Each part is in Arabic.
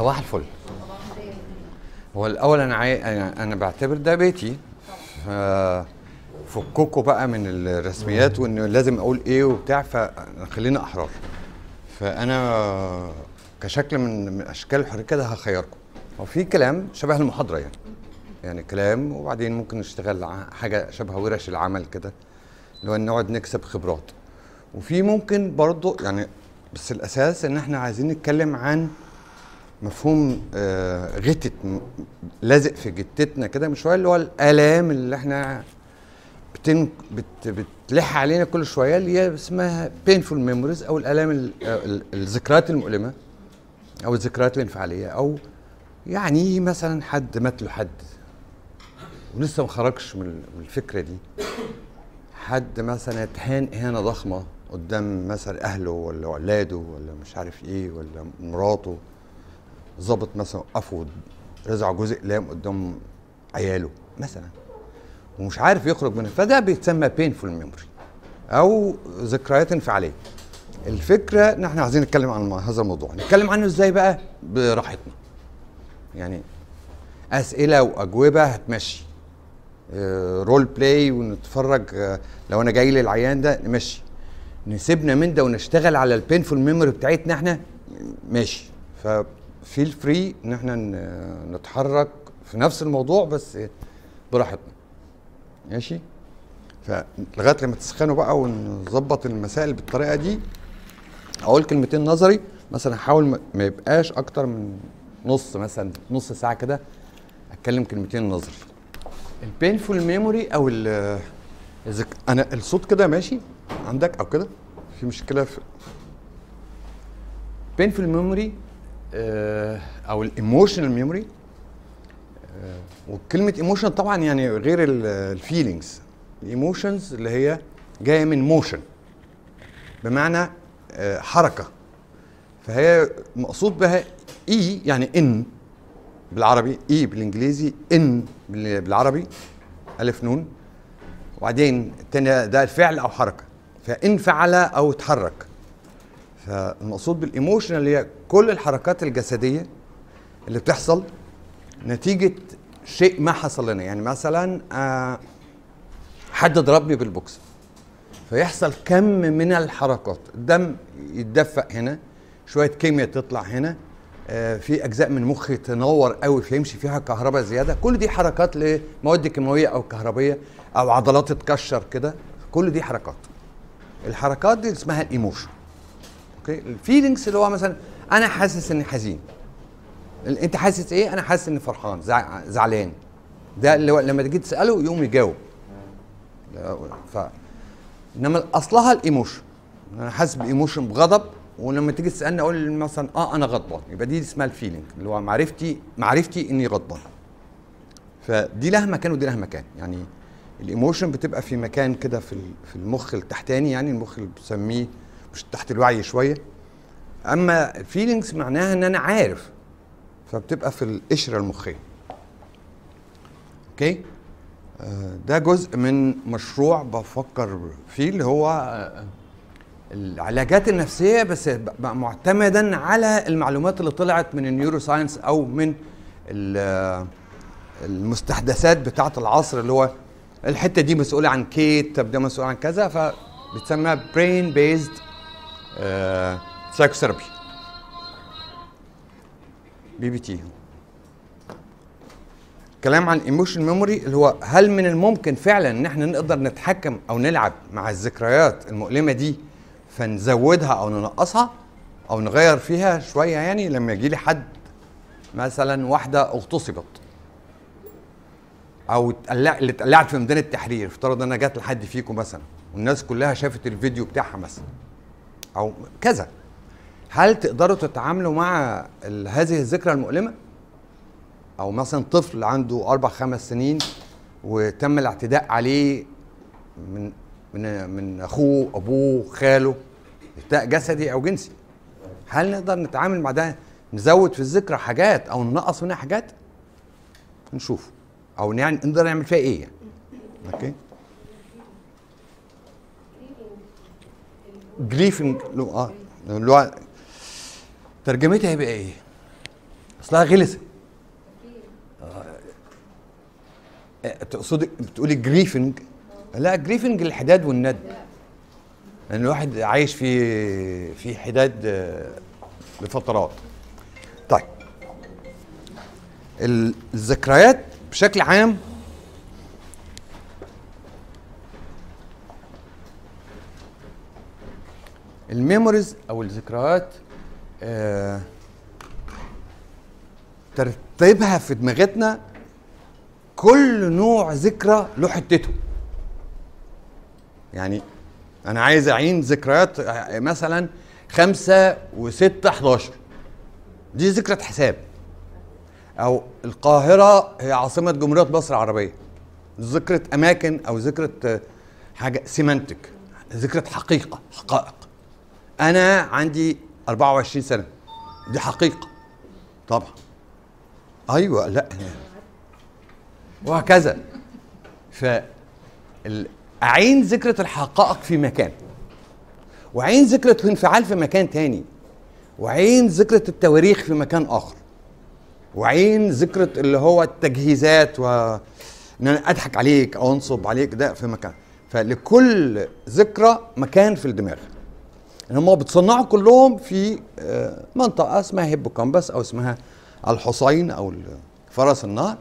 صباح الفل. هو الأول أنا عاي... أنا بعتبر ده بيتي. فككوا بقى من الرسميات وانه لازم أقول إيه وبتاع فخلينا احرار فأنا كشكل من من أشكال الحرية كده هخيركم. هو في كلام شبه المحاضرة يعني. يعني كلام وبعدين ممكن نشتغل حاجة شبه ورش العمل كده اللي هو نقعد نكسب خبرات. وفي ممكن برضو يعني بس الأساس إن إحنا عايزين نتكلم عن مفهوم آه غتت لازق في جتتنا كده من شوية اللي هو الآلام اللي إحنا بتن بت بتلح علينا كل شوية اللي هي اسمها painful memories أو الآلام ال- آه، ال- الذكريات المؤلمة أو الذكريات الانفعالية أو يعني مثلا حد مات له حد ولسه ما خرجش من الفكرة دي. حد مثلا اتهان إهانة ضخمة قدام مثلا أهله ولا اولاده ولا مش عارف إيه ولا مراته. ظابط مثلا وقفه رزع جزء اقلام قدام عياله مثلا ومش عارف يخرج منها. فده بيتسمى بينفول ميموري أو ذكريات انفعالية. الفكرة إن إحنا عايزين نتكلم عن هذا الموضوع. نتكلم عنه إزاي بقى؟ براحتنا. يعني أسئلة وأجوبة هتمشي. آه، role play ونتفرج آه، لو أنا جاي للعيان ده نمشي نسيبنا من ده ونشتغل على ال painful memory بتاعتنا إحنا ماشي. ف feel free إن إحنا نتحرك في نفس الموضوع بس براحتنا. ماشي؟ فلغاية لما تسخنوا بقى ونظبط المسائل بالطريقة دي أقول كلمتين نظري مثلا احاول ما- يبقاش أكتر من نص مثلا نص ساعة كده أتكلم كلمتين نظري. ال painful memory أو الذك... أنا الصوت كده ماشي؟ عندك أو كده؟ في مشكلة في painful memory أو ال emotional memory وكلمة emotion طبعا يعني غير ال feelings ال emotions اللي هي جاية من motion بمعنى آه، حركة. فهي مقصود بها E يعني إن بالعربي E بالإنجليزي إن بال- بالعربي ألف نون. وبعدين التاني ده الفعل أو حركة. فإن فعل أو اتحرك فالمقصود بال emotion اللي هي كل الحركات الجسدية اللي بتحصل نتيجة شيء ما حصل لنا. يعني مثلا آه حد ضربني بال box. فيحصل كم من الحركات. الدم يتدفق هنا شوية كيمياء تطلع هنا آه، في أجزاء من مخي تنور قوي فيمشي فيها كهرباء زيادة. كل دي حركات لمواد كيماوية أو كهربية أو عضلات تتكشر كده. كل دي حركات. الحركات دي اسمها ال emotion. okay؟ ال feelings اللي هو مثلا أنا حاسس إني حزين. أنت حاسس إيه؟ أنا حاسس إني فرحان زع- زعلان. ده اللي هو لما تيجي تسأله يقوم يجاوب. ف إنما أصلها ال emotion. أنا حاسس ب emotion بغضب. ولما تيجي تسألني أقول مثلا آه أنا غضبان. يبقى دي اسمها ال feeling اللي هو معرفتي معرفتي إني غضبان. فدي لها مكان ودي لها مكان يعني ال emotion بتبقى في مكان كده في في المخ التحتاني يعني المخ اللي بنسميه مش تحت الوعي شوية. أما ال feelings معناها إن أنا عارف. فبتبقى في القشرة المخية. okay؟ آه، ده جزء من مشروع بفكر فيه اللي هو آه، العلاجات النفسية بس بقى معتمدا على المعلومات اللي طلعت من ال neuroscience أو من آه، المستحدثات بتاعة العصر اللي هو الحتة دي مسؤولة عن كذا طب ده مسؤول عن كذا فبتسمى brain based psychotherapy BBT. كلام عن emotion memory اللي هو هل من الممكن فعلا إن إحنا نقدر نتحكم أو نلعب مع الذكريات المؤلمة دي فنزودها أو ننقصها أو نغير فيها شوية يعني لما يجي لي حد مثلا واحدة اغتصبت أو اللي اتقلعت في ميدان التحرير افترض أنا جات لحد فيكم مثلا والناس كلها شافت الفيديو بتاعها مثلا. أو كذا. هل تقدروا تتعاملوا مع هذه الذكرى المؤلمة؟ أو مثلا طفل عنده أربع خمس سنين وتم الاعتداء عليه من من من أخوه أبوه خاله اعتداء جسدي أو جنسي. هل نقدر نتعامل مع ده؟ نزود في الذكرى حاجات أو ننقص منها حاجات؟ نشوف. أو يعني نقدر نعمل فيها إيه يعني؟ أوكي؟ جريفنج آه اللي هو ترجمتها هيبقى إيه؟ أصلها غلسه آه، تقصدي بتقولي جريفنج؟ لا جريفنج الحداد والند. لأن الواحد عايش في في حداد آه، لفترات. طيب. الذكريات بشكل عام الميموريز أو الذكريات آه ترتيبها في دماغتنا كل نوع ذكرى له حتته. يعني أنا عايز أعين ذكريات آه، مثلا خمسة وستة 11 دي ذكرى حساب. أو القاهرة هي عاصمة جمهورية مصر العربية. ذكرى أماكن أو ذكرى آه، حاجة سيمانتك ذكرى حقيقة حقائق. أنا عندي 24 سنة. دي حقيقة. طبعا. أيوه لا. وهكذا. ف اعين ذكرى الحقائق في مكان. وعين ذكرى الانفعال في مكان تاني. وعين ذكرى التواريخ في مكان آخر. وعين ذكرى اللي هو التجهيزات و إن أنا أضحك عليك أو أنصب عليك ده في مكان. فلكل ذكرى مكان في الدماغ. إن هم بتصنعوا كلهم في آه، منطقة اسمها هيبوكامبس أو اسمها الحصين أو فرس النهر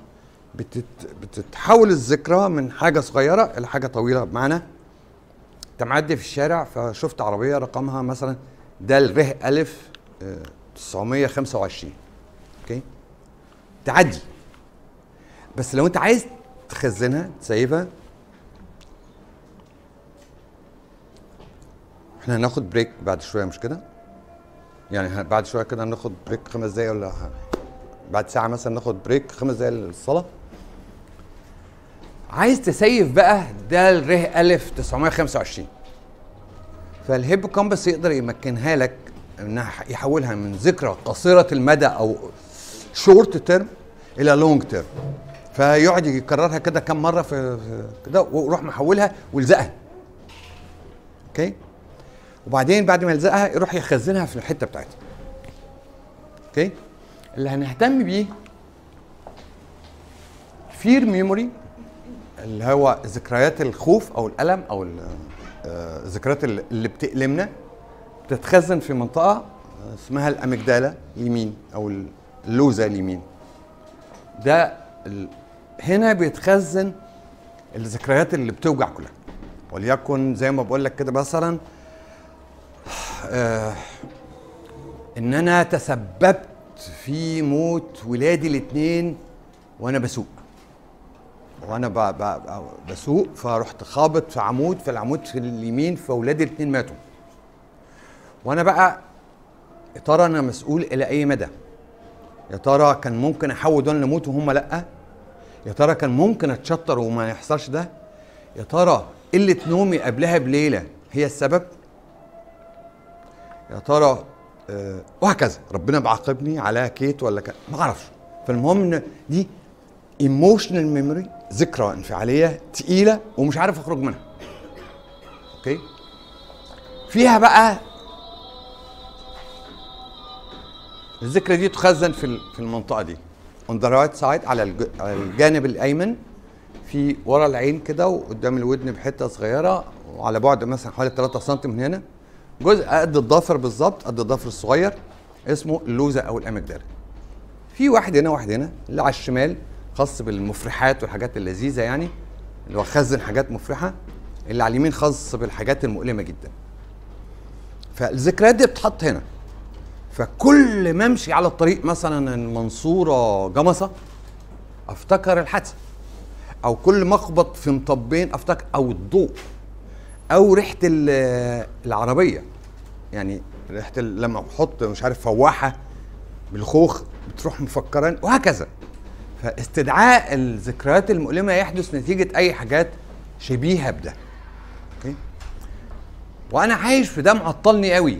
بتت بتتحول الذكرى من حاجة صغيرة إلى حاجة طويلة. بمعنى انت معدي في الشارع فشفت عربية رقمها مثلا د ر ألف 925 آه، okay? تعدي. بس لو أنت عايز تخزنها تسيبها إحنا هناخد break بعد شوية مش كده؟ يعني بعد شوية كده هناخد break خمس دقايق ولا بعد ساعة مثلا ناخد break خمس دقايق للصلاة. عايز ت save بقى؟ د ر ألف 925 فال hippocampus يقدر يمكنها لك انها يحولها من ذكرى قصيرة المدى أو short term إلى long term فيقعد يكررها كده كم مرة في كده ويروح محولها ويلزقها okay? وبعدين بعد ما يلزقها يروح يخزنها في الحتة بتاعتها. Okay? اللي هنهتم بيه fear memory اللي هو ذكريات الخوف أو الألم أو آه، الذكريات اللي بتألمنا بتتخزن في منطقة اسمها ال amygdala يمين أو اللوزة اليمين. ده هنا بيتخزن الذكريات اللي بتوجع كلها. وليكن زي ما بقول لك كده مثلا آه إن أنا تسببت في موت ولادي الاثنين وأنا بسوق. وأنا بسوق فرحت خابط في عمود فالعمود في اليمين فاولادي الاثنين ماتوا. وأنا بقى يا ترى أنا مسؤول إلى أي مدى؟ يا ترى كان ممكن أحول دول لموت وهم لأ؟ يا ترى كان ممكن أتشطر وما يحصلش ده؟ يا ترى قلة نومي قبلها بليلة هي السبب؟ يا ترى آه وهكذا. ربنا بعاقبني على كيت ولا ما أعرفش فالمهم إن دي emotional memory ذكرى انفعالية تقيلة ومش عارف أخرج منها. okay? فيها بقى الذكرى دي تخزن في في المنطقة دي. on the right side على الجانب الأيمن في ورا العين كده وقدام الودن بحتة صغيرة وعلى بعد مثلا حوالي 3 سم من هنا. جزء قد الضفر بالظبط قد الضفر الصغير اسمه اللوزة أو ال amygdala في واحد هنا واحد هنا اللي على الشمال خاص بالمفرحات والحاجات اللذيذة يعني اللي هو خزن حاجات مفرحة اللي على اليمين خاص بالحاجات المؤلمة جدا. فالذكريات دي بتتحط هنا. فكل ما امشي على الطريق مثلا المنصورة جمصة أفتكر الحادثة. أو كل ما أخبط في مطبين أفتكر أو الضوء. أو ريحة العربية. يعني ريحة لما أحط مش عارف فواحة بالخوخ بتروح مفكران وهكذا. فاستدعاء الذكريات المؤلمة يحدث نتيجة أي حاجات شبيهة بده. أوكي؟ وأنا عايش في ده معطلني قوي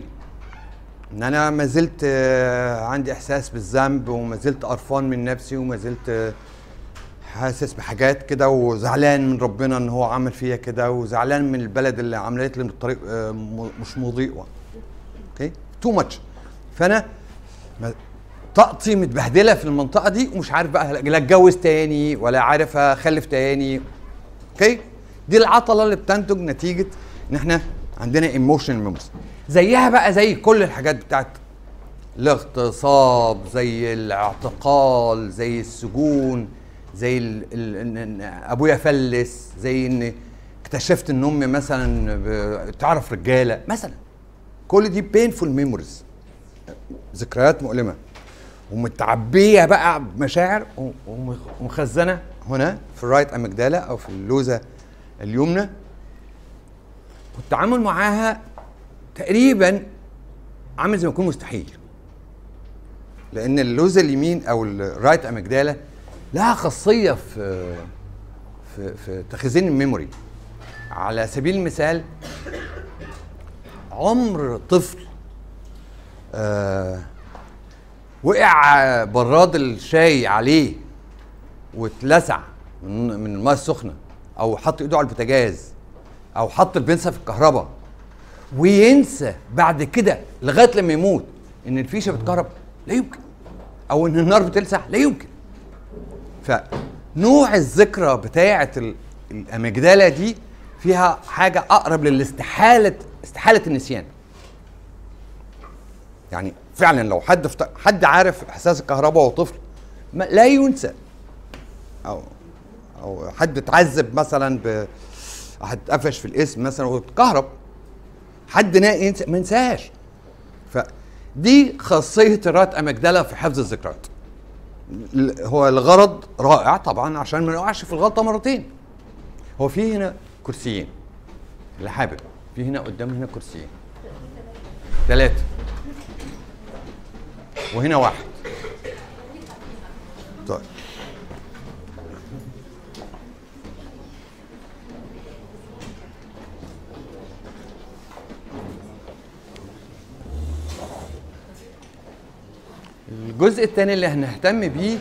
إن أنا ما زلت عندي إحساس بالذنب وما زلت قرفان من نفسي وما زلت حاسس بحاجات كده وزعلان من ربنا إن هو عمل فيا كده وزعلان من البلد اللي عملت لي الطريق آه، مش مضيء okay? too much فأنا طاقتي متبهدلة في المنطقة دي ومش عارف بقى لا أتجوز تاني ولا عارف أخلف تاني. Okay? دي العطلة اللي بتنتج نتيجة إن إحنا عندنا emotional memories زيها بقى زي كل الحاجات بتاعت الاغتصاب زي الاعتقال زي السجون زي ال ال ان أبويا فلس زي إن اكتشفت إن أمي مثلا بتعرف رجالة. مثلا كل دي painful memories ذكريات مؤلمة. ومتعبية بقى بمشاعر. ومخزنة. هنا في ال right amygdala أو في اللوزة اليمنى. والتعامل معاها تقريبا عامل زي ما يكون مستحيل. لأن اللوزة اليمين أو ال right amygdala لها خاصية في في في تخزين ال memory. على سبيل المثال عمر طفل آه وقع براد الشاي عليه واتلسع من الميه السخنة أو حط إيده على البوتاجاز أو حط البنسة في الكهرباء وينسى بعد كده لغاية لما يموت إن الفيشة بتكهرب. لا يمكن. أو إن النار بتلسع. لا يمكن. فنوع الذكرى بتاعه الامجداله دي فيها حاجة أقرب للاستحاله استحالة النسيان. يعني فعلا لو حد فت... حد عارف إحساس الكهرباء وهو طفل لا ينسى. أو أو حد اتعذب مثلا ب حد اتقفش في الاسم مثلا واتكهرب حد ينسى ما ينساهاش. فدي خاصية الرات أمجدلة في حفظ الذكريات. هو الغرض رائع طبعا عشان ما نقعش في الغلطة مرتين. هو في هنا كرسيين. اللي حابب. في هنا قدام هنا كرسيين. ثلاثة وهنا واحد. طيب. الجزء الثاني اللي هنهتم بيه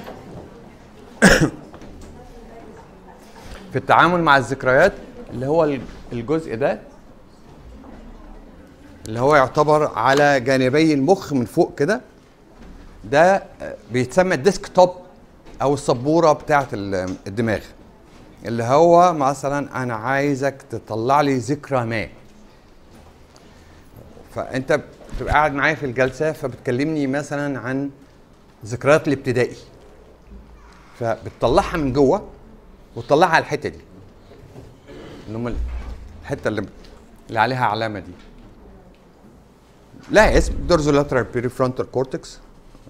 في التعامل مع الذكريات اللي هو الجزء ده اللي هو يعتبر على جانبي المخ من فوق كده. ده بيتسمى الديسك توب أو السبورة بتاعه الدماغ اللي هو مثلا أنا عايزك تطلع لي ذكرى ما. فأنت بتبقى قاعد معايا في الجلسة فبتكلمني مثلا عن ذكريات الابتدائي. فبتطلعها من جوه وتطلعها على الحتة دي. اللي هم الحتة اللي اللي عليها علامة دي. لها اسم dorsolateral prefrontal cortex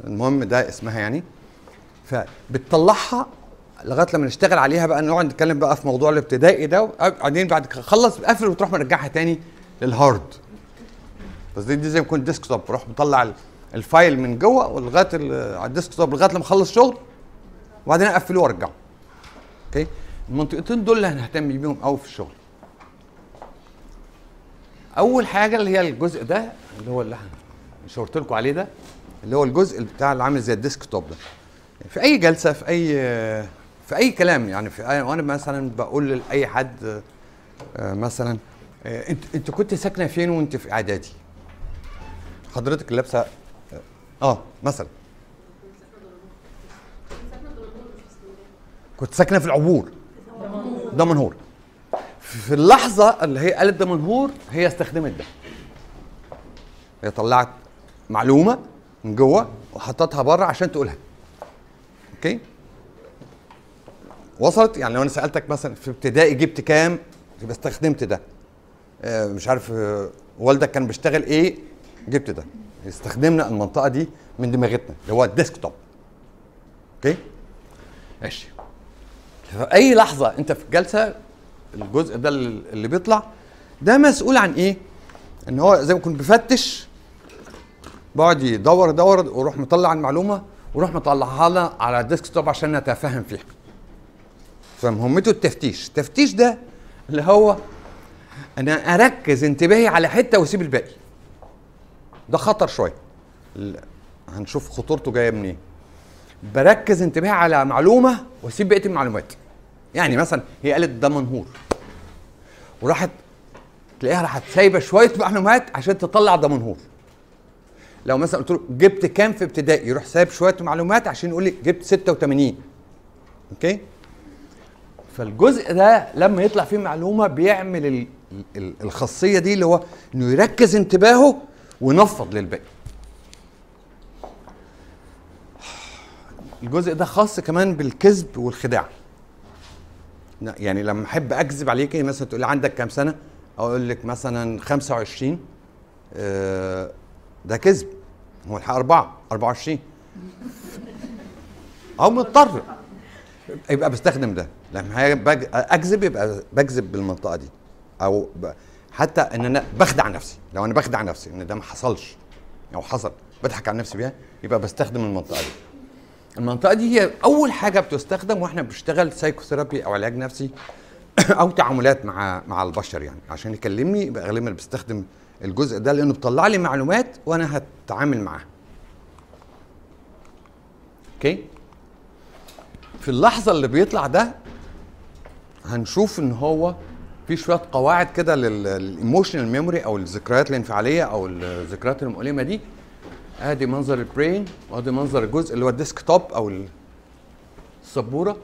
المهم ده اسمها يعني. فبتطلعها لغاية لما نشتغل عليها بقى نقعد نتكلم بقى في موضوع الابتدائي ده وبعدين بعد كده خلص قفل وتروح مرجعها تاني لل hard بس دي, دي زي ما يكون desktop بروح مطلع ال file من جوه ولغاية على ال desktop لغاية لما أخلص شغل وبعدين اقفله وارجعه okay? المنطقتين دول اللي هنهتم بيهم قوي في الشغل. أول حاجة اللي هي الجزء ده اللي هو اللي شاورت لكم عليه ده اللي هو الجزء بتاع اللي عامل زي ال desktop ده. في أي جلسة في أي في أي كلام يعني في أي وأنا مثلا بقول لأي حد مثلا أنت أنت كنت ساكنة فين وأنت في إعدادي؟ حضرتك لابسه آه مثلا. كنت ساكنة في العبور. دمنهور. في اللحظة اللي هي قالت دمنهور هي استخدمت ده. هي طلعت معلومة من جوه وحطتها بره عشان تقولها. أوكي؟ وصلت؟ يعني لو أنا سألتك مثلا في ابتدائي جبت كام؟ يبقى استخدمت ده. آه مش عارف آه والدك كان بيشتغل إيه؟ جبت ده. استخدمنا المنطقة دي من دماغتنا اللي هو ال desktop okay? ماشي. في أي لحظة أنت في الجلسة الجزء ده اللي بيطلع ده مسؤول عن إيه؟ إن هو زي ما كنت بفتش بقعد يدور يدور ويروح مطلع المعلومة ويروح مطلعها لنا على الديسك توب عشان نتفاهم فيها. فمهمته التفتيش. التفتيش ده اللي هو أنا أركز انتباهي على حتة وأسيب الباقي. ده خطر شوية. هنشوف خطورته جاية منين. بركز انتباهي على معلومة واسيب بقية المعلومات. يعني مثلا هي قالت ده منهور. وراحت تلاقيها راحت سايبة شوية معلومات عشان تطلع ده منهور. لو مثلا قلت له جبت كام في ابتدائي يروح سايب شوية معلومات عشان يقول لي جبت 86 أوكي؟ فالجزء ده لما يطلع فيه معلومة بيعمل ال- ال- الخاصية دي اللي هو إنه يركز انتباهه وينفض للباقي. الجزء ده خاص كمان بالكذب والخداع. يعني لما أحب أكذب عليكي مثلا تقول لي عندك كام سنة؟ أقول لك مثلا 25 آه، ده كذب. هو الحق أربعة 24 أو مضطر. يبقى بستخدم ده. لما. أكذب يبقى بكذب بالمنطقة دي. أو. حتى إن أنا بخدع نفسي لو أنا بخدع نفسي إن ده ما حصلش أو حصل بضحك على نفسي بيها يبقى بستخدم المنطقة دي المنطقة دي هي أول حاجة بتستخدم وإحنا بنشتغل سايكوثيرابي أو علاج نفسي أو تعاملات مع مع البشر يعني عشان يكلمني يبقى غالبا بستخدم الجزء ده لأنه بيطلع لي معلومات وأنا هتعامل معاها. okay? في اللحظة اللي بيطلع ده هنشوف إن هو في شوية قواعد كده لل emotional memory أو الذكريات الانفعالية أو الذكريات المؤلمة دي. أدي منظر ال brain وأدي منظر الجزء اللي هو ال desktop أو السبورة.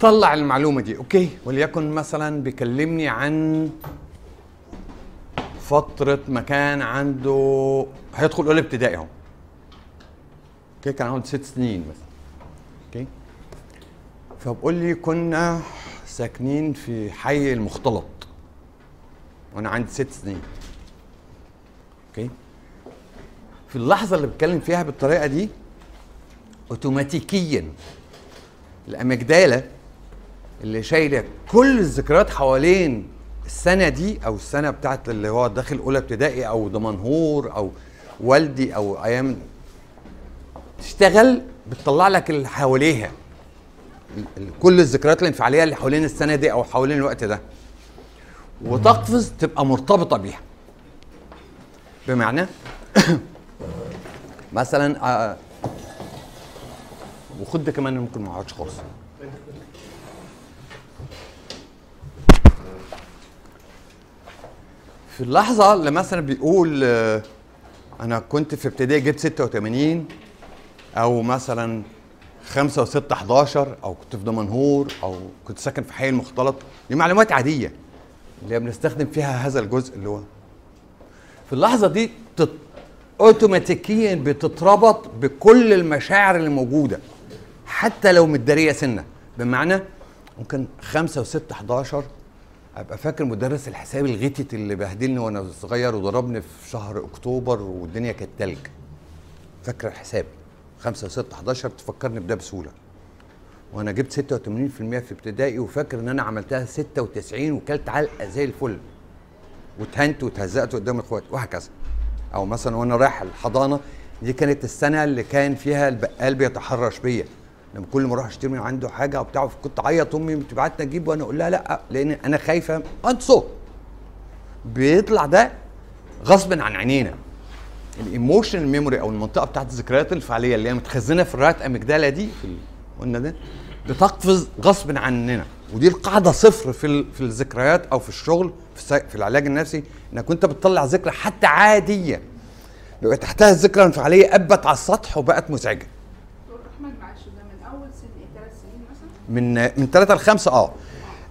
طلع المعلومة دي okay. وليكن مثلا بيكلمني عن فترة ما كان عنده هيدخل أولى ابتدائي أهو. okay كان عنده ست سنين مثلا. okay. فبقول لي كنا ساكنين في حي المختلط. وأنا عندي ست سنين. okay؟ في اللحظة اللي بتكلم فيها بالطريقة دي اوتوماتيكيا الأمجدالة اللي شايلة كل الذكريات حوالين السنة دي أو السنة بتاعت اللي هو داخل أولى ابتدائي أو دمنهور أو والدي أو أيام تشتغل بتطلع لك اللي حواليها. ال- ال- كل الذكريات الانفعالية اللي حوالين السنة دي أو حوالين الوقت ده. وتقفز تبقى مرتبطة بيها. بمعنى مثلا آه وخد ده كمان ممكن ما أقعدش خالص. في اللحظة اللي مثلا بيقول آه، أنا كنت في ابتدائي جبت 86 أو مثلا 5 و6 11 أو كنت في دمنهور أو كنت ساكن في حي المختلط دي معلومات عادية اللي بنستخدم فيها هذا الجزء اللي هو في اللحظة دي تت... اوتوماتيكيا بتتربط بكل المشاعر اللي موجودة حتى لو متدارية سنة. بمعنى ممكن خمسة وستة 11 أبقى فاكر مدرس الحساب الغتت اللي بهدلني وأنا صغير وضربني في شهر أكتوبر والدنيا كانت تلج. فاكر الحساب؟ خمسة وستة 11 تفكرني بده بسهولة. وأنا جبت 86% في ابتدائي وفاكر إن أنا عملتها 96 وكلت علقة زي الفل. واتهنت واتهزقت قدام إخواتي وهكذا. أو مثلا وأنا رايح الحضانة دي كانت السنة اللي كان فيها البقال بيتحرش بيا. لما كل ما أروح أشتري من عنده حاجة أو بتاع كنت أعيط أمي بتبعتني أجيب وأنا أقول لها لأ لأن أنا خايفة انصه بيطلع ده غصب عن عينينا. ال emotional memory أو المنطقة بتاعت الذكريات الانفعالية اللي هي متخزنه في ال right amygdala دي في قلنا ده بتقفز غصب عننا. ودي القاعده صفر في في الذكريات أو في الشغل في, في العلاج النفسي انك انت بتطلع ذكرى حتى عاديه. بيبقى تحتها الذكرى الانفعاليه ابت على السطح وبقت مزعجه. دكتور أحمد معلش ده من أول سن ثلاث سنين مثلا؟ من من 3 ل 5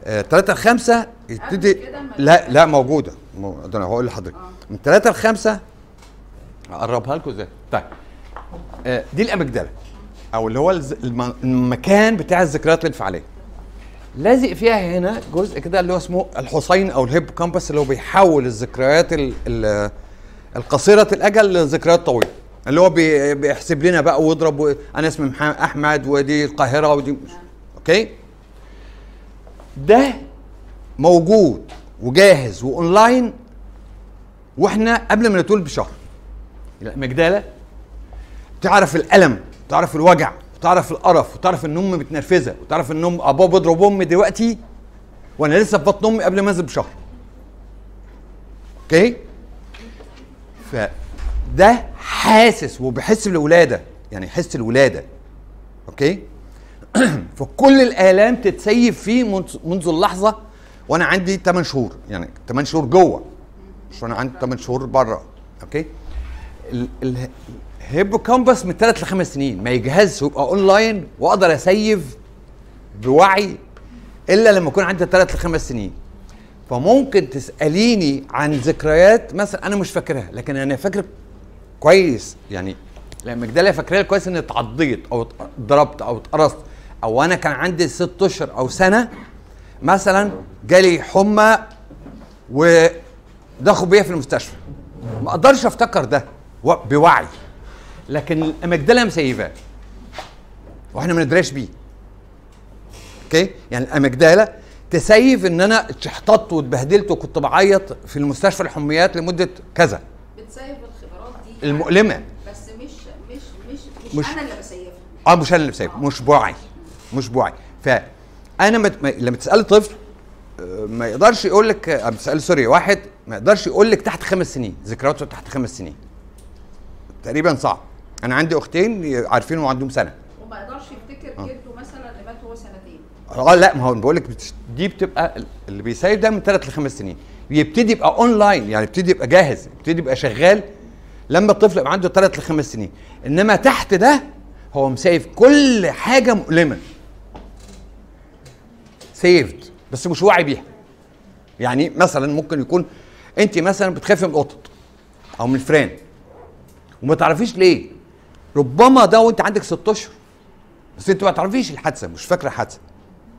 آه 3 ل 5 يبتدي لا لا موجودة. مو- ده أنا هقول لحضرتك. من 3 ل 5 اقربها لكم إزاي؟ طيب. آه، دي ال amygdala أو اللي هو المكان بتاع الذكريات الانفعاليه لازق فيها هنا جزء كده اللي هو اسمه الحصين أو ال hippocampus اللي هو بيحول الذكريات ال- ال- القصيرة الأجل لذكريات طويلة. اللي هو بي- بيحسب لنا بقى ويضرب أنا اسمي أحمد ودي القاهرة ودي okay؟ ده موجود وجاهز وأونلاين وإحنا قبل ما نتولد بشهر. ال amygdala تعرف الألم تعرف الوجع وتعرف القرف وتعرف ان امي متنرفزة وتعرف ان ام ابويا بيضرب أمي دلوقتي وأنا لسه في بطن أمي قبل ما أنزل بشهر. okay؟ فده حاسس وبيحس بالولادة يعني يحس الولادة. okay؟ فكل الآلام تتسيب فيه منذ- منذ اللحظة وأنا عندي 8 شهور يعني 8 شهور جوه مش وأنا عندي 8 شهور بره okay؟ ال- ال- ال hippocampus من ثلاث لخمس سنين. ما يجهزش ويبقى اونلاين وأقدر أ save بوعي إلا لما يكون عندي ثلاث لخمس سنين. فممكن تسأليني عن ذكريات مثلا أنا مش فاكرها لكن أنا فاكر كويس. يعني ال amygdala فاكرها كويس إني اتعضيت أو اتضربت أو اتقرصت. أو أنا كان عندي ست أشهر أو سنة مثلا جالي حمى ودخلوا بيا في المستشفى. ما أقدرش أفتكر ده. بوعي. لكن ال amygdala مسيفاه وإحنا ما ندريش بيه. okay؟ يعني ال amygdala ت save إن أنا اتشحططت واتبهدلت وكنت بعيط في المستشفى الحميات لمدة كذا. بت save الخبرات دي المؤلمة. بس مش مش مش مش, مش- أنا اللي ب save ها. آه مش أنا اللي ب save مش بوعي. مش بوعي. فانا مت... ما- لما تسالي طفل آه، ما يقدرش يقول لك آه، بتسال sorry واحد ما يقدرش يقول لك تحت خمس سنين ذكرياته تحت خمس سنين. تقريبا صعب. أنا عندي أختين عارفين وعندهم سنة. وما يقدرش يفتكر جده مثلا اللي مات وهو سنتين. آه لا ما هو بقول لك دي بتبقى اللي بي save ده من ثلاث لخمس سنين. بيبتدي يبقى اونلاين يعني يبتدي يبقى جاهز يبتدي يبقى شغال لما الطفل يبقى عنده ثلاث لخمس سنين. إنما تحت ده هو مسيف كل حاجة مؤلمة. سيفد بس مش واعي بيها. يعني مثلا ممكن يكون انت مثلا بتخافي من القطط أو من الفئران وما تعرفيش ليه. ربما ده وانت عندك ست أشهر. بس انت ما تعرفيش الحادثة مش فاكرة الحادثه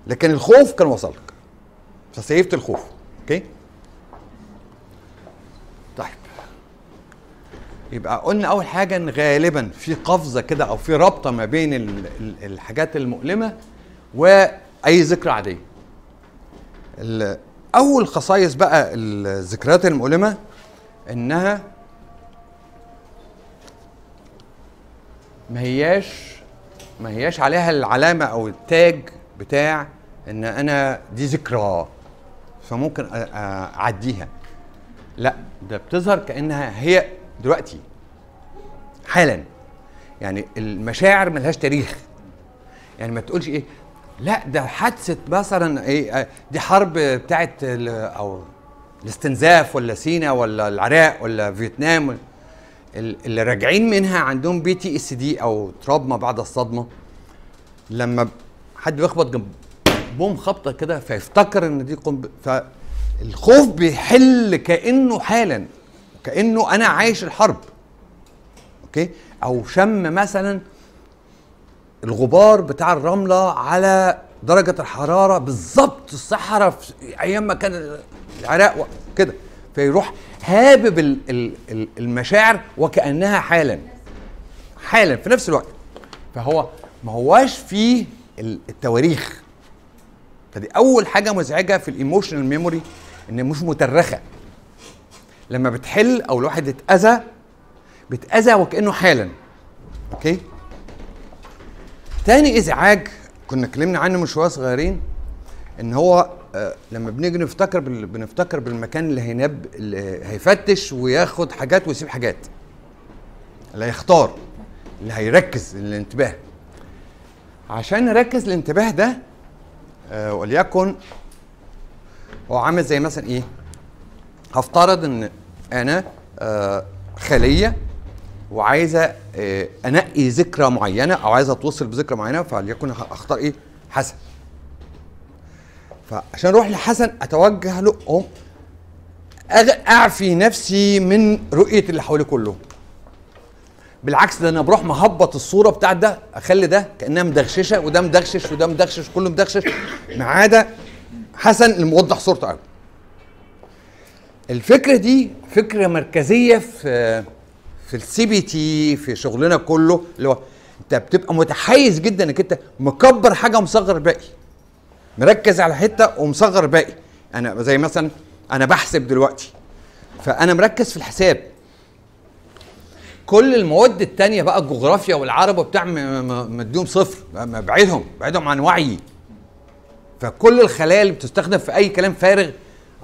لكن الخوف كان وصلك. فسيفت الخوف. أوكي؟ طيب. يبقى قلنا أول حاجة إن غالبا في قفزة كده أو في رابطة ما بين ال- ال- الحاجات المؤلمة وأي ذكرى عادية. أول خصائص بقى الذكريات المؤلمة إنها ما هياش ما هياش عليها العلامة أو التاج بتاع إن أنا دي ذكرى. فممكن أعديها. لا ده بتظهر كأنها هي دلوقتي. حالا. يعني المشاعر ملهاش تاريخ. يعني ما تقولش إيه لا ده حادثة مثلا إيه دي حرب بتاعت أو الاستنزاف ولا سينا ولا العراق ولا فيتنام ولا- اللي راجعين منها عندهم PTSD أو trauma بعد الصدمة. لما حد بيخبط جنب بوم خبطة كده فيفتكر إن دي قنب فالخوف بيحل كأنه حالا كأنه أنا عايش الحرب. أوكي؟ أو شم مثلا الغبار بتاع الرملة على درجة الحرارة بالظبط الصحراء في أيام ما كان العراق كده. فيروح هابب ال- ال- ال- المشاعر وكأنها حالا. حالا في نفس الوقت. فهو ما هواش فيه ال- التواريخ. فدي أول حاجة مزعجة في ال emotional memory إن مش متأرخة. لما بتحل أو الواحد اتاذى بيتأذى وكأنه حالا. okay؟ تاني إزعاج كنا اتكلمنا عنه من شوية صغيرين إن هو لما بنيجي نفتكر بال... بنفتكر بالمكان اللي هينب اللي هيفتش وياخد حاجات ويسيب حاجات. اللي هيختار اللي هيركز الانتباه. عشان نركز الانتباه ده آه وليكن هو عامل زي مثلا إيه؟ هفترض إن أنا آه خلية وعايزة آه أنقي ذكرى معينة أو عايزة أتوصل بذكرى معينة فليكن اختار إيه؟ حسن. فعشان أروح لحسن اتوجه له أغ- اعفي نفسي من رؤية اللي حواليه كله. بالعكس ده أنا بروح مهبط الصورة بتاعت ده اخلي ده كأنها مدغششة وده مدغشش وده مدغشش كله مدغشش ما عدا حسن اللي موضح صورته قوي. الفكرة دي فكرة مركزية في في ال CBT في شغلنا كله اللي هو انت بتبقى متحيز جدا انك انت مكبر حاجة ومصغر الباقي. مركز على حتة ومصغر الباقي. أنا زي مثلا أنا بحسب دلوقتي. فأنا مركز في الحساب. كل المواد التانية بقى الجغرافيا والعرب وبتاع مديهم صفر. بعيدهم بعيدهم عن وعيي فكل الخلايا اللي بتستخدم في أي كلام فارغ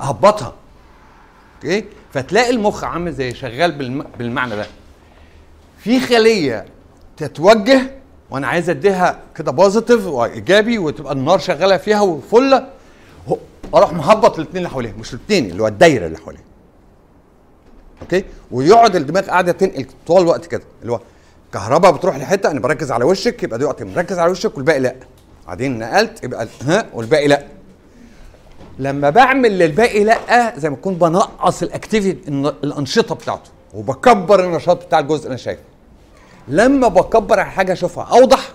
أهبطها. أوكي؟ فتلاقي المخ عامل زي شغال بالم... بالمعنى ده. في خلية تتوجه وأنا عايز أديها كده positive وإيجابي وتبقى النار شغالة فيها وفله أروح مهبط الاثنين اللي حواليها مش الاثنين اللي هو الدايرة اللي حواليها. okay؟ ويقعد الدماغ قاعدة تنقل طول الوقت كده اللي هو كهرباء بتروح لحتة أنا بركز على وشك يبقى دلوقتي مركز على وشك والباقي لأ. بعدين نقلت يبقى ها والباقي لأ. لما بعمل للباقي لأ زي ما اكون بنقص ال activity الأنشطة بتاعته وبكبر النشاط بتاع الجزء اللي أنا شايفه. لما بكبر على حاجة أشوفها أوضح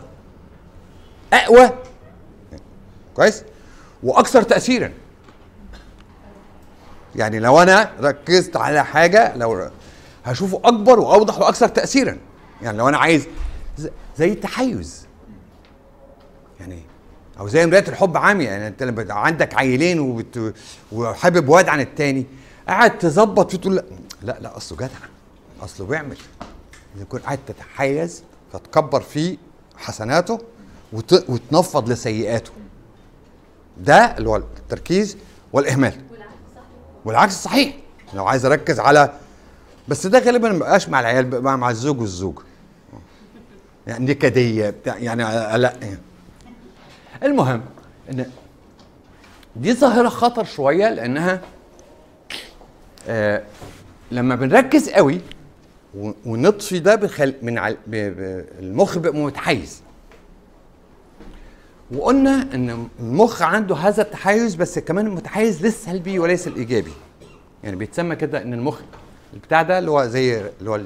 أقوى. كويس؟ وأكثر تاثيرا. يعني لو أنا ركزت على حاجة لو هشوفه أكبر وأوضح وأكثر تاثيرا. يعني لو أنا عايز زي التحيز. يعني أو زي مراية الحب عامية. يعني أنت لما عندك عيلين وبت... وحابب واد عن التاني قاعد تظبط فيه تقول لا لا لا أصله جدع. أصله بيعمل. يكون قاعد تتحيز فتكبر فيه حسناته وت... وتنفض لسيئاته. ده اللي هو التركيز والإهمال. والعكس صحيح. لو عايز أركز على بس ده غالبا ما بقاش مع العيال بقى مع الزوج والزوجة. يعني نكدية بتاع يعني لا يعني. المهم إن دي ظاهرة خطر شوية لأنها آه لما بنركز قوي ونطفي ده بخل من عل... ب... ب... المخ بيبقى متحيز. وقلنا إن المخ عنده هذا التحيز بس كمان متحيز للسلبي وليس الإيجابي. يعني بيتسمى كده إن المخ البتاع ده اللي هو زي اللي هو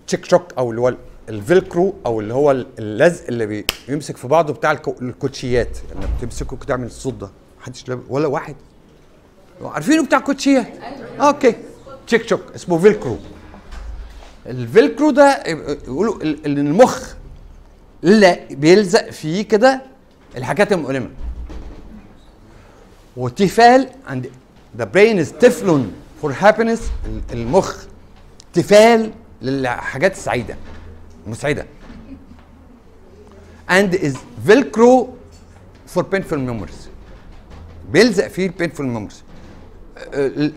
التشيك شوك أو اللي هو ال velcro أو اللي هو اللزق اللي بيمسك في بعضه بتاع الكو- الكوتشيات. لما يعني بتمسكه كده تعمل الصوت ده. محدش ولا واحد. عارفينه بتاع الكوتشيات okay. تشيك شوك. اسمه velcro. ال velcro ده يقولوا ال- ال- المخ لا بيلزق فيه كده الحاجات المؤلمة. وتيفال عند brain is teflon for happiness ال- المخ تيفال للحاجات السعيدة مسعده and is velcro for painful memories. بيلزق فيه ال painful memories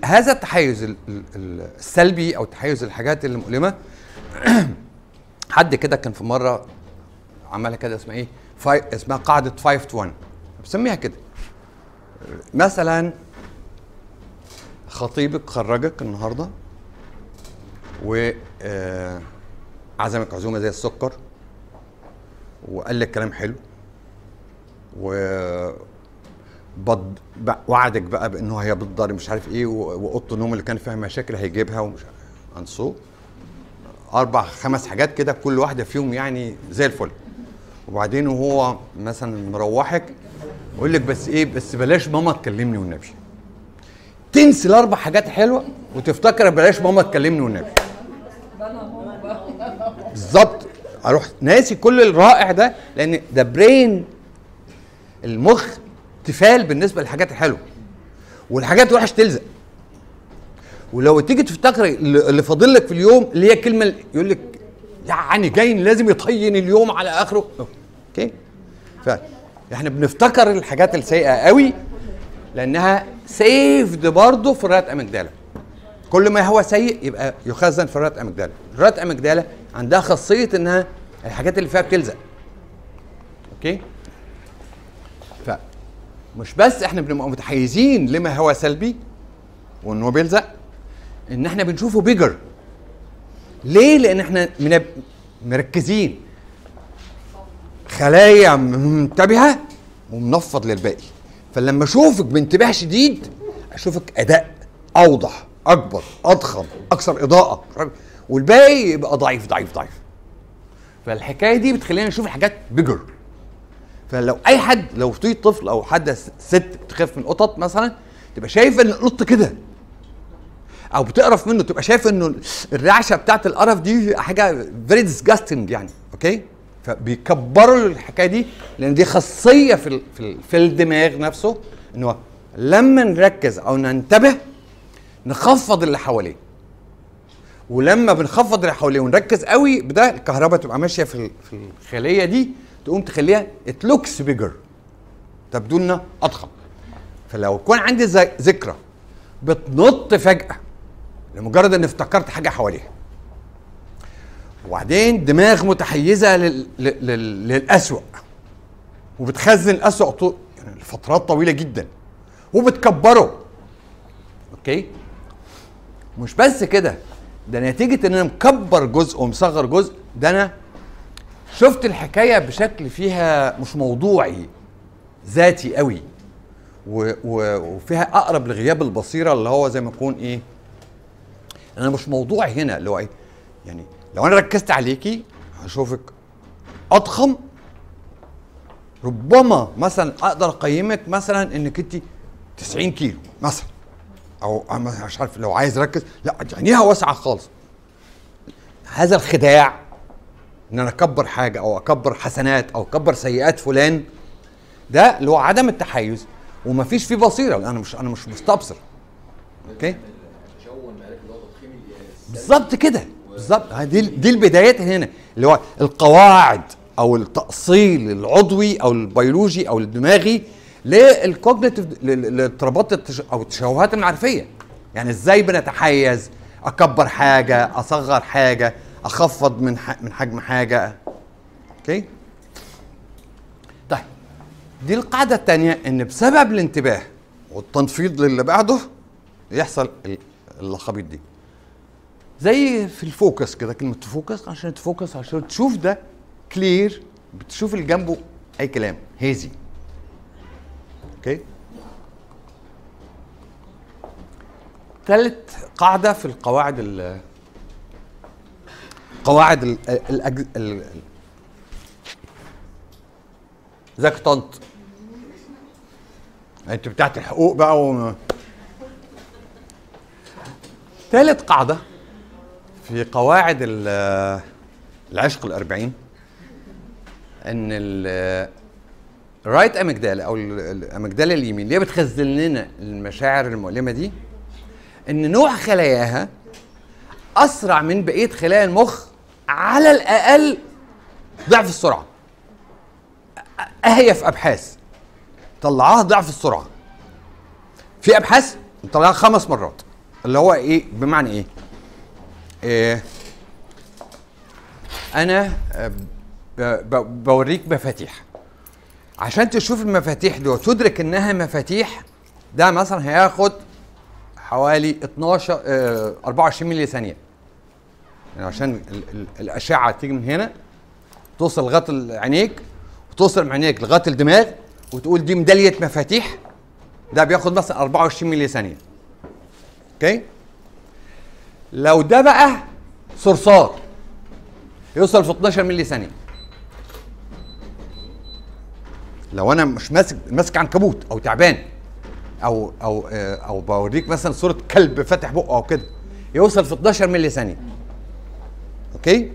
هذا التحيز ال- ال- ال- السلبي أو تحيز الحاجات اللي مؤلمه حد كده كان في مرة عملها كده اسمها إيه؟ five اسمها قاعدة 5 to 1 بسميها كده. مثلا خطيبك خرجك النهارده و آه، عزمك عزومة زي السكر وقال لك كلام حلو و بض... وعدك بقى بإنه هي بتضر مش عارف إيه وأوضة النوم اللي كان فيها مشاكل هيجيبها ومش أنسو. أربع خمس حاجات كده كل واحدة فيهم يعني زي الفل. وبعدين وهو مثلا مروحك يقول لك بس إيه بس بلاش ماما تكلمني والنبي. تنسي الأربع حاجات حلوة وتفتكر بلاش ماما تكلمني والنبي. بالظبط. أروح ناسي كل الرائع ده لأن ده برين المخ تفال بالنسبة للحاجات الحلوة. والحاجات الوحشة تلزق. ولو تيجي تفتكر اللي فاضل لك في اليوم اللي هي الكلمة يقول لك يعني جاي لازم يطين اليوم على آخره. أوكي. فاحنا بنفتكر الحاجات السيئة قوي لأنها saved برضه في ال right amygdala كل ما هو سيء يبقى يخزن في ال right amygdala ال right amygdala عندها خاصية إنها الحاجات اللي فيها بتلزق. أوكي. فمش بس إحنا بنبقى متحيزين لما هو سلبي وانه بيلزق ان إحنا بنشوفه بيجر ليه؟ لأن إحنا. مركزين. خلايا منتبهة ومنفض للباقي. فلما أشوفك بانتباه شديد أشوفك أداء أوضح أكبر أضخم أكثر إضاءة. والباقي يبقى ضعيف ضعيف ضعيف. فالحكاية دي بتخلينا نشوف الحاجات بيجر فلو أي حد لو في طفل أو حد ست بتخاف من القطط مثلا تبقى شايف إن القط كده. أو بتقرف منه تبقى شايف إنه الرعشة بتاعت القرف دي حاجة very disgusting يعني أوكي؟ فبيكبروا الحكاية دي لأن دي خاصية في في, ال- في الدماغ نفسه انه لما نركز أو ننتبه نخفض اللي حواليه. ولما بنخفض اللي حواليه ونركز قوي بده الكهرباء تبقى ماشية في الخلية دي تقوم تخليها it looks bigger تبدو لنا أضخم. فلو يكون عندي ذكرى بتنط فجأة لمجرد ان افتكرت حاجة حواليها. وبعدين دماغ متحيزة لل... لل... لل... للأسوأ. وبتخزن الأسوأ طو... يعني لفترات طويلة جدا. وبتكبره. أوكي؟ مش بس كده ده نتيجة إن أنا مكبر جزء ومصغر جزء ده أنا شفت الحكاية بشكل فيها مش موضوعي ذاتي قوي وفيها أقرب لغياب البصيرة اللي هو زي ما يكون إيه أنا مش موضوعي هنا اللي هو إيه يعني لو أنا ركزت عليكي هشوفك أضخم. ربما مثلا أقدر أقيمك مثلا إنك انت 90 كيلو مثلا أو مش عارف لو عايز أركز لا عينيها واسعة خالص. هذا الخداع إن أنا أكبر حاجة أو أكبر حسنات أو أكبر سيئات فلان ده اللي هو عدم التحيز ومفيش فيه بصيرة. أنا مش أنا مش مستبصر. أوكي؟ بالظبط كده. بالظبط. دي دي البدايات هنا. اللي هو القواعد أو التأصيل العضوي أو البيولوجي أو الدماغي لل cognitive للاضطرابات أو التشوهات المعرفية. يعني إزاي بنتحيز أكبر حاجة أصغر حاجة أخفض من من حجم حاجة. أوكي؟ طيب دي القاعدة الثانية إن بسبب الانتباه والتخفيض للي بعده يحصل ال- اللخبيط دي. زي في ال focus كده كلمة ت focus عشان ت focus عشان تشوف ده clear بتشوف اللي جنبه أي كلام hazy. أوكي؟ ثالث قاعدة في القواعد ال قواعد ال الأج... ال طنط. انت بتاعت الحقوق بقى و... ثالث قاعدة في قواعد ال- العشق الأربعين ال- الرايت اميجدالا أو ال- الاميجدالا اليمين اللي بتخزن لنا المشاعر المؤلمة دي؟ إن نوع خلاياها أسرع من بقية خلايا المخ على الأقل ضعف السرعة. أ- هي في أبحاث. طلعوها ضعف السرعة. في أبحاث طلعها خمس مرات. اللي هو إيه؟ بمعنى إيه؟ إيه أنا آه، بوريك مفاتيح. عشان تشوف المفاتيح دي وتدرك إنها مفاتيح ده مثلا هياخد حوالي 12 آه، 24 ملي ثانية. يعني عشان ال ال الأشعة تيجي من هنا توصل لغايه عينيك وتوصل من عينيك لغايه الدماغ وتقول دي ميدالية مفاتيح. ده بياخد مثلا 24 ملي ثانية. أوكي؟ لو ده بقى صرصار يوصل في 12 ملي ثانية. لو أنا مش ماسك ماسك عنكبوت أو تعبان أو أو آه، أو بوريك مثلا صورة كلب فاتح بقه أو كده يوصل في 12 ملي ثانية. أوكي؟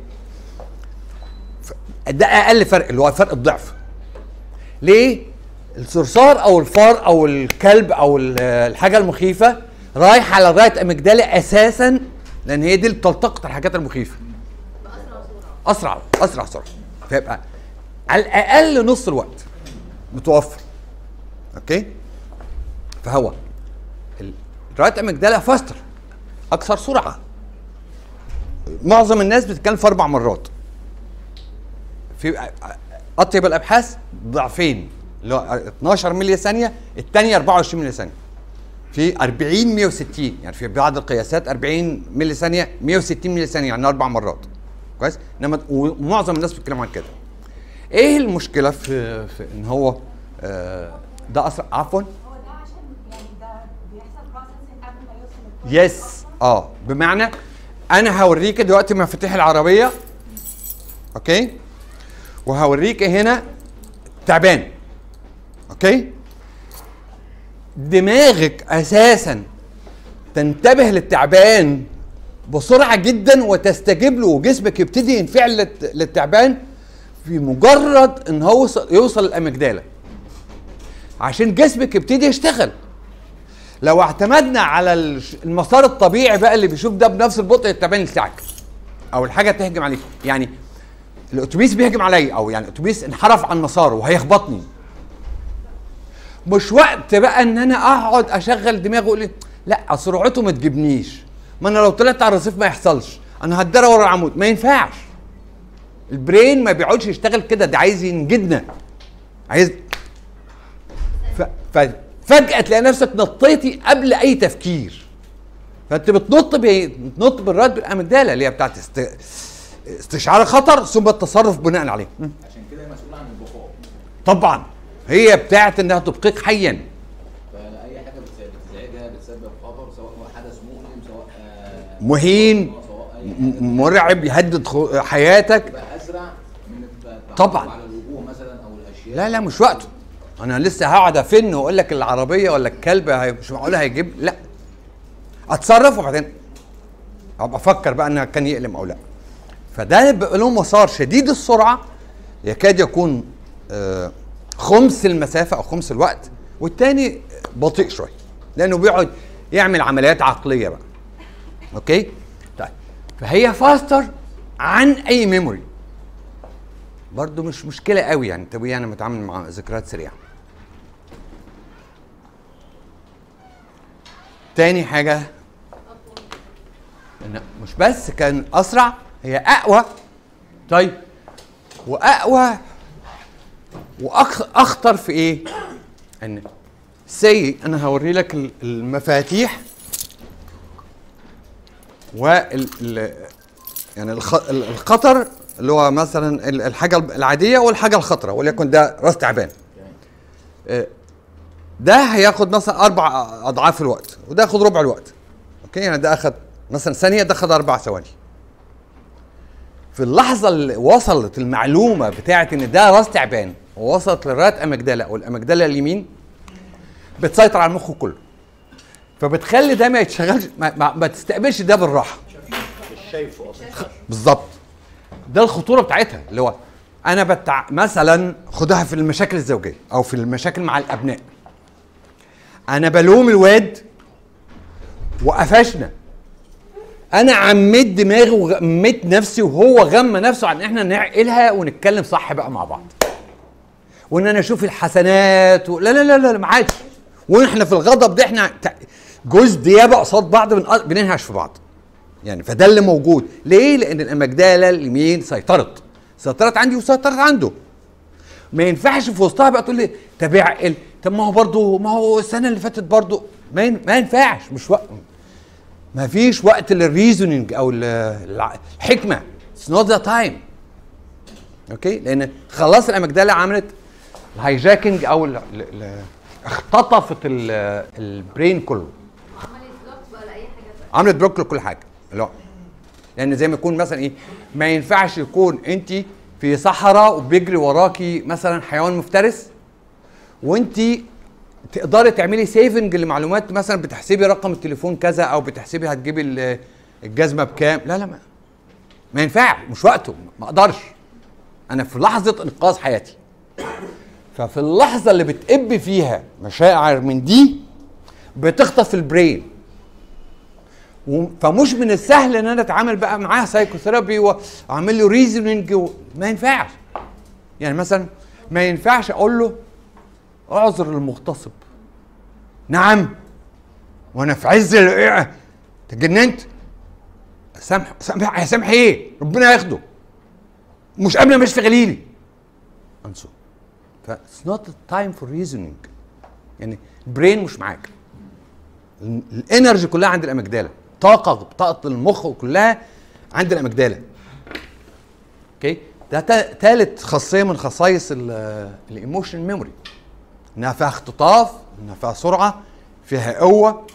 ده أقل فرق اللي هو فرق الضعف. ليه؟ الصرصار أو الفار أو الكلب أو ال- الحاجة المخيفة رايح على ال right amygdala أساسا لأن هي دي اللي بتلتقط الحاجات المخيفة. أسرع أسرع سرعه فيبقى على الأقل نص الوقت متوفر. أوكي؟ فهو ال- ال right amygdala faster أكثر سرعة. معظم الناس بتتكلم في أربع مرات. في أطيب الأبحاث ضعفين اللي هو 12 ملي ثانية الثانية 24 ملي ثانية. في 40 160 يعني في بعض القياسات 40 ملي ثانية 160 ملي ثانية يعني أربع مرات. كويس؟ إنما ومعظم الناس بتتكلم عن كده. إيه المشكلة في, في إن هو آه ده اسرع عفوا. عشان يعني يس آه. بمعنى أنا هوريك دلوقتي مفاتيح العربية أوكي؟ وهوريك هنا تعبان أوكي؟ دماغك أساسا تنتبه للتعبان بسرعة جدا وتستجيب له وجسمك يبتدي ينفعل للت- للتعبان في مجرد إن هو يوصل, يوصل ال amygdala عشان جسمك يبتدي يشتغل. لو اعتمدنا على المسار الطبيعي بقى اللي بيشوف ده بنفس البطء التعبان يلسعك أو الحاجة تهجم عليك. يعني الأتوبيس بيهجم عليا أو يعني الأتوبيس انحرف عن مساره وهيخبطني. مش وقت بقى إن أنا أقعد أشغل دماغي وأقول إيه، لا سرعته ما تجيبنيش. ما أنا لو طلعت على الرصيف ما يحصلش. أنا هتدرى ورا العمود. ما ينفعش. البرين ما بيقعدش يشتغل كده. ده عايز ينجدنا. عايز ف... ففجأة تلاقي نفسك نطيتي قبل أي تفكير. فأنت بتنط بايه؟ بتنط بالرد بالاميجدالا اللي هي بتاعت است... استشعار الخطر ثم التصرف بناء عليه. عشان كده هي مسؤولة عن البقاء. طبعا. هي بتاعت إنها تبقيك حيا. فاي حاجة بتزعجها بتسبب خطر سواء حدث مؤلم سواء آه، مهين مرعب يهدد خ- حياتك. أسرع من طبعاً. على الوجوه مثلا أو الأشياء. لا لا مش وقته. أنا لسه هقعد افن واقول لك العربية ولا الكلب مش معقول هيجيب لا. اتصرف وبعدين ابقى أفكر بقى انها كان يقلم أو لا. فده بيبقى له مسار شديد السرعة يكاد يكون آه، خمس المسافة أو خمس الوقت والتاني بطيء شوية لأنه بيقعد يعمل عمليات عقلية بقى. أوكي؟ طيب. فهي faster عن أي memory برضه مش مشكلة قوي يعني طب أنا متعامل مع ذكريات سريعة. تاني حاجة. مش بس كان أسرع هي أقوى. طيب وأقوى واخطر في إيه؟ إن سي أنا هوري لك ال- المفاتيح. وال ال- يعني الخ- ال- الخطر اللي هو مثلا ال- الحاجة العادية والحاجة الخطرة وليكن ده راس تعبان. ده هياخد مثلا أربع أضعاف الوقت وده ياخد ربع الوقت. أوكي؟ يعني ده أخد مثلا ثانية ده أخد أربع ثواني. في اللحظة اللي وصلت المعلومة بتاعت إن ده راس تعبان ووصلت للرات امجدلا أو الامجدلا اليمين بتسيطر على المخ كله. فبتخلي ده ما يتشغلش ما, ما, ما تستقبلش ده بالراحة. مش شايفه أصلا. بالظبط. ده الخطورة بتاعتها اللي هو أنا بتع... مثلا خدها في المشاكل الزوجية أو في المشاكل مع الأبناء. أنا بلوم الواد وقفشنا. أنا عميت دماغي وغميت نفسي وهو غم نفسه عن إحنا نعقلها ونتكلم صح بقى مع بعض. وإن أنا أشوف الحسنات و... لا لا لا لا ما عادش. وإحنا في الغضب ده إحنا جوز ديابة قصاد بعض بن... بننهش في بعض. يعني فده اللي موجود. ليه؟ لأن ال amygdala اليمين سيطرت. سيطرت عندي وسيطرت عنده. ما ينفعش في وسطها بقى تقول لي طب اعقل طب ما هو برضه ما هو السنة اللي فاتت برضه. ما. ما ينفعش مش وقت ما فيش وقت لل reasoning أو الحكمة. it's not the time أوكي لأن خلاص ال amygdala عملت ال hijacking أو ال... ال... ال... اختطفت ال... ال brain كله. عملت block ولا اي حاجة. عملت block لكل حاجة لا يعني زي ما يكون مثلا إيه ما ينفعش يكون انت في صحراء وبيجري وراكي مثلا حيوان مفترس وانت تقدري تعملي saving لمعلومات مثلا بتحسبي رقم التليفون كذا أو بتحسبي هتجيبي ال- الجزمة بكام. لا لا ما, ما ينفعش مش وقته ما أقدرش. أنا في لحظة إنقاذ حياتي. ففي اللحظة اللي بتقب فيها مشاعر من دي بتخطف ال brain فمش من السهل إن أنا أتعامل بقى معاه psychotherapy واعمل له reasoning و... ما ينفعش. يعني مثلا ما ينفعش أقول له اعذر المغتصب. نعم. وأنا في عز تجننت. سامح سامح سامح إيه؟ ربنا ياخده. مش قبل ما اشفي غليلي أنسو. ف not the time for reasoning. يعني brain مش معاك. ال- ال energy كلها عند ال amygdala طاقة طاقه المخ كلها عند ال amygdala okay ده تالت خاصية من خصائص ال emotion memory إنها فيها اختطاف إنها فيها سرعة فيها قوة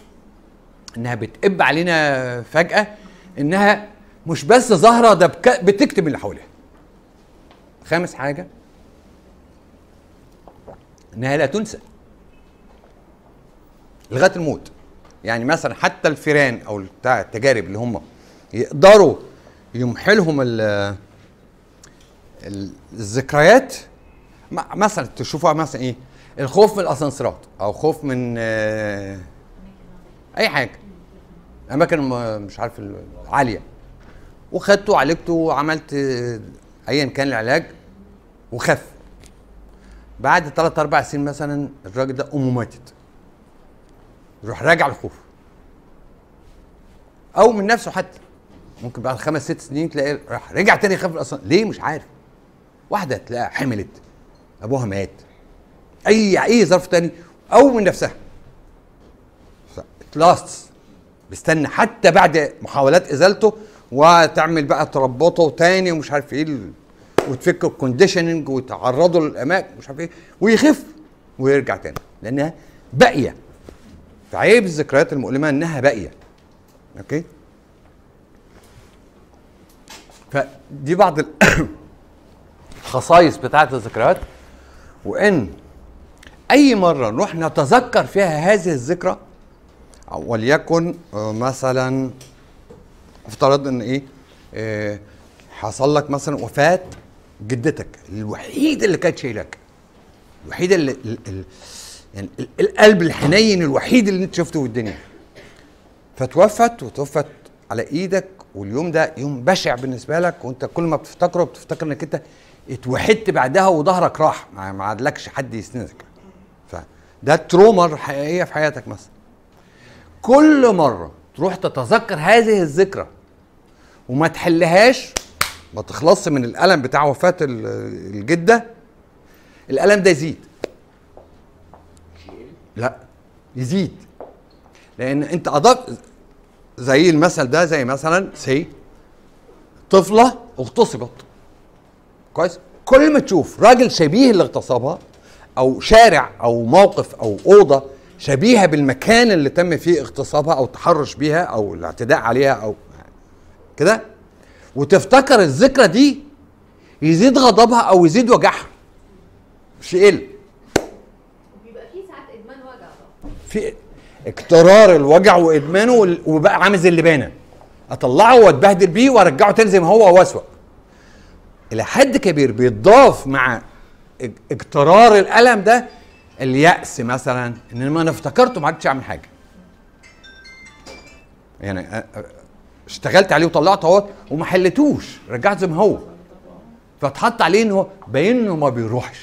إنها بتقب علينا فجأة إنها مش بس ظاهرة ده بتكتب اللي حواليها. خامس حاجة إنها لا تنسى. لغاية الموت. يعني مثلا حتى الفيران أو بتاع التجارب اللي هم يقدروا يمحلهم ال- ال- الذكريات مثلا تشوفوها مثلا إيه؟ الخوف من الأسانسيرات أو خوف من آه، أي حاجة. أماكن مش عارف العاليه وخدته وعالجته وعملت آه، ايا كان العلاج وخف. بعد ثلاث أربع سنين مثلا الراجل ده أمه ماتت. يروح راجع الخوف. أو من نفسه حتى. ممكن بعد خمس ست سنين تلاقي راح رجع تاني يخاف أصلا ليه؟ مش عارف. واحدة تلاقيها حملت. أبوها مات. اي أي ظرف تاني. أو من نفسها. لاست بيستنى حتى بعد محاولات إزالته وتعمل بقى تربطه تاني ومش عارف إيه وتفك ال conditioning وتعرضه للأماكن مش عارف إيه. ويخف ويرجع تاني. لأنها باقية. فعيب الذكريات المؤلمة إنها باقية. okay؟ فدي بعض ال- الخصائص بتاعت الذكريات. وإن أي مرة نروح نتذكر فيها هذه الذكرى وليكن آه، مثلا افترض إن إيه آه، حصل لك مثلا وفاة جدتك الوحيدة اللي كانت شايلك الوحيدة اللي ال- ال- يعني ال- القلب الحنين الوحيد اللي انت شفته في الدنيا. فتوفت وتوفت على إيدك واليوم ده يوم بشع بالنسبة لك وانت كل ما بتفتكره بتفتكر انك انت اتوحدت بعدها وظهرك راح. ما عادلكش حد يسندك. فده التروما الحقيقيه في حياتك مثلا. كل مرة تروح تتذكر هذه الذكرى وما تحلهاش ما تخلصش من الألم بتاع وفاة ال- الجدة الألم ده يزيد. لا يزيد. لأن أنت اضاف زي المثل ده زي مثلا سي طفلة اغتصبت. كويس؟ كل ما تشوف راجل شبيه اللي اغتصبها أو شارع أو موقف أو أوضة شبيهة بالمكان اللي تم فيه اغتصابها أو التحرش بيها أو الاعتداء عليها أو كده وتفتكر الذكرى دي يزيد غضبها أو يزيد وجعها. مش يقل بيبقى فيه ساعات ادمان وجع بقى في اكترار الوجع وإدمانه وبقى عامل زي اللبانه أطلعه وأتبهدل بيه وأرجعه تاني زي ما هو وأسوأ. إلى حد كبير بيتضاف مع اج- اكترار الألم ده اليأس مثلا إن لما أنا افتكرته ما عرفتش أعمل حاجة. يعني اشتغلت عليه وطلعته أهوت وما حلتوش رجعت زي ما هو. فاتحط عليه ان هو باين إنه ما بيروحش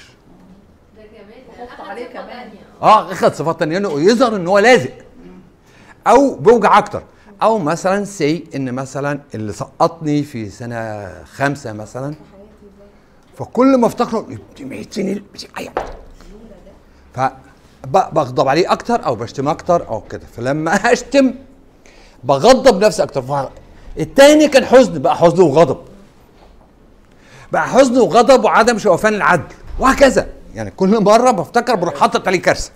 ده كمان حط أخد عليه صفة كمان. تانية. آه اخد صفات تانية. إنه يظهر إن هو لازق أو بيوجع أكتر. أو مثلا سي إن مثلا اللي سقطني في سنة خمسة مثلا. فكل ما افتكره 100 سنه فبغضب عليه أكتر أو بشتم أكتر أو كده. فلما أشتم بغضب نفسي أكتر. ف- التاني كان حزن بقى حزن وغضب. بقى حزن وغضب وعدم شوفان العدل. وهكذا. يعني كل مرة بفتكر بروح حاطط عليه كارثة.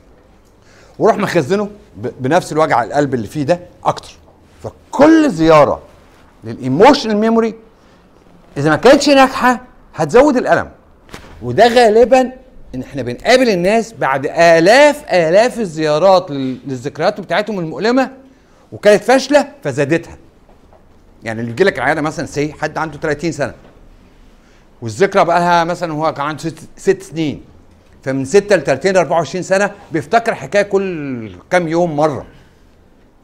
وأروح مخزنه بنفس الوجع القلب اللي فيه ده أكتر. فكل زيارة لل emotional memory إذا ما كانتش ناجحة هتزود الألم. وده غالبا إن إحنا بنقابل الناس بعد آلاف آلاف الزيارات لل- للذكريات بتاعتهم المؤلمة وكانت فاشلة فزادتها. يعني اللي يجي لك العيادة مثلا سي حد عنده 30 سنة. والذكرى بقى لها مثلا هو كان عنده ست, ست سنين. فمن 6 ل 30 ل 24 سنة بيفتكر حكاية كل كام يوم مرة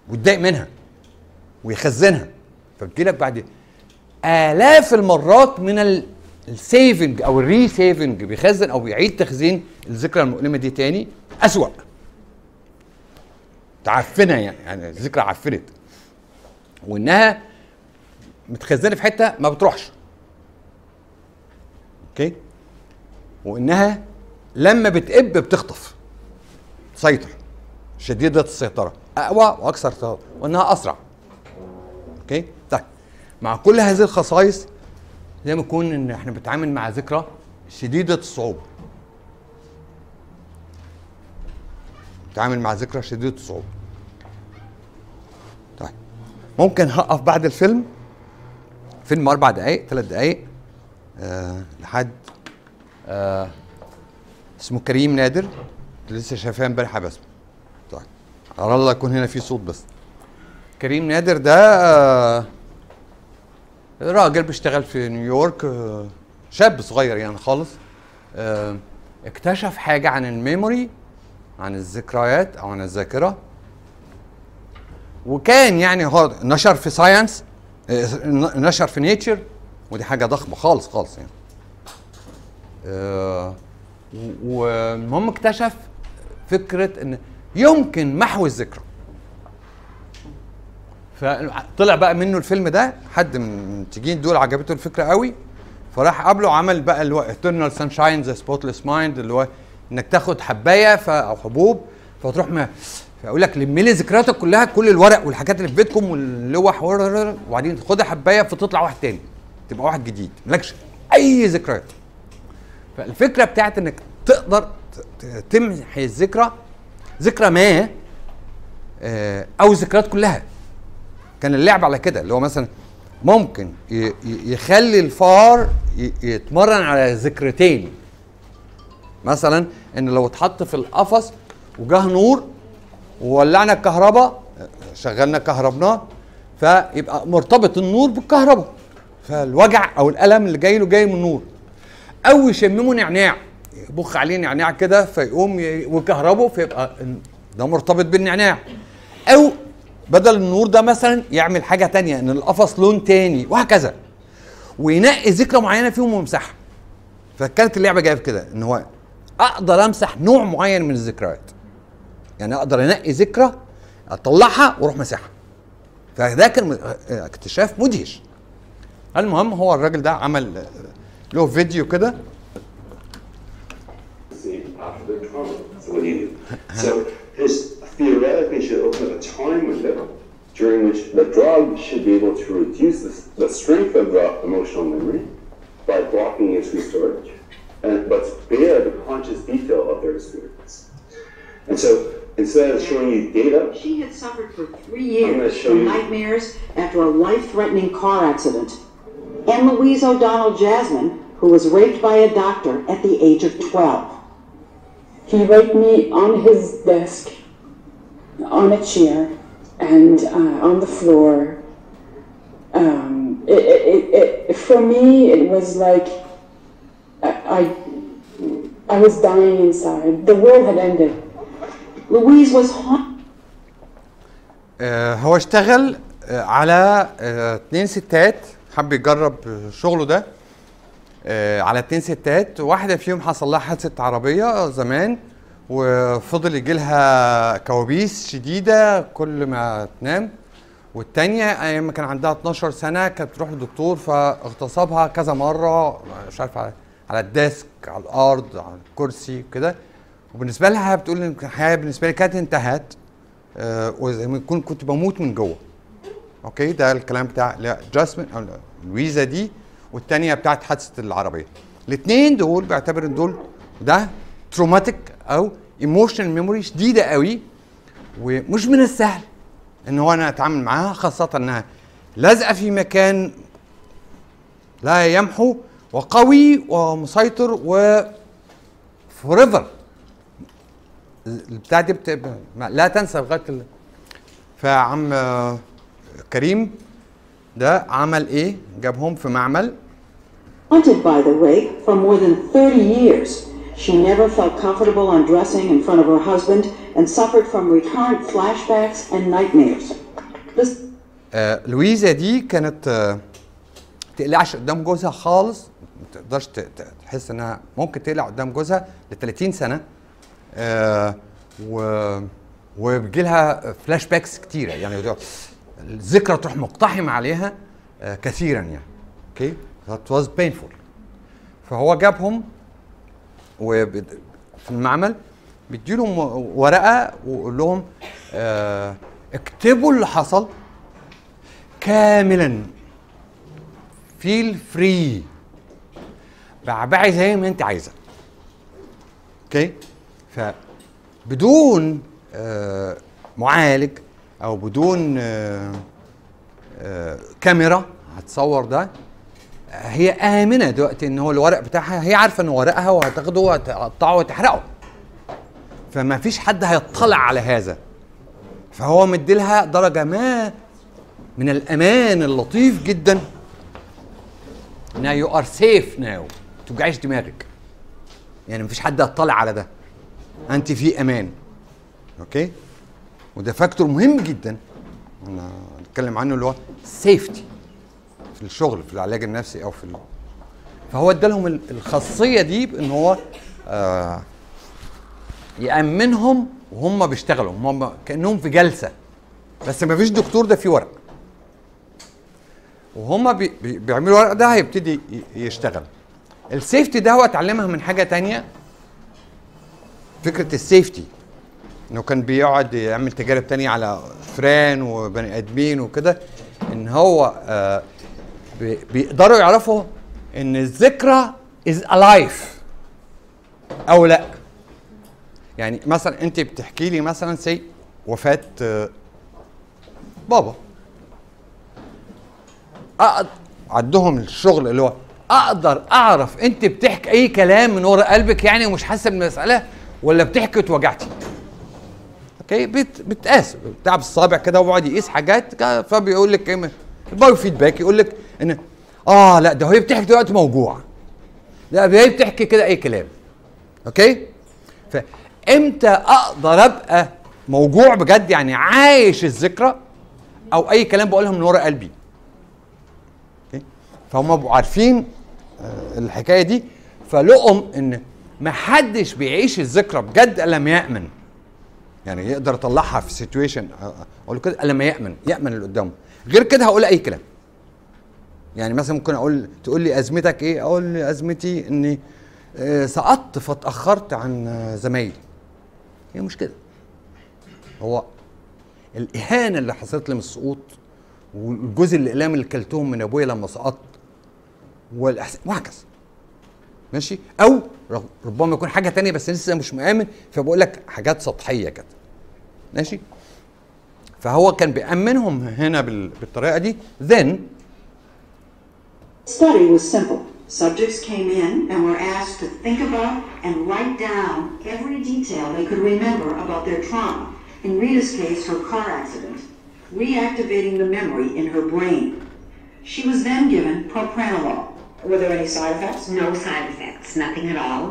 ويتضايق منها ويخزنها. فبتجيلك بعد آلاف المرات من ال- ال saving أو ال re-saving بيخزن أو بيعيد تخزين الذكرى المؤلمة دي تاني أسوأ. تعفنها يعني يعني الذكرى عفنت. وإنها متخزنة في حتة ما بتروحش. okay؟ وإنها لما بتقب بتخطف. تسيطر شديدة السيطرة. أقوى وأكثر سيطرة، وإنها أسرع. okay؟ طيب. مع كل هذه الخصائص زي ما يكون إن إحنا بنتعامل مع ذكرى شديدة الصعوبة. بنتعامل مع ذكرى شديدة الصعوبة. طيب. ممكن هقف بعد الفيلم. فيلم أربع دقائق ثلاث دقائق آه لحد آه اسمه كريم نادر لسه شايفاه امبارح بس طيب على الله يكون هنا في صوت بس. كريم نادر ده آه راجل بيشتغل في نيويورك آه شاب صغير يعني خالص آه اكتشف حاجة عن ال memory عن الذكريات أو عن الذاكرة. وكان يعني هو نشر في Science نشر في Nature ودي حاجة ضخمة خالص خالص يعني. والمهم اكتشف فكرة إن يمكن محو الذكرى. فطلع بقى منه الفيلم ده حد من المنتجين دول عجبته الفكرة قوي فراح قابله عمل بقى اللي هو eternal sunshine the spotless mind اللي هو إنك تاخد حباية أو حبوب فتروح ما فيقول لك لم لي ذكرياتك كلها كل الورق والحاجات اللي في بيتكم واللوح وبعدين خدها حباية فتطلع واحد تاني تبقى واحد جديد مالكش أي ذكريات. فالفكرة بتاعت إنك تقدر تمحي الذكرى ذكرى ما آه، أو الذكريات كلها. كان اللعب على كده اللي هو مثلا ممكن يخلي الفار يتمرن على ذكرتين. مثلا إن لو اتحط في القفص وجاه نور وولعنا الكهرباء شغلنا كهربناه فيبقى مرتبط النور بالكهرباء. فالوجع أو الألم اللي جاي له جاي من النور. أو يشمموا نعناع يبخ عليه نعناع كده فيقوم ويكهربه فيبقى ده مرتبط بالنعناع أو بدل النور ده مثلا يعمل حاجة تانية إن القفص لون تاني وهكذا. وينقي ذكرى معينة فيهم ويمسحها. فكانت اللعبة جاية كده إن هو أقدر أمسح نوع معين من الذكريات. يعني أقدر أنقي ذكرى أطلعها وأروح مسحها فده كان اكتشاف مدهش. المهم هو الراجل ده عمل له فيديو كده scene after the trauma. So what do you do? So this theoretically should open up a time window during which the drug should be able to reduce the, the strength of the emotional memory by blocking its restorage, and but spare the conscious detail of their experience. And so instead of showing you data, She had suffered for three I'm gonna years show from you- nightmares after a life-threatening car accident. And Louise O'Donnell Jasmine, who was raped by a doctor at the age of 12. He raped me on his desk, on a chair, and uh, on the floor. Um, it, it, it, it, for me, it was like I, I, I was dying inside. The world had ended. Louise was haunted. آه، هو اشتغل آه، على آه، اتنين ستات حب يجرب آه، شغله ده آه، على اتنين ستات. واحدة فيهم حصل لها حادثة عربية زمان وفضل يجي لها كوابيس شديدة كل ما تنام. والتانية أيام ما كان عندها 12 سنة كانت بتروح للدكتور فاغتصبها كذا مرة مش عارف على على ال desk على الأرض على الكرسي كده. وبالنسبة لها بتقول إن الحياة بالنسبة لي كانت انتهت آه، وزي ما يكون كنت بموت من جوه. okay؟ ده الكلام بتاع جاسمين أو لويزا دي. والتانية بتاعت حادثة العربية الاثنين دول بعتبر إن دول ده traumatic أو emotional memory شديدة قوي ومش من السهل إن هو أنا أتعامل معاها خاصة إنها لازقة في مكان لا يمحو وقوي ومسيطر و فوريفر البتاع دي بت... لا تنسى لغاية. فعم كريم ده عمل إيه؟ جابهم في معمل Haunted by the rape for more than 30 years. She never felt comfortable undressing in front of her husband and suffered from recurrent flashbacks and nightmares. آه لويزا دي كانت آه تقلعش قدام جوزها خالص ما تقدرش تحس انها ممكن تقلع قدام جوزها ل 30 سنه آه و وبيجي لها flashbacks كتيره يعني الذكرى تروح مقتحمة عليها آه كثيرا يعني. okay that was painful. فهو جابهم وفي المعمل بيديلهم ورقة ويقول لهم آه اكتبوا اللي حصل كاملا. feel free بعبعي زي ما انت عايزة. okay فبدون آه معالج أو بدون آه آه كاميرا هتصور ده. هي آمنة دلوقتي إن هو الورق بتاعها هي عارفة إن ورقها وهتاخده وهتقطعه وتحرقه. فما فيش حد هيطلع على هذا. فهو مديلها درجة ما من الأمان اللطيف جدا. انها you are safe now توجعش دماغك. يعني مفيش حد هيطلع على ده. أنت في أمان. okay؟ وده factor مهم جدا. أنا هنتكلم عنه اللي هو safety في الشغل في العلاج النفسي أو في. فهو ادالهم ال- الخاصية دي بإن هو آه يأمنهم وهم بيشتغلوا. هم كأنهم في جلسة. بس ما فيش دكتور ده في ورق. وهم بي بي بيعملوا ورق ده هيبتدي يشتغل. ال safety ده هو اتعلمها من حاجة تانية. فكرة ال safety إنه كان بيقعد يعمل تجارب تانية على فران وبني آدمين وكده إن هو آه بي- بيقدروا يعرفوا إن الذكرى is alive أو لأ يعني مثلا أنت بتحكي لي مثلا سي وفاة آه، بابا. عندهم الشغل اللي هو أقدر أعرف أنت بتحكي أي كلام من ورا قلبك يعني ومش حاسة بالمسألة ولا بتحكي وتوجعتي okay؟ بت... بتقاس بتاع بالصابع كده وبيقعد يقيس حاجات فبيقول لك إيه ال biofeedback. يقول لك إن آه لأ ده هي بتحكي دلوقتي موجوع. لأ هي بتحكي كده أي كلام. okay؟ فإمتى أقدر أبقى موجوع بجد؟ يعني عايش الذكرى أو أي كلام بقولها من ورا قلبي. okay؟ فهم بقوا عارفين آه، الحكاية دي. فلقوا إن ما حدش بيعيش الذكرى بجد إلا لما يأمن. يعني يقدر يطلعها في situation أقول له كده لما يأمن يأمن اللي قدامه. غير كده هقول أي كلام. يعني مثلا ممكن أقول تقول لي أزمتك إيه؟ أقول لي أزمتي إني آه، سقطت فاتأخرت عن آه، زمايلي. هي مش كده. هو الإهانة اللي حصلت لي من السقوط والجزء الإقلام اللي كلتهم من أبويا لما سقطت والاحسان وهكذا. ماشي أو ربما يكون حاجة تانية بس لسه مش مآمن فبقول لك حاجات سطحيه كده ماشي فهو كان بيأمنهم هنا بال- بالطريقة دي then study was simple. Subjects came in and were asked to think about and write down every detail they could remember about their trauma. In Rita's case, her car accident, reactivating the memory in her brain. She was then given propranolol. Were there any side effects? No side effects, nothing at all.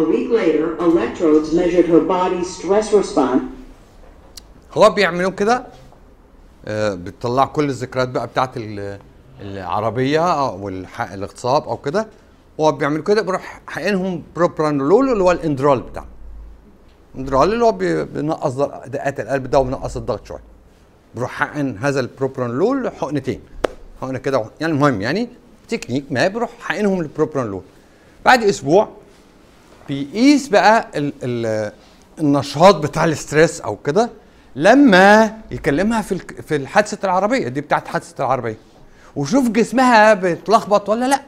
A week later, electrodes measured her body's stress response. هو بيعملوا كده آه، بتطلع كل الذكريات بقى بتاعت ال- العربية أو الاغتصاب أو كده هو بيعملوا كده بيروح حقنهم بروبرانولول اللي هو ال Inderal بتاعه ال Inderal اللي هو بي- بينقص دقات القلب ده وبينقص الضغط شوية بيروح حقن هذا البروبرانولول حقنتين حقنة كده يعني المهم يعني تكنيك ما بيروح حقنهم البروبرانولول بعد أسبوع بيقيس بقى ال ال النشاط بتاع ال stress أو كده لما يكلمها في في حادثه العربية. دي بتاعت حادثة العربية. وشوف جسمها بتلخبط ولا لأ.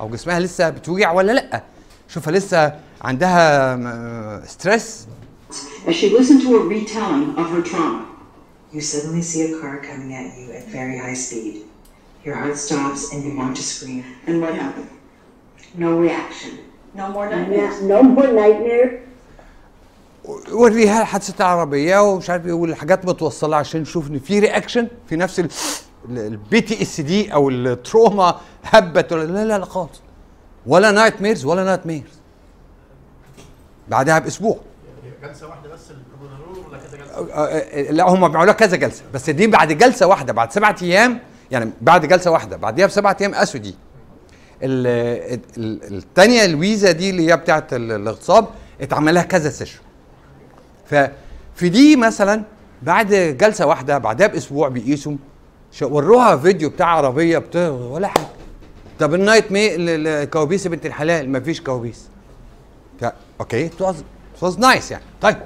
أو جسمها لسه بتوجع ولا لأ. شوفها لسه عندها stress. As she listened to a retelling of her trauma, You suddenly see a car coming at you at very high speed. Your heart stops and you want to scream. and what happened? No reaction. No more nightmares. No more nightmares. وريها حادثة العربيه ومش عارف إيه والحاجات متوصلة عشان نشوف إن في reaction في نفس ال PTSD أو ال trauma هبت ولا لا لا لا خالص ولا nightmares ولا nightmares بعدها بأسبوع جلسة واحدة بس ولا كده جلسة لا هم بيعملوها كذا جلسة بس دي بعد جلسة واحدة بعد سبعة أيام يعني بعد جلسة واحدة بعديها بسبعة أيام قاسوا دي ال- ال- التانية الويزا دي اللي هي بتاعت ال- الاغتصاب اتعمل لها كذا session ففي دي مثلا بعد جلسة واحدة بعدها بأسبوع بيقيسوا وروها فيديو بتاع عربية بتاع ولا حاجة. طب ال nightma- ال- ال- كوابيس يا بنت الحلال مفيش كوابيس. okay it nice يعني. طيب.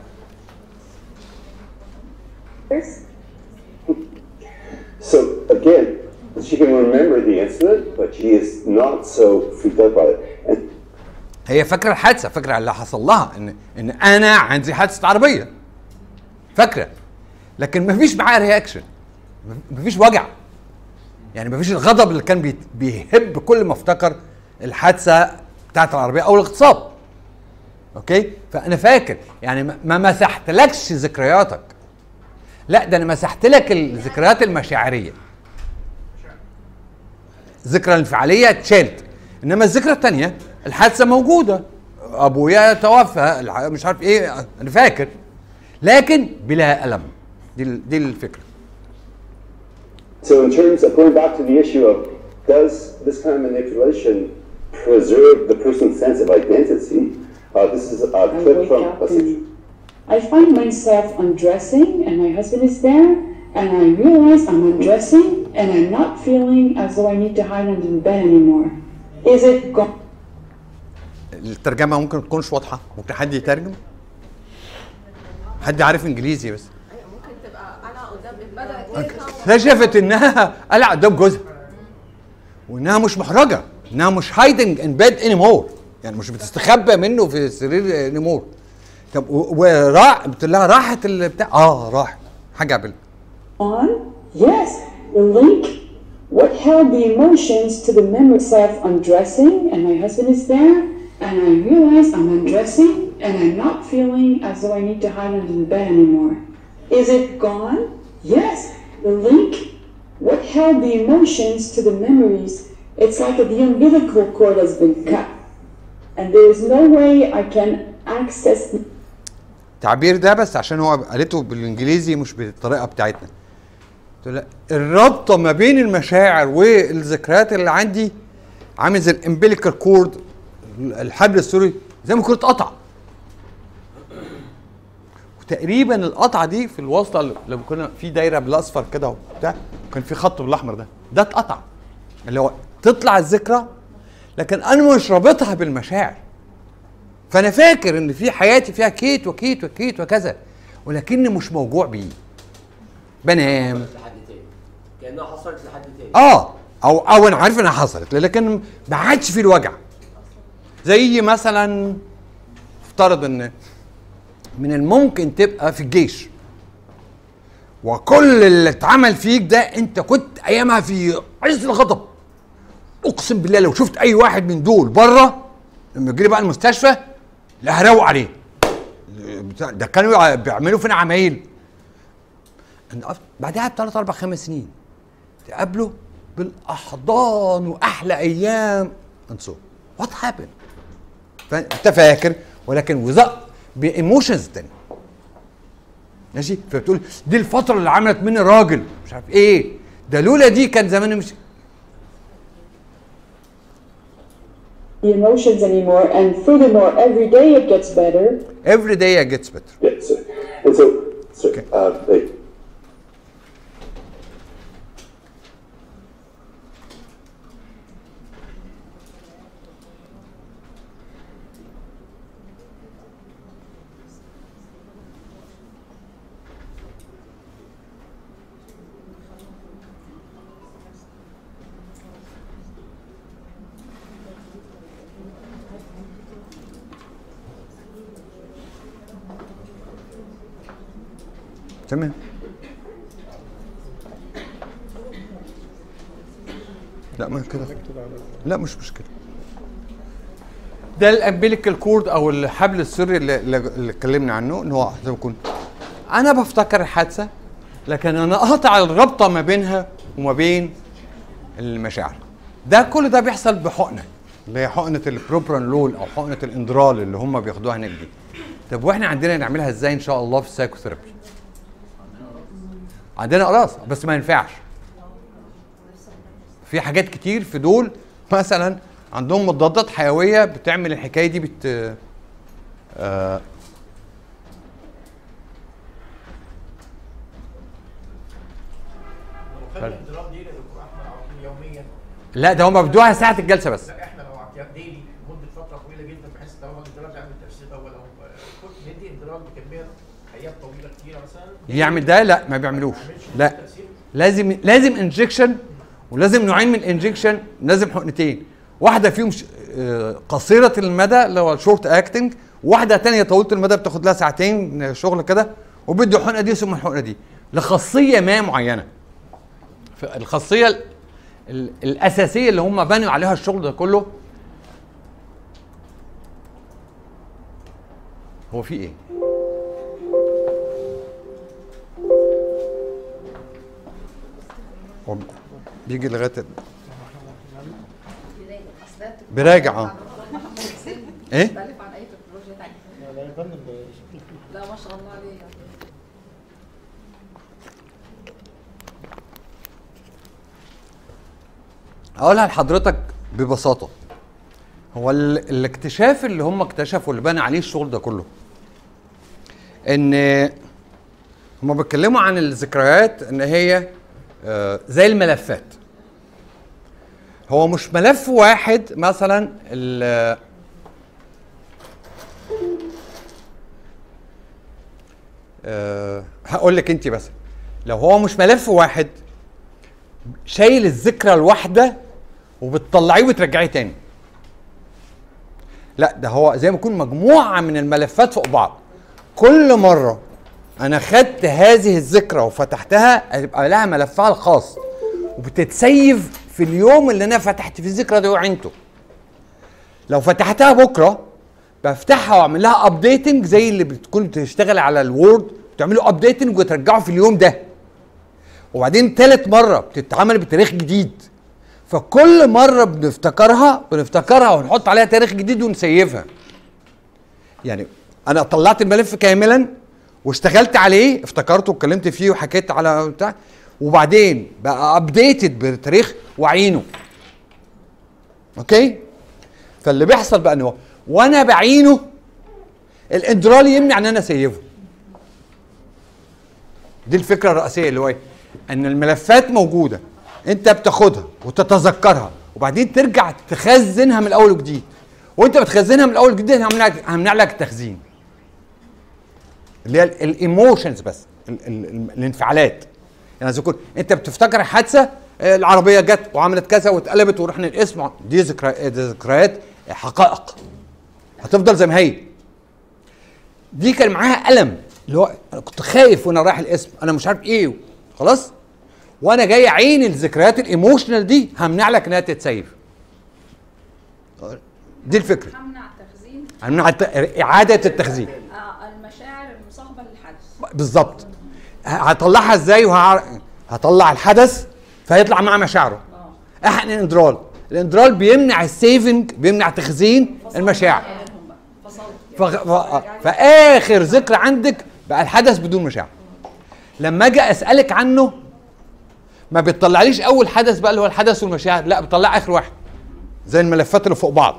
So again, she can remember the incident, but she is not so freaked out by it. And هي فاكرة الحادثة فاكرة اللي حصل لها إن إن أنا عندي حادثة عربية. فاكرة. لكن مفيش معاها reaction مفيش وجع. يعني مفيش الغضب اللي كان بيهب كل ما افتكر الحادثة بتاعت العربية أو الاغتصاب. أوكي؟ فأنا فاكر. يعني ما- ما مسحتلكش ذكرياتك. لا ده أنا مسحت لك الذكريات المشاعرية. الذكرى الانفعالية اتشالت إنما الذكرى الثانية الحادثة موجودة. أبويا توفى مش عارف إيه أنا فاكر لكن بلا ألم. دي دي الفكرة. So in terms of going back to the issue of does this kind of manipulation preserve the person's sense of identity, uh, this is a clip from a I find myself undressing, and my husband is there, and I realize I'm undressing, and I'm not feeling as though I need to hide under the bed anymore. Is it gone? الترجمة ممكن تكونش واضحة. ممكن حد يترجم؟ حد عارف إنجليزي بس. ممكن تبقى قلعه قدام اكتشفت إنها قلعة قدام جوزها. وإنها مش محرجة. إنها مش hiding in bed anymore يعني مش بتستخبى منه في السرير anymore طب و- وراح قلت لها راحت البتاع اه راحت حاجه قبل on? Yes, the link. What held the emotions to the memory self undressing, and my husband is there, and I realize I'm undressing, and I'm not feeling as though I need to hide under the bed anymore. Is it gone? Yes, the link. What held the emotions to the memories? It's like the umbilical cord has been cut, and there is no way I can access التعبير ده بس عشان هو قالته بالإنجليزي مش بالطريقة بتاعتنا. الرابطه ما بين المشاعر والذكريات اللي عندي عامل زي ال umbilical cord الحبل السري زي ما كنت اتقطع. وتقريبا القطعة دي في الواسطة لما كنا في دايرة بالأصفر كده وبتاع كان في خط بالأحمر ده ده اتقطع. اللي هو تطلع الذكرى لكن أنا مش رابطها بالمشاعر. فانا فاكر ان في حياتي فيها كيت وكيت وكيت وكذا ولكني مش موجوع بيه. بنام. كأنها حصلت لحد تاني. آه أو أو أنا عارف إنها حصلت لكن ما عادش في الوجع. زي مثلا افترض إن من الممكن تبقى في الجيش وكل اللي اتعمل فيك ده أنت كنت أيامها في عز الغضب. أقسم بالله لو شفت أي واحد من دول بره لما يجي لي بقى المستشفى لا هروق عليه. ده كانوا بيعملوا فينا عمايل. بعدها بثلاث أربع خمس سنين تقابله بالأحضان وأحلى أيام. So what happened فانت فاكر ولكن وزق بإيموشنز تاني. ماشي؟ فبتقول دي الفترة اللي عملت مني راجل. مش عارف إيه. ده لولا دي كان زماني مش the emotions anymore, and furthermore, every day it gets better. every day it gets better. Yeah, so, and so, so uh, تمام. لا ما كده. لا مش مشكلة. ده ال umbilical cord أو الحبل السري اللي, اللي اتكلمنا عنه إن هو زي يكون. أنا بفتكر الحادثة لكن أنا أقطع الرابطه ما بينها وما بين المشاعر. ده كل ده بيحصل بحقنة اللي هي حقنة البروبرانلول أو حقنة ال Inderal اللي هم بياخدوها هناك دي. طب وإحنا عندنا نعملها إزاي إن شاء الله في السايكوثيرابي عندنا قراصه بس ما ينفعش. في حاجات كتير في دول مثلا عندهم مضادات حيوية بتعمل الحكاية دي بت آه لا ده هم بيدوها ساعة الجلسة بس لا إحنا لو عطيها ديلي لمده فتره طويله جدا بحيث ان هو ال Inderal يعمل تاثير اول أو كنت ندي Inderal بكميه حبات طويله كتيره مثلا يعمل ده؟ لا ما بيعملوش. لا. لازم لازم injection ولازم نوعين من ال injection لازم حقنتين. واحدة فيهم آه، قصيرة المدى اللي هو short acting واحدة تانية طويلة المدى بتاخد لها ساعتين شغل كده وبدي الحقنه دي ثم الحقنة دي. لخاصية ما معينة. فالخاصيه ال- ال- الأساسية اللي هم بنوا عليها الشغل ده كله هو في إيه؟ بيجي لغاية براجع آه إيه؟ لا ما شاء الله. أقولها لحضرتك ببساطة هو ال... الاكتشاف اللي هم اكتشفوا اللي بنى عليه الشغل ده كله إن هم بيتكلموا عن الذكريات إن هي زي الملفات. هو مش ملف واحد مثلا ال- أه هقول لك انت بس. لو هو مش ملف واحد شايل الذكرى الواحدة وبتطلعيه وترجعيه تاني. لا ده هو زي ما يكون مجموعة من الملفات فوق بعض. كل مرة أنا خدت هذه الذكرى وفتحتها هيبقى لها ملفها الخاص. وبتتسيف في اليوم اللي أنا فتحت فيه الذكرى دي وعينته لو فتحتها بكرة بفتحها وأعمل لها updating زي اللي بتكون بتشتغل على ال Word بتعمله updating وترجعه في اليوم ده. وبعدين تالت مرة بتتعمل بتاريخ جديد. فكل مرة بنفتكرها بنفتكرها ونحط عليها تاريخ جديد ونسيفها. يعني أنا طلعت الملف كاملا واشتغلت عليه افتكرته واتكلمت فيه وحكيت على بتاع. وبعدين بقى updated بتاريخ وعينه. okay؟ فاللي بيحصل بقى انه وأنا بعينه الاندرال يمنع إن أنا اسيفه دي الفكرة الرئيسية اللي هو إيه؟ إن الملفات موجودة أنت بتاخدها وتتذكرها وبعدين ترجع تخزنها من الأول وجديد. وأنت بتخزنها من الأول وجديد همنع لك التخزين اللي هي ال emotions بس ال ال ال الانفعالات. يعني كنت أنت بتفتكر حادثة آه، العربية جت وعملت كذا واتقلبت ورحنا الاسم دي ذكريات حقائق. هتفضل زي ما هي. دي كان معاها ألم اللي هو أنا كنت خايف وأنا رايح الاسم أنا مش عارف إيه. خلاص؟ وأنا جاي عين الذكريات الايموشنال دي همنع لك إنها تتسيف. دي الفكرة. همنع تخزين. همنع إعادة التخزين آه، المشاعر المصاحبه للحدث بالظبط. هطلعها إزاي وهع... هطلع الحدث فيطلع مع مشاعره. احقن الاندرال الاندرال بيمنع ال saving بيمنع تخزين المشاعر. ف... ف... فآخر ذكرى عندك بقى الحدث بدون مشاعر. لما أجي أسألك عنه ما بتطلعليش أول حدث بقى اللي هو الحدث والمشاعر لا بتطلع آخر واحد. زي الملفات اللي فوق بعض.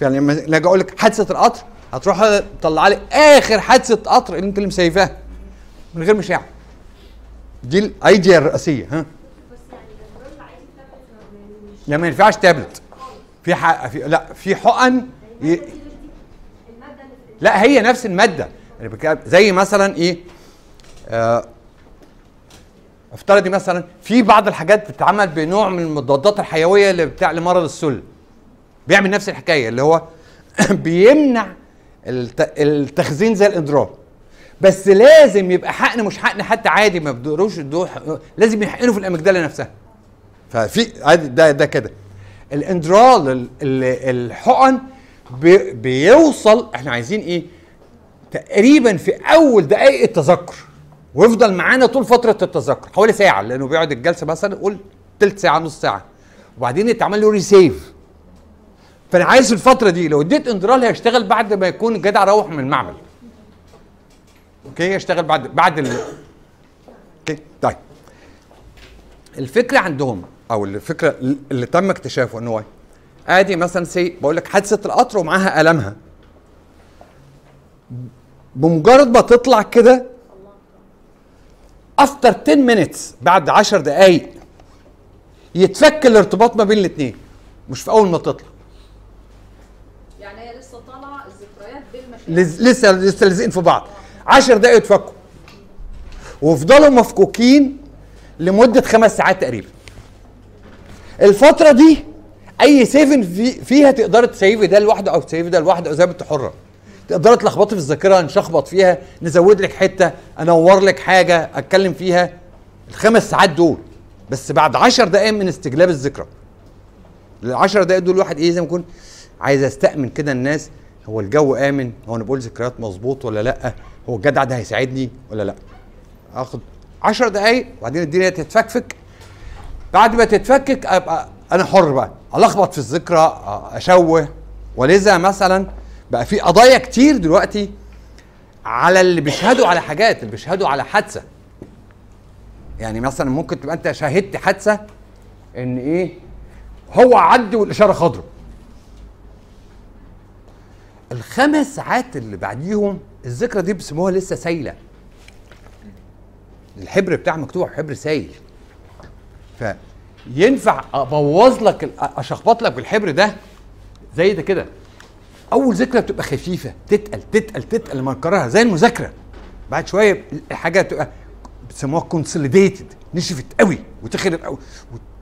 يعني لما لما أجي أقول لك حادثة القطر هتروح تطلع لي آخر حادثة قطر اللي انت اللي مسيفاها. من غير مشاعر. دي الايديا الرئيسية ها؟ لا ما ينفعش تابلت. في. في لا في حقن ي... لا هي نفس المادة. زي مثلا إيه؟ آه افترضي مثلا في بعض الحاجات بتتعمل بنوع من المضادات الحيوية اللي بتاع لمرض السل. بيعمل نفس الحكاية اللي هو بيمنع. التخزين زي الاندرال بس لازم يبقى حقن مش حقن حتى عادي ما يدوه لازم يحقنوا في ال amygdala نفسها. ففي عادي ده ده كده. الاندرال ال- ال- الحقن بي بيوصل إحنا عايزين إيه؟ تقريبا في أول دقائق التذكر. ويفضل معانا طول فترة التذكر حوالي ساعة لأنه بيقعد الجلسة مثلا قول تلت ساعة نص ساعة. وبعدين يتعمل له re-save فأنا عايز الفترة دي لو اديت إندرال هيشتغل بعد ما يكون الجدع روح من المعمل. okay؟ يشتغل بعد بعد ال... okay؟ طيب. الفكرة عندهم أو الفكرة اللي تم اكتشافه إن هو آدي مثلا say بقول لك حادثة القطر ومعاها ألمها. بمجرد ما تطلع كده after 10 minutes بعد 10 دقائق يتفك الارتباط ما بين الاثنين مش في أول ما تطلع يعني هي لسه طالعه الذكريات بالمشاعر لز- لسه لسه لازقين في بعض. 10 دقائق يتفكوا وفضلوا مفكوكين لمدة خمس ساعات تقريبا. الفترة دي أي سيفن في فيها تقدر تسيفي ده لوحده أو تسيفي ده لوحده زي ما أنت حرة. تقدر تلخبطي في الذاكرة نشخبط فيها نزود لك حتة أنور لك حاجة أتكلم فيها. الخمس ساعات دول بس بعد 10 دقائق من استجلاب الذكرى. العشر دقايق دول الواحد إيه زي ما يكون عايز استأمن كده الناس. هو الجو آمن؟ هو أنا بقول ذكريات مظبوط ولا لأ؟ هو الجدع ده هيساعدني ولا لأ؟ آخد 10 دقايق وبعدين الدنيا تتفكفك. بعد ما تتفكك أبقى أنا حر بقى. ألخبط في الذكرى أشوه. ولذا مثلا بقى في قضايا كتير دلوقتي على اللي بيشهدوا على حاجات اللي بيشهدوا على حادثة. يعني مثلا ممكن تبقى أنت شاهدت حادثة إن إيه؟ هو عدي والإشارة خضراء. الخمس ساعات اللي بعديهم الذكرى دي بيسموها لسه سايلة. الحبر بتاع مكتوب حبر سايل. فينفع أبوظ لك أشخبط لك بالحبر ده؟ زي ده كده. أول ذكرى بتبقى خفيفة تتقل تتقل تتقل لما نكررها زي المذاكرة. بعد شوية الحاجة تبقى بيسموها consolidated نشفت قوي وتخرب قوي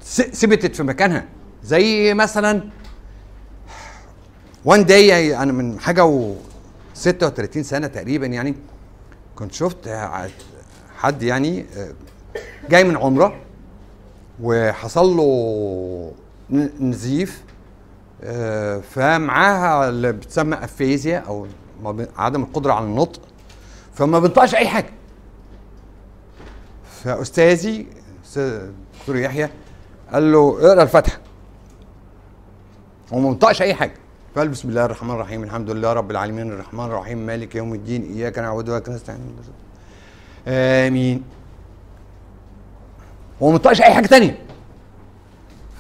وثبتت في مكانها. زي مثلا one day أنا من حاجة و 36 سنة تقريبا يعني كنت شفت حد يعني آه، جاي من عمرة وحصل له نزيف آه، فمعاها اللي بتسمى افيزيا أو عدم القدرة على النطق فما بينطقش أي حاجة. فأستاذي دكتور يحيى قال له اقرأ الفاتحة. هو ما بينطقش أي حاجة. فقال بسم الله الرحمن الرحيم الحمد لله رب العالمين الرحمن الرحيم مالك يوم الدين إياك نعبد وإياك نستعين. آمين. هو ما أي حاجة تانية.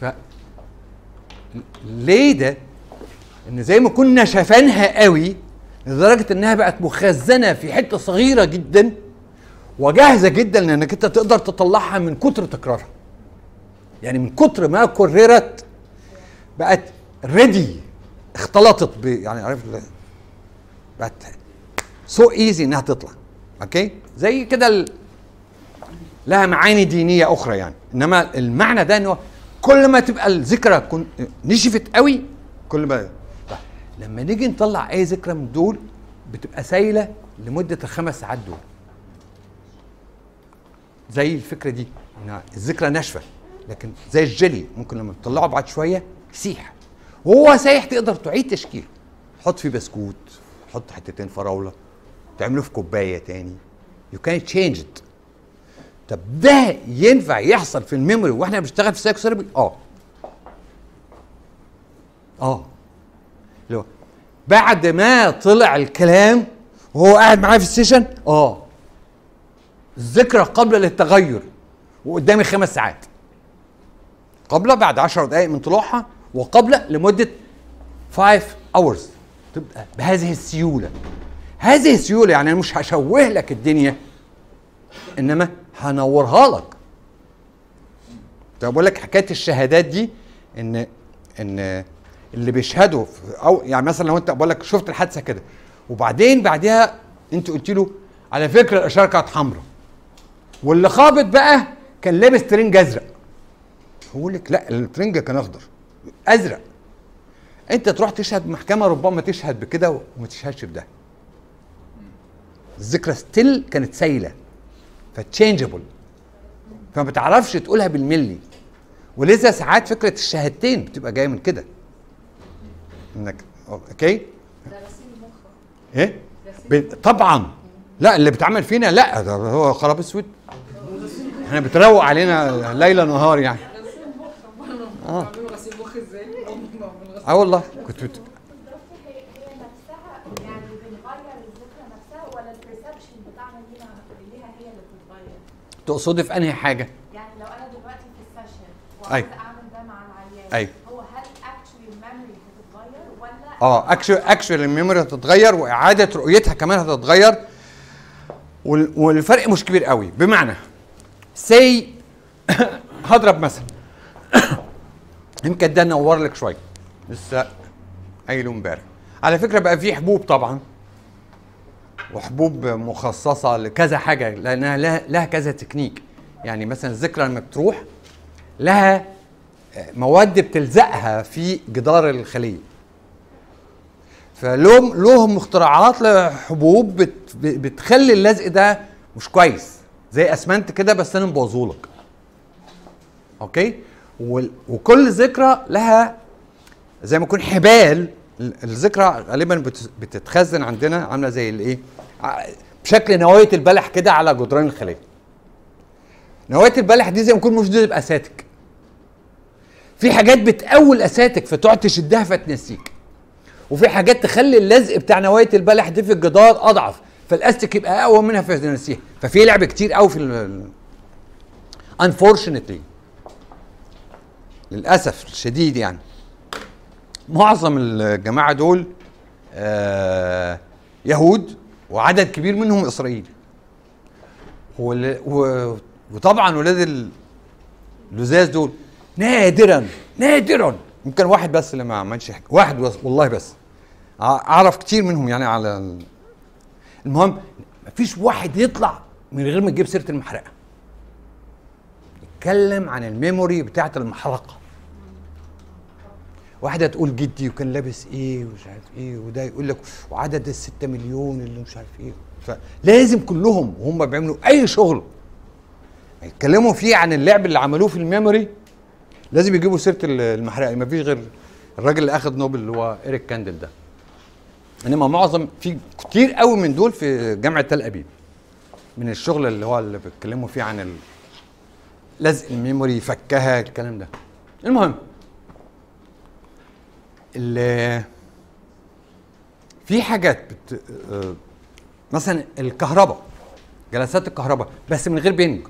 ف ليه ده إن زي ما كنا شايفينها قوي لدرجة إنها بقت مخزنة في حتة صغيرة جدا وجاهزة جدا لإنك أنت تقدر تطلعها من كتر تكرارها. يعني من كتر ما كررت بقت ريدي اختلطت ب يعني عارف ال- بقت so easy إنها تطلع. okay زي كده ال- لها معاني دينية أخرى يعني. إنما المعنى ده إنه كل ما تبقى الذكرى كن نشفت قوي كل ما لما نيجي نطلع أي ذكرى من دول بتبقى سايلة لمدة الخمس ساعات دول. زي الفكرة دي الذكرى ناشفة. لكن زي الجلي ممكن لما تطلعه بعد شوية يسيح وهو سايح تقدر تعيد تشكيله. حط فيه بسكوت حط حتتين فراولة تعمله في كوباية تاني. you can change طب ده ينفع يحصل في ال memory وإحنا بنشتغل في psychotherapy آه. آه. لو بعد ما طلع الكلام وهو قاعد معايا في ال session؟ آه. الذكرى قبل للتغير وقدامي خمس ساعات. قبل بعد عشر دقائق من طلوعها وقبل لمدة 5 hours. تبقى بهذه السيولة. هذه السيولة يعني أنا مش هشوه لك الدنيا إنما هنورها لك. طب بقول لك حكاية الشهادات دي إن إن اللي بيشهدوا أو يعني مثلا لو أنت بقول لك شفت الحادثة كده وبعدين بعدها أنت قلت له على فكرة الإشارة كانت حمراء. واللي خابط بقى كان لابس ترنج أزرق. هقول لك لا الترنج كان أخضر. أزرق. أنت تروح تشهد محكمة ربما تشهد بكده وما تشهدش بده. الذكرى still كانت سايلة ف changeable فما بتعرفش تقولها بالملي. ولذا ساعات فكرة الشهادتين بتبقى جاية من كده. انك okay؟ إيه؟ طبعا. لا اللي بيتعمل فينا لا ده هو خراب أسود. إحنا بتروق علينا ليل نهار يعني. غسيل مخ آه. بعملوا غسيل مخ إزاي؟ آه والله. كنت بت... تقصدي في أنهي حاجة؟ يعني لو أنا دلوقتي في ال session أيوة. وعايزه اعمل ده مع العيان أيوة. هو هل actually ال memory هتتغير ولا آه actually actually ال memory هتتغير وإعادة رؤيتها كمان هتتغير. وال- والفرق مش كبير قوي. بمعنى say هضرب مثلا. يمكن ده نور لك شوية. لسه قايله امبارح. على فكرة بقى في حبوب طبعا. وحبوب مخصصة لكذا حاجة لأنها لها, لها كذا تكنيك. يعني مثلا الذكرى لما بتروح لها مواد بتلزقها في جدار الخلية. فلهم لهم اختراعات لحبوب بت بتخلي اللزق ده مش كويس. زي أسمنت كده بس أنا مبوظهولك. أوكي؟ وكل ذكرى لها زي ما يكون حبال ال- الذكرى غالبا بت- بتتخزن عندنا عاملة زي الإيه؟ بشكل نواية البلح كده على جدران الخليه نواية البلح دي زي ما يكون مش دي تبقى أساتك. في حاجات بتقوي الاساتك فتقعد تشدها فتنسيك. وفي حاجات تخلي اللزق بتاع نواية البلح دي في الجدار أضعف. فالأستك يبقى أقوى منها فتنسيها. ففي لعب كتير قوي في unfortunately. للأسف الشديد يعني. معظم الجماعة دول آه يهود وعدد كبير منهم إسرائيلي. وطبعا ولاد ال- اللزاز دول نادرا نادرا. يمكن واحد بس اللي ما عملش حاجة واحد بس والله بس. أعرف كتير منهم يعني على ال- المهم مفيش واحد يطلع من غير ما يجيب سيرة المحرقة. يتكلم عن الميموري بتاعت المحرقة. واحدة تقول جدي وكان لابس إيه ومش عارف إيه وده يقول لك وعدد الستة مليون اللي مش عارف إيه. فلازم كلهم وهم بيعملوا أي شغل يتكلموا فيه عن اللعب اللي عملوه في ال memory لازم يجيبوا سيرة المحرقة. ما فيش غير الراجل اللي أخذ نوبل اللي هو إيريك كاندل ده. إنما معظم في كتير قوي من دول في جامعة تل أبيب. من الشغل اللي هو اللي بيتكلموا فيه عن لزق ال memory فكها الكلام ده. المهم ال- في حاجات بت... آه، مثلا الكهرباء جلسات الكهرباء بس من غير بنج.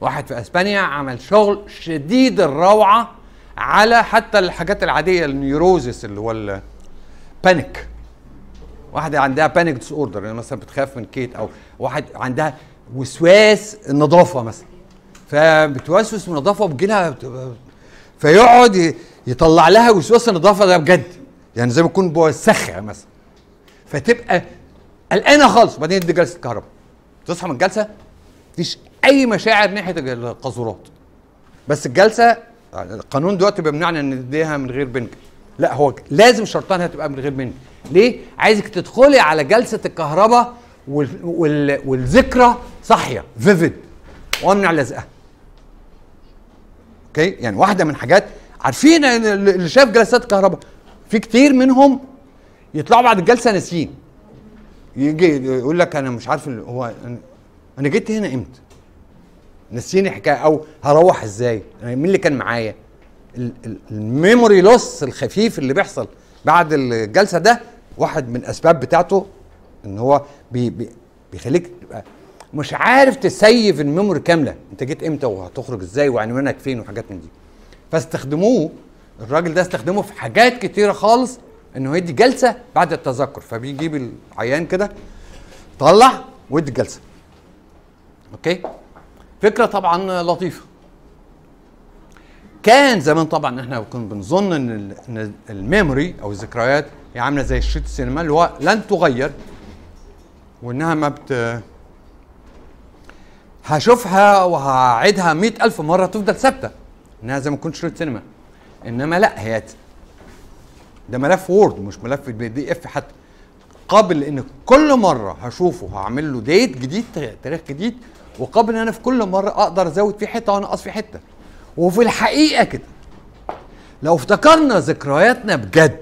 واحد في إسبانيا عمل شغل شديد الروعة على حتى الحاجات العادية ال neuroses اللي هو ال panic واحدة عندها panic disorder يعني مثلا بتخاف من cat أو واحد عندها وسواس النظافة مثلا. فبتوسوس النظافة وبتجي لها فيقعد يطلع لها وسواس النظافة ده بجد. يعني زي ما يكون بوسخها مثلا. فتبقى قلقانة خالص. وبعدين تدي جلسة كهرباء. تصحى من الجلسة مفيش أي مشاعر ناحية القاذورات. بس الجلسة القانون دلوقتي بيمنعنا إن نديها من غير بنج. لا هو لازم شرطان انها تبقى من غير بنج. ليه؟ عايزك تدخلي على جلسة الكهرباء وال... وال... والذكرى صاحية. فيفيد وامنع لزقها. أوكي يعني واحدة من حاجات عارفين اللي شاف جلسات الكهرباء في كتير منهم يطلعوا بعد الجلسة ناسيين. يجي يقول لك أنا مش عارف هو أنا جيت هنا إمتى؟ نسيني حكايه أو هروح إزاي؟ أنا مين اللي كان معايا؟ ال- ال- ال memory loss الخفيف اللي بيحصل بعد الجلسة ده واحد من الأسباب بتاعته إن هو بي بي بيخليك مش عارف ت save ال memory كاملة. أنت جيت إمتى وهتخرج إزاي وعنوانك فين وحاجات من دي؟ فاستخدموه. الراجل ده استخدمه في حاجات كتيرة خالص إنه يدي جلسة بعد التذكر. فبيجيب العيان كده طلع ويدي الجلسه أوكي؟ فكرة طبعا لطيفة. كان زمان طبعا إحنا كنا بنظن إن ال- إن ال memory أو الذكريات هي عاملة زي شريط السينما اللي هو لن تغير وإنها ما بت هشوفها وهعيدها مئة ألف مرة تفضل ثابتة. إنها زي ما تكون شريط سينما إنما لا هي ده ملف Word مش ملف PDF حتى. قابل إن كل مرة هشوفه هعمل له update جديد تاريخ جديد وقابل إن أنا في كل مرة أقدر أزود فيه حتة وانقص فيه حتة. وفي الحقيقة كده. لو افتكرنا ذكرياتنا بجد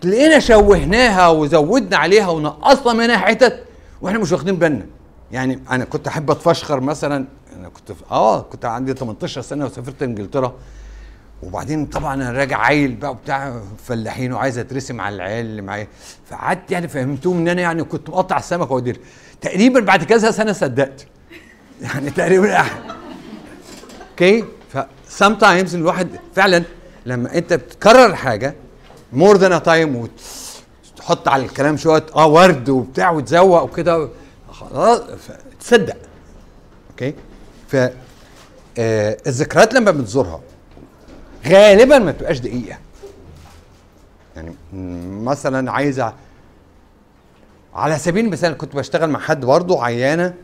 تلاقينا شوهناها وزودنا عليها ونقصنا منها حتت وإحنا مش واخدين بالنا. يعني أنا كنت أحب أتفشخر مثلا أنا كنت في آه كنت عندي 18 سنة وسافرت إنجلترا. وبعدين طبعا أنا راجع عيل بقى بتاع فلاحين وعايز أترسم على العيال اللي معايا. فقعدت يعني فهمتهم إن أنا يعني كنت مقطع السمك وديله تقريبا بعد كذا سنة صدقت. يعني تقريبا okay ف sometimes الواحد فعلا لما أنت بتكرر حاجة more than time وتحط على الكلام شوية آه ورد وبتاع وتزوق وكده خلاص تصدق. okay ف آه لما بتزورها غالبا ما بتبقاش دقيقة. يعني مثلا عايزة على سبيل المثال كنت بشتغل مع حد برضه عيانة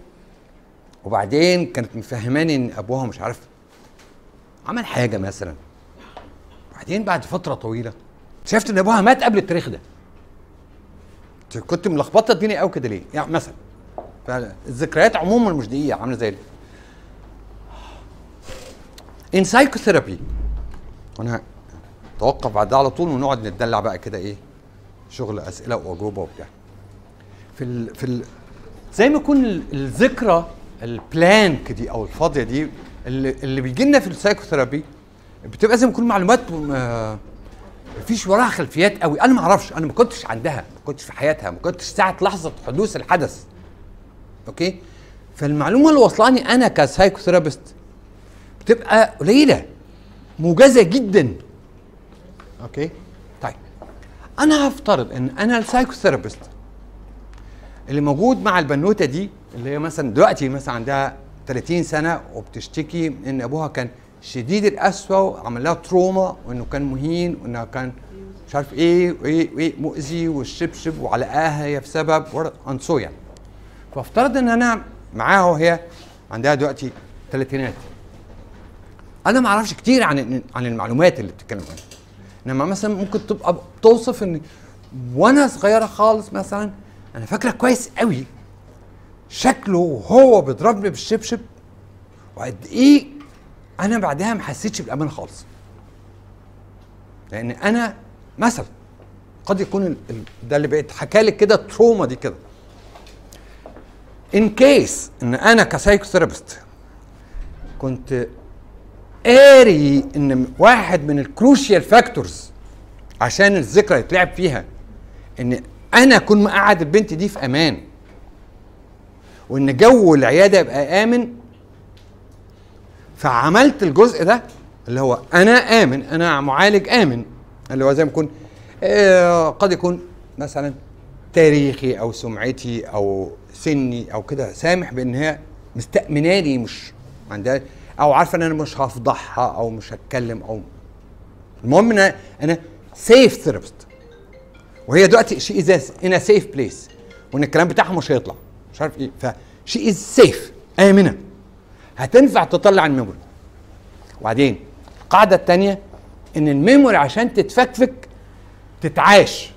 وبعدين كانت مفهماني إن أبوها مش عارف عمل حاجة مثلا. بعدين بعد فترة طويلة اكتشفت إن أبوها مات قبل التاريخ ده. كنت ملخبطة الدنيا قوي كده ليه؟ يعني مثلا فالذكريات عموما مش دقيقة عاملة زي in psychotherapy وأنا توقف بعد على طول ونقعد نتدلع بقى كده إيه شغل أسئلة وأجوبة وبتاع. في ال في ال زي ما يكون ال- الذكرى ال blank دي أو الفاضية دي اللي, اللي بيجي لنا في ال psychotherapy بتبقى زي ما يكون معلومات ما فيش وراها خلفيات قوي. أنا ما أعرفش أنا ما كنتش عندها ما كنتش في حياتها ما كنتش ساعة لحظة حدوث الحدث. okay؟ فالمعلومة اللي وصلاني أنا ك psychotherapist بتبقى قليلة. موجزة جدا. okay؟ طيب. أنا هفترض إن أنا ال psychotherapist اللي موجود مع البنوتة دي اللي هي مثلا دلوقتي مثلا عندها 30 سنة وبتشتكي إن أبوها كان شديد القسوة وعمل لها trauma وإنه كان مهين وانه كان مش عارف إيه وإيه وإيه مؤذي والشبشب وعلقاها هي في سبب and so يعني. فافترض إن أنا معاها وهي عندها دلوقتي ثلاثينات أنا ما أعرفش كتير عن عن المعلومات اللي بتتكلم عنها. انما مثلا ممكن تبقى توصف ان وأنا صغيرة خالص مثلا أنا فاكرة كويس قوي شكله وهو بيضربني بالشبشب وقد إيه أنا بعدها ما حسيتش بالامان خالص. لأن أنا مثلا قد يكون ده اللي بقيت لك كده ال trauma دي كده. in case إن أنا ك psychotherapist كنت قاري إن واحد من ال crucial factors عشان الذكرى يتلعب فيها إن أنا أكون مقعد البنت دي في أمان وإن جو العيادة يبقى آمن فعملت الجزء ده اللي هو أنا آمن أنا معالج آمن اللي هو زي ما يكون آه قد يكون مثلا تاريخي أو سمعتي أو سني أو كده سامح بإن هي مستأمناني مش عندها أو عارفة إن أنا مش هفضحها أو مش هتكلم أو المهم إن أنا safe therapist وهي دلوقتي she is in safe place وإن الكلام بتاعها مش هيطلع. مش عارف إيه. ف she is safe آمنة. هتنفع تطلع ال memory وبعدين القاعده الثانية إن ال memory عشان تتفكفك تتعاش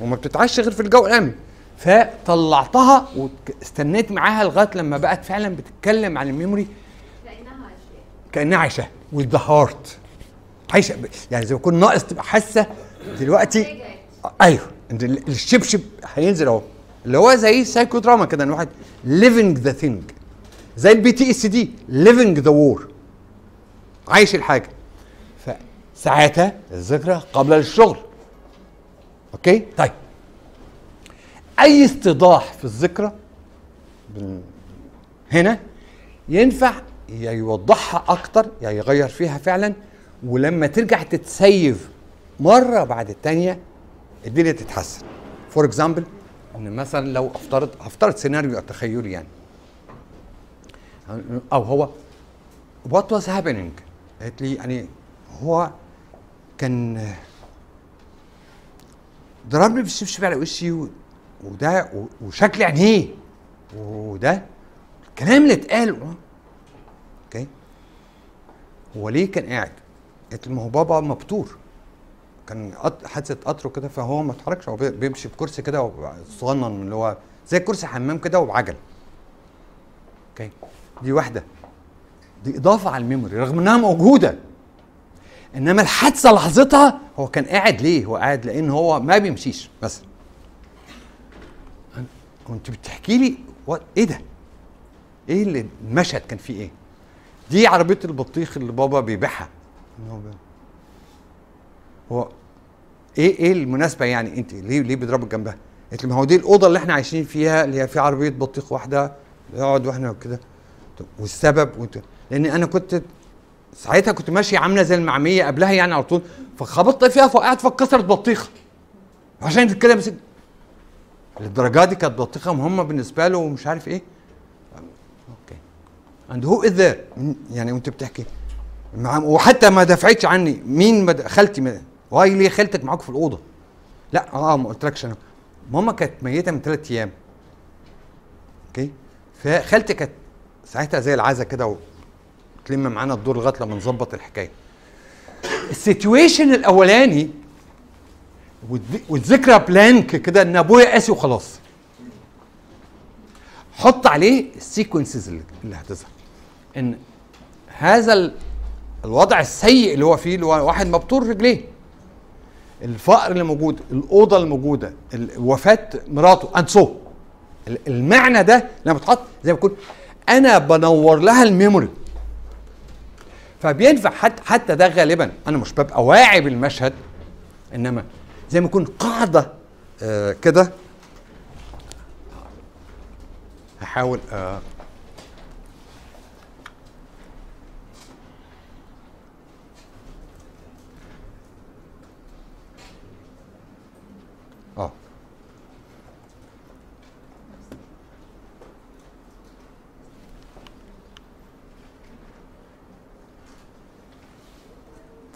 وما بتتعاش غير في الجو الآمن. فطلعتها واستنيت معاها لغاية لما بقت فعلا بتتكلم عن ال memory. كأنها اشياء كأنها عايشة. With the heart. عايشة. يعني زي ما يكون ناقص تبقى حاسة. دلوقتي أيوه. الشبشب هينزل أهو. اللي هو زي سايكو دراما كده إن واحد living the thing زي ال PTSD living the war عايش الحاجة. فساعتها الذكرى قبل الشغل. okay؟ طيب. أي استيضاح في الذكرى؟ هنا ينفع يا يوضحها أكتر يا يغير فيها فعلا ولما ترجع تت save مرة بعد التانية الدنيا تتحسن. for example إن مثلا لو أفترض هفترض سيناريو تخيلي يعني. أو هو what was happening قالت لي يعني هو كان ضربني بالشبشب على وشي وده وشكل عينيه وده الكلام اللي اتقال. okay. هو ليه كان قاعد؟ له ما هو بابا مبتور. كان حادثة قطر كده فهو ما اتحركش. هو بي- بيمشي بكرسي كده صغنن اللي هو زي كرسي حمام كده وبعجل okay. دي واحدة. دي إضافة على ال memory رغم إنها موجودة. إنما الحادثة لحظتها هو كان قاعد ليه؟ هو قاعد لأن هو ما بيمشيش مثلا كنت بتحكي لي وات- إيه ده؟ إيه اللي المشهد كان فيه إيه؟ دي عربية البطيخ اللي بابا بيبيعها هو إيه إيه المناسبة يعني أنت ليه ليه بيضربك جنبها؟ قلت ما هو دي الأوضة اللي إحنا عايشين فيها اللي هي في عربية بطيخ واحدة يقعد وإحنا كده والسبب وانت لأن أنا كنت ساعتها كنت ماشي عاملة زي المعمية قبلها يعني على طول فخبطت فيها فوقعت فاتكسرت بطيخة عشان كده للدرجه دي كانت بطيخه مهمة بالنسبة له ومش عارف إيه. أوكي. and who is there يعني وأنت بتحكي. مع وحتى ما دفعتش عني. مين مد... خالتي ما... why ليه خالتك معاك في الأوضة؟ لا آه ما قلتلكش أنا. ماما كانت ميتة من ثلاث أيام. أوكي؟ فخالتي كانت ساعتها زي العزا كده وتلم معانا الدور لغاية لما نظبط الحكاية. ال situation الأولاني والذكرى blank كده إن أبويا قاسي وخلاص. حط عليه ال sequences اللي اللي هتظهر. إن هذا ال- الوضع السيء اللي هو فيه اللي هو واحد مبتور رجليه. الفقر اللي موجود الأوضة الموجوده ال- وفاة مراته and so المعنى ده لما بتحط زي ما يكون أنا بنور لها ال memory. فبينفع حتى حتى ده غالبا أنا مش ببقى واعي بالمشهد إنما زي ما يكون قاعدة آه كده. هحاول آه آه.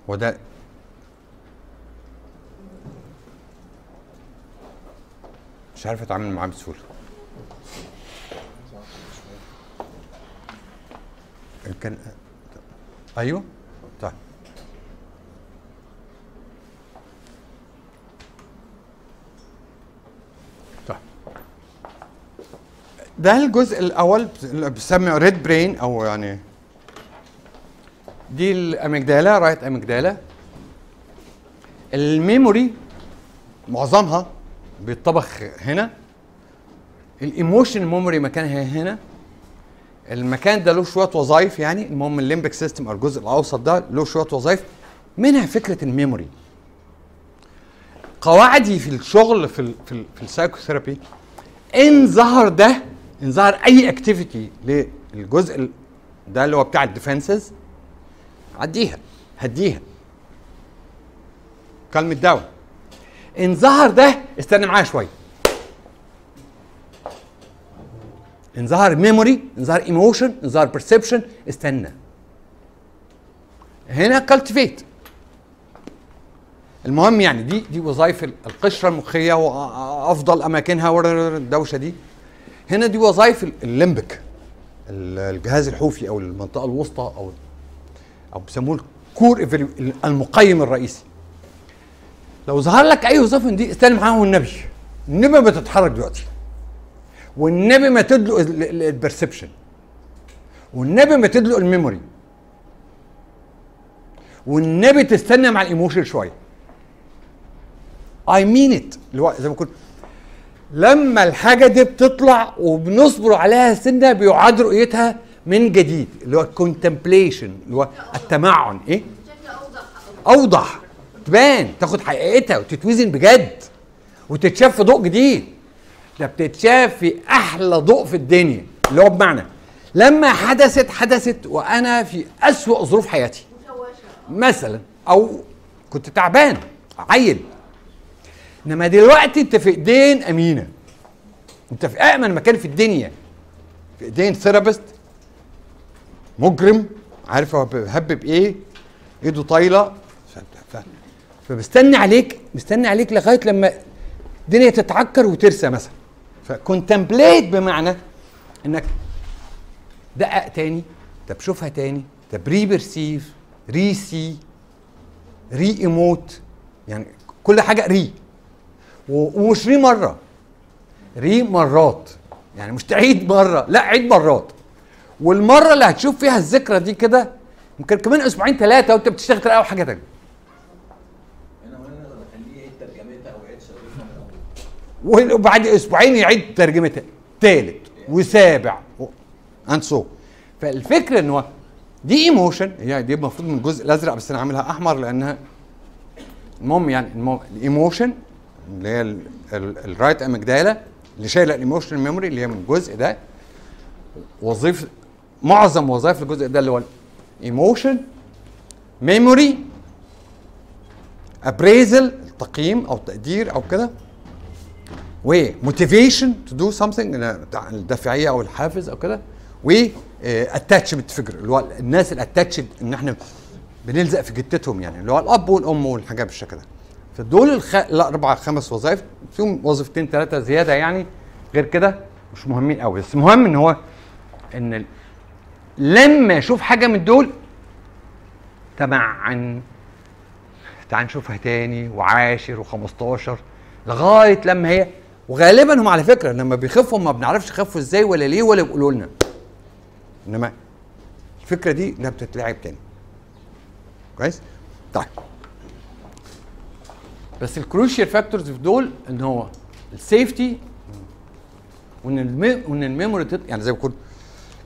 وده مش عارف أتعامل معاه بسهولة. كان أيوه؟ طيب. طيب. ده الجزء الأول اللي red brain أو يعني دي ال amygdala right amygdala؟ ال memory معظمها بيتطبخ هنا. ال emotion memory مكانها هنا. المكان ده له شوية وظائف يعني. المهم ال limbic system أو الجزء الأوسط ده له شوية وظائف منها فكرة ال memory. قواعدي في الشغل في ال في, في ال psychotherapy إن ظهر ده إن ظهر أي activity للجزء ده اللي هو بتاع ال defenses عديها هديها. calm it down. إن ظهر ده استنى معايا شوية. إن ظهر memory إن ظهر emotion إن ظهر perception استنى. هنا cultivate المهم يعني دي دي وظائف القشرة المخية وافضل أماكنها الدوشة دي. هنا دي وظائف ال limbic الجهاز الحوفي أو المنطقة الوسطى أو أو بيسموه ال core المقيم الرئيسي. لو ظهر لك أي وظيفة من دي استلم معاهم النبي. النبي ما بتتحرك دلوقتي. والنبي ما تدلق ال perception والنبي ما تدلق ال memory. والنبي تستنى مع ال emotion شوية. I mean it زي ما كنت لما الحاجة دي بتطلع وبنصبر عليها سنه بيعاد رؤيتها من جديد. اللي هو ال contemplation اللي هو التمعن. إيه؟ أوضح. تبان تاخد حقيقتها وتتوزن بجد وتتشاف في ضوء جديد. ده بتتشاف في أحلى ضوء في الدنيا. اللي هو بمعنى لما حدثت حدثت وأنا في أسوأ ظروف حياتي. مثلا أو كنت تعبان عيل. إنما دلوقتي أنت في إيدين أمينة. أنت في امن مكان في الدنيا. في إيدين ثيرابيست مجرم عارف هو بيهبب إيه؟ إيده طايلة. فمستني عليك مستني عليك لغاية لما الدنيا تتعكر وترسى مثلا. ف contemplate بمعنى إنك دقق تاني طب شوفها تاني طب re-perceive re-see re-emote يعني كل حاجة re ومش re مرة re مرات يعني مش تعيد مرة لا عيد مرات. والمرة اللي هتشوف فيها الذكرى دي كده يمكن كمان أسبوعين ثلاثة وأنت بتشتغل تلاقي حاجة تانية هنا وهنا نقدر نخليه يعيد ترجمتها أو يعيد شغلتها من الأول وبعد أسبوعين يعيد ترجمتها. ثالث وسابع and so فالفكرة ان هو دي emotion هي دي المفروض من الجزء الأزرق بس أنا عاملها أحمر لأنها المهم يعني ال emotion اللي هي ال right amygdala اللي شايله ال emotion memory اللي هي من الجزء ده. وظيفه معظم وظائف الجزء ده اللي هو emotion memory appraisal تقييم أو تقدير أو كده. و motivation to do something الدافعيه أو الحافز أو كده و attachment figure اللي هو الناس ال attached إن إحنا بنلزق في جتتهم يعني. اللي هو الأب والأم والحاجات بالشكل ده. فدول الخ... الاربع خمس وظائف. فيهم وظيفتين ثلاثة زيادة يعني. غير كده مش مهمين قوي بس المهم إن هو إن ال... لما أشوف حاجة من دول تمعن تعال نشوفها تاني وعاشر و15 لغاية لما هي وغالبا هم على فكرة لما بيخفوا ما بنعرفش يخفوا إزاي ولا ليه ولا يقولوا لنا إنما الفكرة دي إنها بتتلعب تاني كويس طيب بس ال crucial factors في دول إن هو ال safety وإن. وإن ال memory. يعني زي ما كنت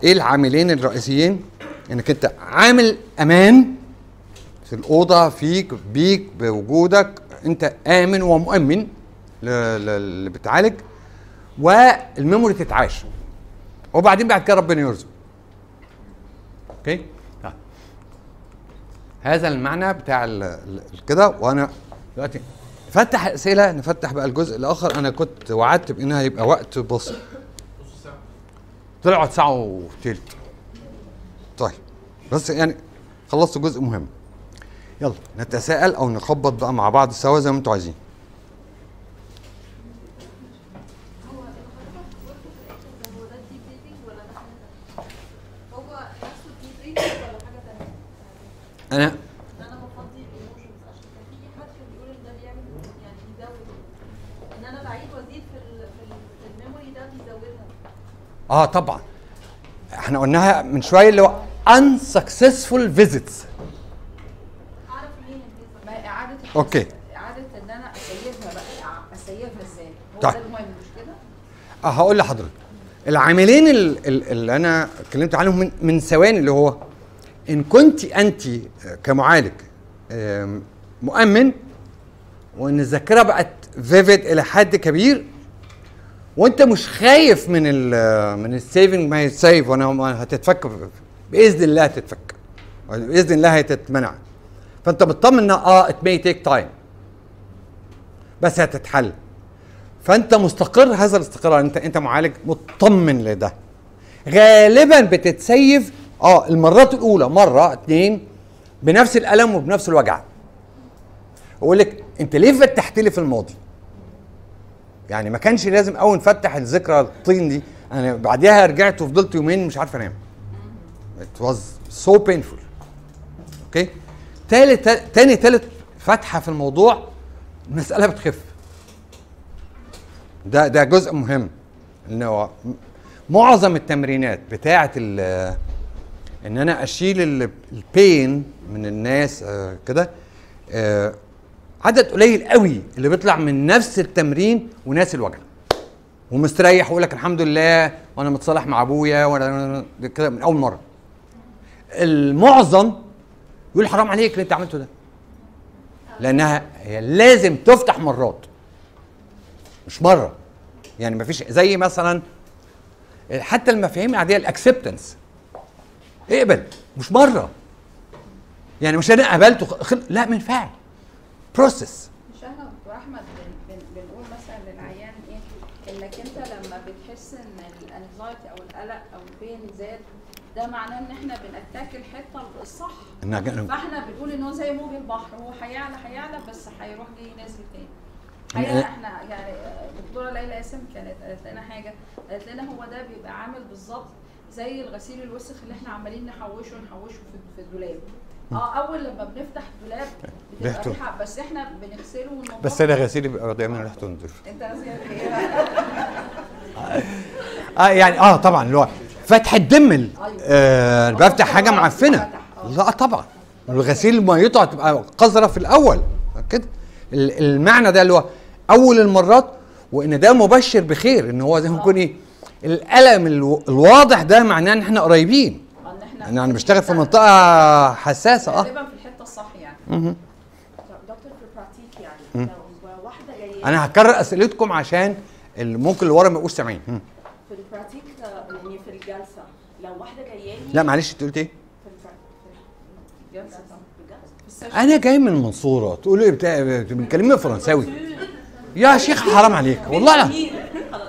إيه العاملين الرئيسيين إنك أنت عامل أمان في الأوضة فيك بيك بوجودك أنت آمن ومؤمن اللي بتعالج وال memory تتعاش وبعدين بعد كده ربنا يرزق. أوكي؟ طيب. هذا المعنى بتاع كده. وأنا دلوقتي فتح اسئله نفتح بقى الجزء الآخر. أنا كنت وعدت بانها هيبقى وقت بسيط. طلعت ساعه وثلث طيب. بس يعني خلصت جزء مهم. يلا نتساءل أو نخبط بقى مع بعض سوا زي ما أنتوا عايزين. أنا آه طبعا. إحنا قلناها من شوية اللي هو unsuccessful visits. اعرف ليه اعاده أوكي. اعاده ان أنا اسيفها بقى اسيفها إزاي هو طيب. ده المهم مش كده آه هقول لحضرتك. العاملين اللي أنا اتكلمت عنهم من من ثواني اللي هو إن كنت أنت كمعالج آم، مؤمن وإن الذاكرة بقت vivid إلى حد كبير وإنت مش خايف من ال من ال saving ما يتسيف وأنا هتتفك بإذن الله هتتفك بإذن الله هتتمنع. فإنت مطمن إنها آه it may take time بس هتتحل. فإنت مستقر هذا الاستقرار أنت أنت معالج مطمن لده. غالبا بتتسيف آه المرات الأولى مرة اتنين بنفس الألم وبنفس الوجع. أقول لك أنت ليه فتحت لي في الماضي؟ يعني ما كانش لازم اول نفتح الذكرى الطين دي. أنا بعدها رجعت وفضلت يومين مش عارف أنام. It was so painful. أوكي؟ تالت تاني تالت فتحة في الموضوع المسألة بتخف. ده ده جزء مهم. إنه معظم التمرينات بتاعة إن أنا أشيل ال- البين من الناس آه، كده آه، عدد قليل قوي اللي بيطلع من نفس التمرين وناس الوجع. ومستريح ويقول لك الحمد لله وأنا متصالح مع أبويا وأنا ده كده من أول مرة. المعظم يقول حرام عليك اللي أنت عملته ده. لأنها هي لازم تفتح مرات. مش مرة. يعني ما فيش زي مثلا حتى المفاهيم العادية ال acceptance اقبل مش مرة. يعني مش أنا قبلته خل... لا ما ينفعش process مش دكتور أحمد بن بن بنقول مثلا للعيان إيه؟ إنك أنت لما بتحس إن ال anxiety أو القلق أو ال pain زاد ده معناه إن إحنا بنتاك الحتة الصح. فإحنا بنقول إن هو زي موج البحر هو هيعلى هيعلى بس هيروح جاي نازل تاني. يعني إيه؟ إحنا يعني الدكتورة ليلى قاسم كانت قالت لنا حاجة قالت لنا هو ده بيبقى عامل بالظبط زي الغسيل الوسخ اللي إحنا عمالين نحوشه نحوشه في الدولاب. آه أول لما بنفتح الدولاب بتبقى ريحته. ريحة بس إحنا بنغسله وننضفه بس أنا غسيلي بيبقى دايما ريحته نضيف انت بقى؟ آه يعني آه طبعا اللي هو فتح الدم ال- آه بفتح حاجة معفنة. لا طبعا. الغسيل ميته هتبقى قذرة في الأول. كده ال- المعنى ده اللي هو أول المرات وإن ده مبشر بخير إن هو زي ما يكون إيه الألم الو- الواضح ده معناه إن إحنا قريبين. إن إحنا ان أنا بشتغل في منطقة حساسة آه. غالبا في الحتة الصح يعني. دكتور في البراتيك يعني. لو واحدة جاية أنا هكرر أسئلتكم عشان اللي ممكن اللي ورا ما يبقوش سامعين. في البراتيك آه، يعني في الجلسة. لو واحدة جاية لي. لا معلش أنت قلت إيه؟ في الجلسة. أنا جاي من المنصوره تقول إيه؟ بتاع بتكلمني فرنساوي. يا شيخ حرام عليك. والله لا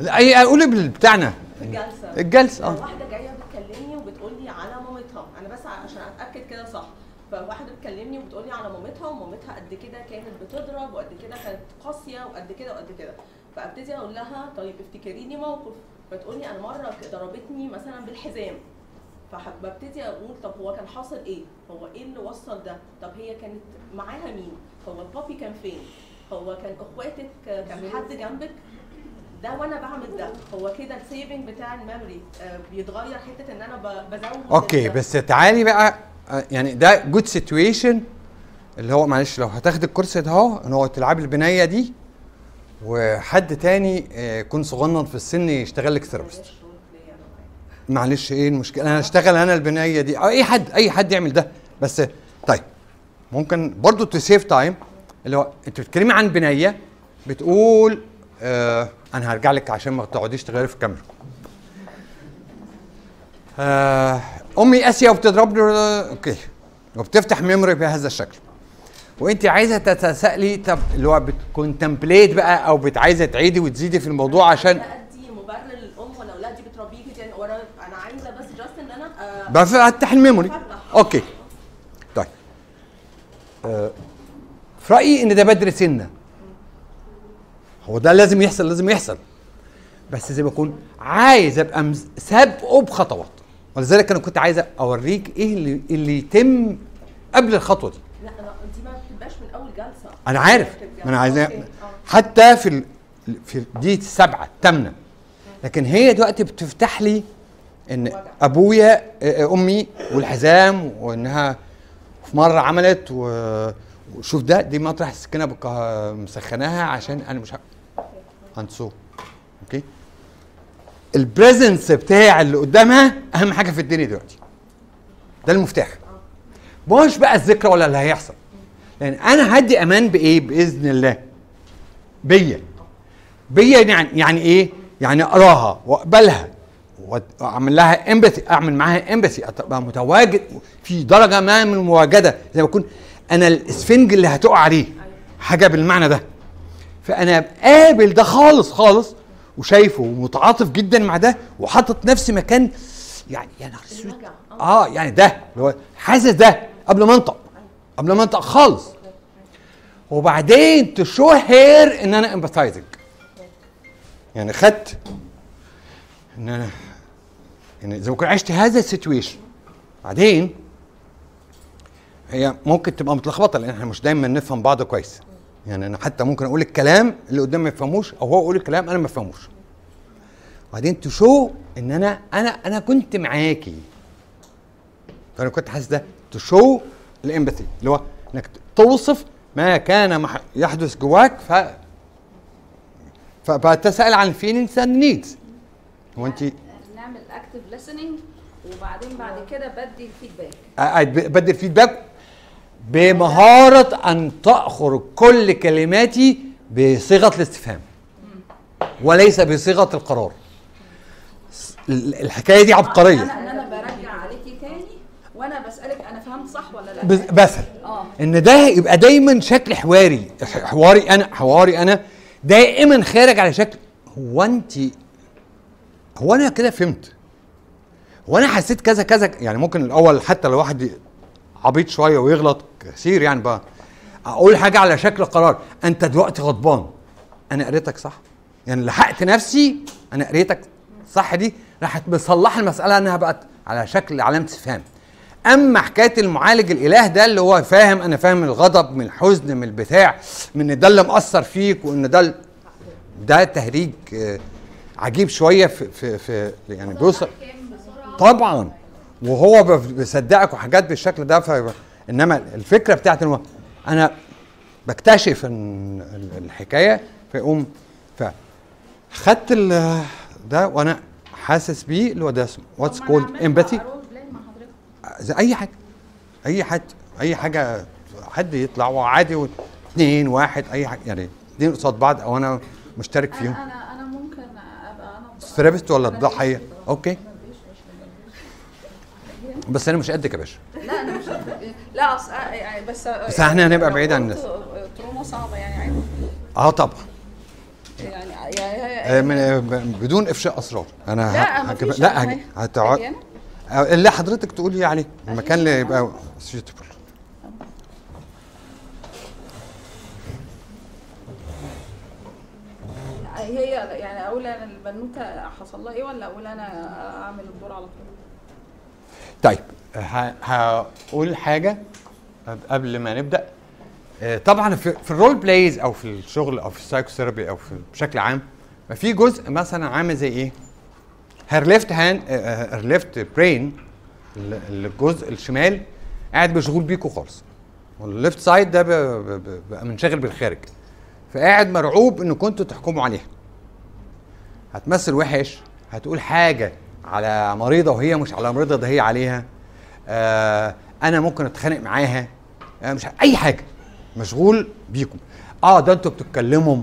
لا أي- قولي بتاعنا الجلسة الجلسة، لو آه. واحدة جاية بتكلمني وبتقول لي على مامتها أنا بس عشان أتأكد كده صح فواحدة بتكلمني وبتقول لي على مامتها ومامتها قد كده كانت بتضرب وقد كده كانت قاسية وقد كده وقد كده فأبتدي أقول لها طيب افتكريني موقف فتقول لي أنا مرة ضربتني مثلا بالحزام فببتدي أقول طب هو كان حاصل إيه؟ هو إيه اللي وصل ده؟ طب هي كانت معاها مين؟ هو البابي كان فين؟ هو كان إخواتك كان حد جنبك؟ ده وأنا بعمل ده. هو كده ال saving بتاع ال memory آه، بيتغير حتة إن أنا بزود okay بس تعالي بقى آه، يعني ده good situation اللي هو معلش لو هتاخد الكرسي ده أهو إن هو تلعبي البنايه دي وحد تاني آه، يكون صغنن في السن يشتغل لك therapist معلش إيه المشكلة؟ أنا اشتغل أنا البنايه دي. أي حد أي حد يعمل ده. بس طيب ممكن برضو to save time اللي هو أنت بتتكلمي عن بنايه بتقول آه أنا هرجع لك عشان ما تقعديش تغيري في الكاميرا. آه أمي قاسية وبتضربني okay. وبتفتح memory بهذا الشكل. وانت عايزة تتسائلي طب اللي هو بت contemplate بقى أو عايزه تعيدي وتزيدي في الموضوع عشان مبرر للأم ولا بتربيكي أنا عايزة بس just إن أنا آه، بفتح ال memory. okay. طيب. آه في رأيي إن ده بدري سنة. هو ده لازم يحصل لازم يحصل. بس زي ما اكون عايز أبقى سابقه بخطوات ولذلك أنا كنت عايز أوريك إيه اللي اللي يتم قبل الخطوة دي. لا أنا دي ما بتبقاش من أول جلسة. أنا عارف. ما أنا عايز أوكي، آه. حتى في ال... في دي السبعه الثامنه لكن هي دلوقتي بتفتح لي إن أبويا آه، أمي والحزام وإنها في مرة عملت و- وشوف ده دي مطرح السكينة مسخناها عشان أنا مش هنسو okay ال presence بتاع اللي قدامها أهم حاجة في الدنيا دلوقتي. ده المفتاح. مش بقى الذكرى ولا اللي هيحصل. لأن أنا هدي أمان بإيه؟ بإذن الله. بيا. بيا يعني يعني إيه؟ يعني أقراها وأقبلها. وأعمل لها empathy. أعمل معاها empathy. ابقى متواجد في درجة ما من المواجدة. زي ما اكون أنا الإسفنج اللي هتقع عليه. حاجة بالمعنى ده. فأنا قابل ده خالص خالص وشايفه ومتعاطف جدا مع ده وحاطط نفسي مكان يعني يا نهار أسود. آه. يعني ده اللي هو حاسس ده قبل ما أنطق قبل ما أنطق خالص. وبعدين ت show her إن أنا empathizing يعني خدت إن أنا يعني زي ما كنت عشت هذا ال situation بعدين هي ممكن تبقى متلخبطة لأن إحنا مش دايما نفهم بعض كويس. يعني أنا حتى ممكن أقول الكلام اللي قدام ما يفهموش أو هو يقول الكلام أنا ما افهموش بعدين ت show إن أنا أنا أنا كنت معاكي. فأنا كنت حاسس ده ت show ال empathy اللي هو إنك توصف ما كان يحدث جواك ف فبتسأل عن ال feelings and needs هو انت نعمل active listening وبعدين بعد كده بدي ال feedback بدي ال feedback بمهارة أن تأخذ كل كلماتي بصيغة الاستفهام. وليس بصيغة القرار. ال- الحكاية دي عبقرية. أنا أنا برجع عليكي تاني وأنا بسألك أنا فهمت صح ولا لا؟ بس- آه. إن ده يبقى دايما شكل حواري. حواري أنا حواري أنا دائما خارج على شكل. هو انت هو أنا كده فهمت. هو أنا حسيت كذا كذا يعني ممكن الأول حتى لو واحد عبيط شوية ويغلط كثير يعني بقى. أقول حاجة على شكل قرار. أنت دلوقتي غضبان. أنا قريتك صح؟ يعني لحقت نفسي أنا قريتك صح دي. راحت مصلحه المسألة إنها بقت على شكل علامة استفهام أما حكاية المعالج الإله ده اللي هو فاهم أنا فاهم الغضب من الحزن من البتاع من ده اللي مأثر فيك وإن ده ده تهريج آه، عجيب شوية في في, في يعني بيوصل. طبعا. وهو بيصدقك وحاجات بالشكل ده. إنما الفكرة بتاعت إنه أنا بكتشف الحكاية فيقوم فخدت ده وأنا حاسس بيه اللي هو ده what's called empathy زي أي حاجة أي حد أي حاجة حد يطلع وعادي و- اتنين واحد أي حاجة يعني اتنين قصاد بعض أو أنا مشترك فيهم. أنا أنا ممكن أبقى أنا therapist ولا الضحيه okay. بس أنا مش قدك يا باشا. لا أنا مش لا أص... يعني بس بس إحنا هنبقى بعيد عن الناس. تروما صعبة يعني عادي. آه طبعا. يعني يعني آه، آه، بدون إفشاء أسرار. أنا لا، ه- مفيش هجيب- لا هتقعد؟ آه، اللي حضرتك تقولي عليه المكان اللي يبقى suitable. هي يعني أقول أنا البنوتة حصل لها إيه ولا أقول أنا أعمل الدور على طول؟ طيب. هقول حاجة قبل ما نبدأ. آه، طبعا في, ال role plays أو في الشغل أو في ال psychotherapy أو في بشكل عام ما في جزء مثلا عامل زي إيه؟ her left hand her left brain الجزء الشمال قاعد مشغول بيكوا خالص. وال left side ده بقى منشغل بالخارج. فقاعد مرعوب ان كنتوا تحكموا عليها. هتمثل وحش هتقول حاجة على مريضة وهي مش على مريضة ده هي عليها. آه أنا ممكن أتخانق معاها. آه مش أي حاجة. مشغول بيكم. آه ده أنتوا بتتكلموا.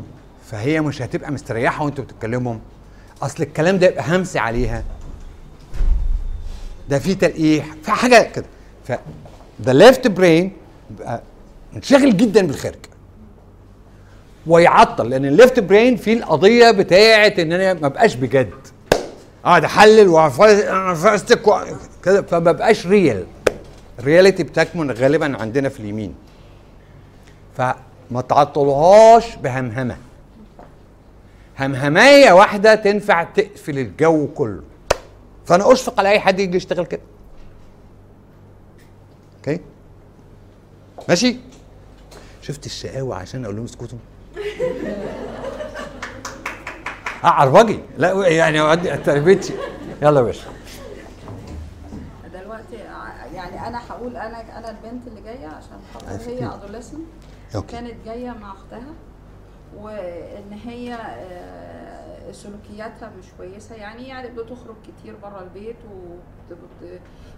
فهي مش هتبقى مستريحة وأنتوا بتتكلموا. أصل الكلام ده يبقى همسي عليها. ده في تلقيح في حاجة كده. ف left brain بيبقى منشغل جدا بالخارج. ويعطل لأن الليفت برين فيه القضية بتاعه إن أنا ما بقاش بجد. اقعد احلل وفاستك كده فما ريال الرياليتي بتكمن غالبا عندنا في اليمين. فما تعطلهاش بهمهمة. همهمايه واحدة تنفع تقفل الجو كله. فأنا أشفق على أي حد يجي يشتغل كده. أوكي؟ ماشي؟ شفت الشقاوة عشان أقول لهم اسكتوا؟ عربجي لا يعني أودي تربيتي يلا يا باشا. دلوقتي ع- يعني أنا هقول أنا أنا البنت اللي جاية عشان خاطر هي؟ ادوليسنت. كانت جاية مع أختها وإن هي آه، سلوكياتها مش كويسة. يعني يعني بتخرج كتير بره البيت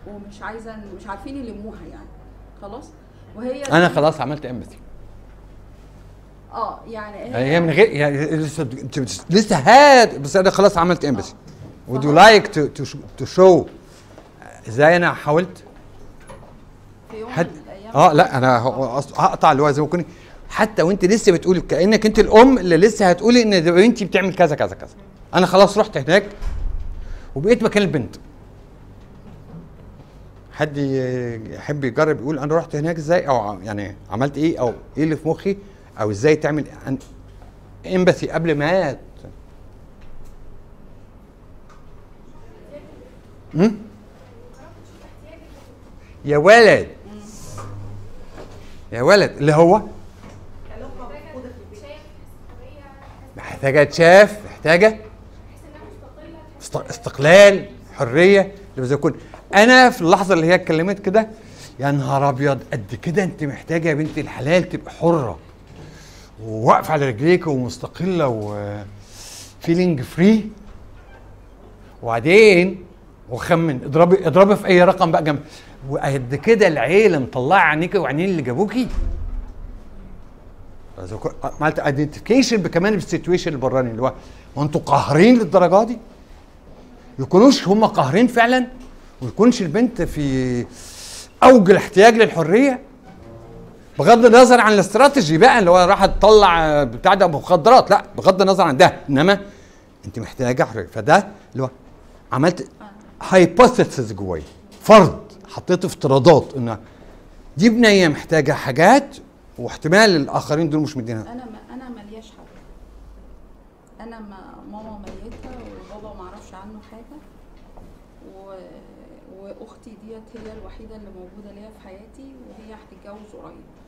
ومش عايزة مش عارفين يلموها يعني. خلاص؟ وهي أنا خلاص عملت امباثي آه يعني هي من غير يعني لسه لسه هاد بس أنا خلاص عملت امباثي would you like to to sh- to show إزاي أنا حاولت؟ في يوم حد من الأيام. آه لا أنا هقطع اللي هو زي ما كنت حتى وأنت لسه بتقولي كأنك أنت الأم اللي لسه هتقولي إن بنتي بتعمل كذا كذا كذا. أنا خلاص رحت هناك وبقيت مكان البنت. حد يحب يجرب يقول أنا رحت هناك إزاي؟ أو يعني عملت إيه؟ أو إيه اللي في مخي؟ أو إزاي تعمل إمباثي قبل ما ت- هم؟ يا ولد. يا ولد اللي هو؟ محتاجة تشاف محتاجة است- استقلال حرية زي يكون. أنا في اللحظة اللي هي اتكلمت كده يا نهار أبيض قد كده أنت محتاجة يا بنت الحلال تبقى حرة. وواقفة على رجليك ومستقلة و feeling free وبعدين وخمن اضربي اضربي في أي رقم بقى جنب. وقد كده العيلة مطلعة عينيكي وعينين اللي جابوكي. عملت identification كمان بال situation البراني اللي هو هو أنتوا قاهرين للدرجة دي؟ يكونوش هم قاهرين فعلا؟ ويكونش البنت في أوج الاحتياج للحرية؟ بغض النظر عن الاستراتيجي بقى اللي هو راح تطلع بتاع ده مخدرات لا بغض النظر عن ده. انما انت محتاجة حرية. فده اللي هو عملت hypothesis جوايا. فرض حطيت افتراضات إن دي بنية محتاجة حاجات واحتمال الآخرين دول مش مدينها. أنا ما أنا ملياش حد أنا ما ماما ميتة وبابا ما أعرفش عنه حاجة. وأختي ديت هي الوحيدة اللي موجودة ليا في حياتي وهي هتتجوز قريب.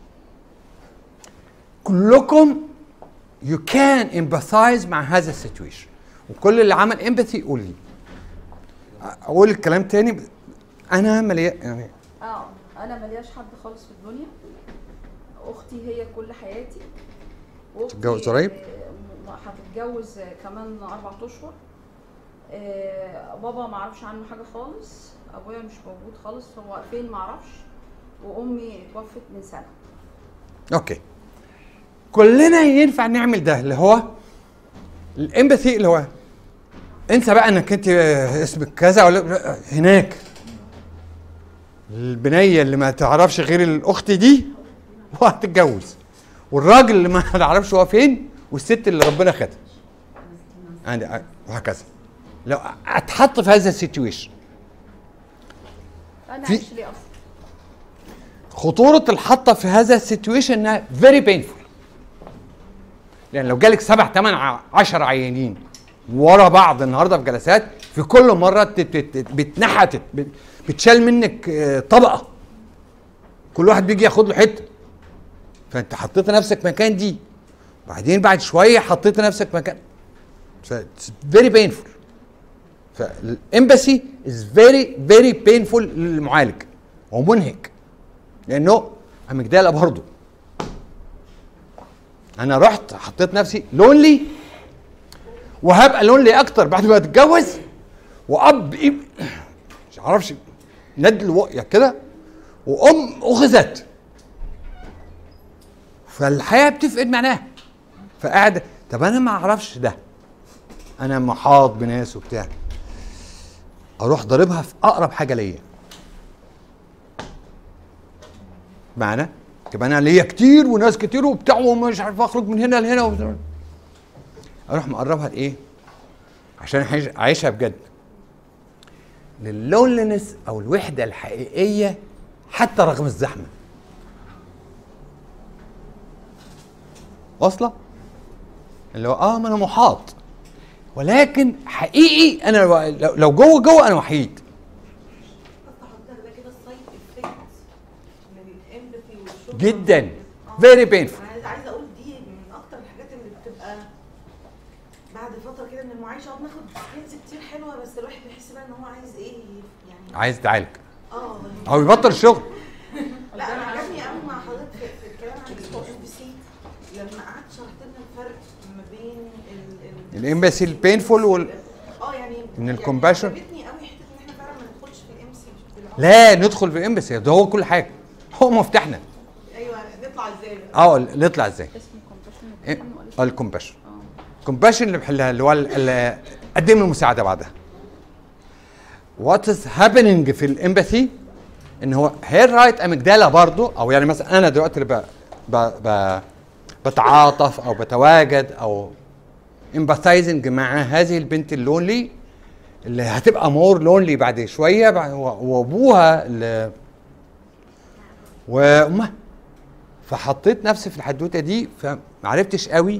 كلكم you can empathize مع هذا ال situation وكل اللي عمل empathy يقول لي. أقول الكلام تاني أنا مليان يعني أه أنا ملياش حد خالص في الدنيا. أختي هي كل حياتي. واختي تتجوز قريب؟ هتتجوز كمان أربع أشهر. آه، بابا ما أعرفش عنه حاجة خالص. أبويا مش موجود خالص. هو فين؟ ما أعرفش وأمي اتوفت من سنة. أوكي. كلنا ينفع نعمل ده اللي هو ال empathy اللي هو انسى بقى انك انت اسمك كذا ولا هناك. البنية اللي ما تعرفش غير الأخت دي وهتتجوز. والراجل اللي ما تعرفش هو فين؟ والست اللي ربنا خدها. عندي وهكذا. لو اتحط في هذا السيتويشن أنا في- عايش ليه أصلا؟ خطورة الحطة في هذا situation إنها very painful لأن لو جالك سبع ثمان عشر عيانين ورا بعض النهارده في جلسات في كل مرة بتنحت بت- بتشال منك آه، طبقة. كل واحد بيجي ياخد له حتة. فأنت حطيت نفسك مكان دي. بعدين بعد شوية حطيت نفسك مكان. very painful فال empathy is very very painful للمعالج. ومنهك لأنه اميجدالا برضه. أنا رحت حطيت نفسي لونلي وهبقى لونلي أكتر بعد ما اتجوز واب إب- مش عارفش ند الوقية كده وام اخذت. فالحياة بتفقد معناها. فقاعد طب أنا ما أعرفش ده. أنا محاط بناس وبتاع. أروح ضاربها في اقرب حاجة ليا. معنى؟ يبقى أنا ليا كتير وناس كتير وبتاع ومش عارف أخرج من هنا لهنا. أروح مقربها لإيه؟ عشان اعيشها بجد لللونلنس أو الوحدة الحقيقية حتى رغم الزحمة واصلة؟ اللي هو آه ما أنا محاط ولكن حقيقي أنا لو جوه جوه أنا وحيد ده كده ال side effect من ال empathy والشغل جدا. very painful أنا عايزة أقول دي من أكتر الحاجات اللي بتبقى بعد فترة كده من المعايشة. آه بناخد skills كتير حلوة بس الواحد بيحس بقى إن هو عايز إيه يعني عايز يتعالج آه. أو يبطل الشغل لا أنا عجبني قوي مع حضرتك في, الكلام عن ال OPC لما قعدت شرحت لنا الفرق ما بين ال ال ال empathy ال painful وال آه يعني من ال compassion عجبتني قوي حتة إن إحنا فعلا ما ندخلش في الام سي لا ندخل في ال empathy ده هو كل حاجة. هو مفتاحنا. نطلع إزاي؟ آه نطلع إزاي؟ ال compassion ال compassion. اللي بحلها اللي هو قدم المساعدة بعدها؟ what is happening في ال empathy؟ إن هو here right amygdala برضو أو يعني مثلا أنا دلوقتي اللي ب... ب... ب... بتعاطف أو بتواجد أو empathizing مع هذه البنت ال lonely اللي هتبقى more lonely بعد شوية وأبوها اللي وأمها. فحطيت نفسي في الحدوته دي فمعرفتش قوي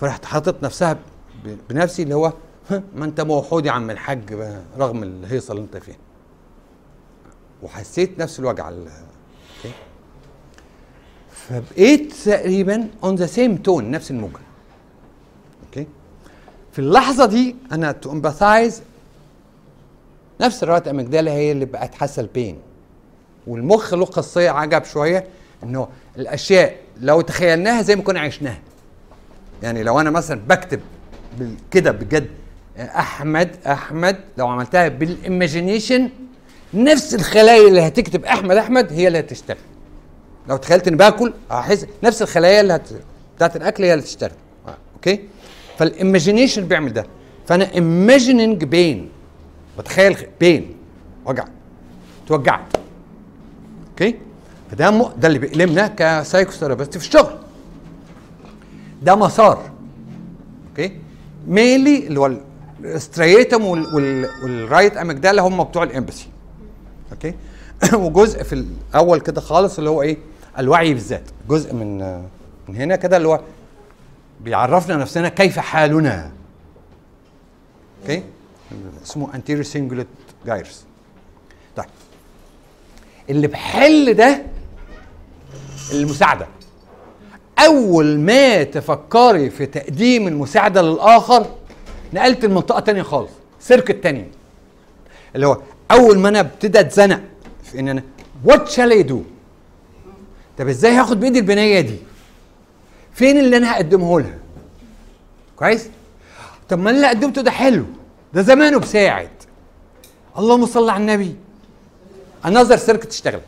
فرحت حاطط نفسها بنفسي اللي هو "ها، ما انت موجود يا عم الحاج رغم الهيصه اللي انت فيها. وحسيت نفس الوجع؟ فبقيت تقريبا on the same tone نفس الموجة. okay؟ في اللحظة دي أنا to empathize نفس ال right amygdala هي اللي بقت حاسة ال pain والمخ له خاصيه عجب شوية إنه الأشياء لو تخيلناها زي ما كنا عشناها. يعني لو أنا مثلا بكتب كده بجد أحمد أحمد لو عملتها بال imagination نفس الخلايا اللي هتكتب أحمد أحمد هي اللي هتشتغل. لو تخيلت إني باكل هحس نفس الخلايا اللي هت... بتاعت الأكل هي اللي تشتغل okay؟ فال imagination بيعمل ده. فأنا imagining pain بتخيل بين وجع توجعت. okay؟ فده م... ده اللي بيألمنا ك psychotherapist في الشغل. ده مسار. okay؟ mainly اللي هو. وال... وال right amygdala هم بتوع ال empathy okay؟ وجزء في الأول كده خالص اللي هو إيه؟ الوعي بالذات. جزء من من هنا كده اللي هو بيعرفنا نفسنا كيف حالنا. okay؟ اسمه anterior cingulate gyrus. طيب. اللي بحل ده المساعدة. أول ما تفكري في تقديم المساعدة للآخر نقلت المنطقة تانية خالص circuit تانية اللي هو أول ما أنا ابتدي أتزنق في إن أنا what shall I do طب إزاي هاخد بإيدي البنيه دي؟ فين اللي أنا هقدمه لها؟ كويس؟ طب ما اللي قدمته ده حلو ده زمانه بساعد. اللهم صل على النبي. النظر circuit اشتغلت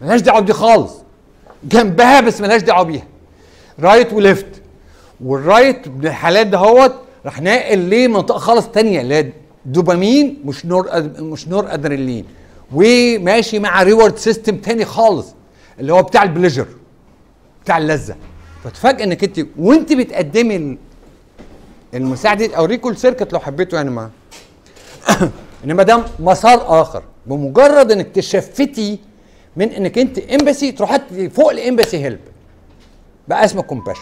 ملهاش دعوة بدي خالص. جنبها بس ملهاش دعوة بيها. right و left وال right بالحالات دهوت راح ناقل ليه منطقة خالص تانية اللي هي دوبامين مش nor ad... مش نور أدرينالين. وماشي مع reward system تاني خالص اللي هو بتاع ال pleasure بتاع اللذة. فتفاجئ إنك أنت وأنت بتقدمي ال- المساعدة دي أوريكم ال circuit لو حبيتوا يعني ما. إنما ده مسار آخر. بمجرد إنك ت shift ي من إنك أنت empathy تروح فوق ال empathy help. بقى اسمه compassion.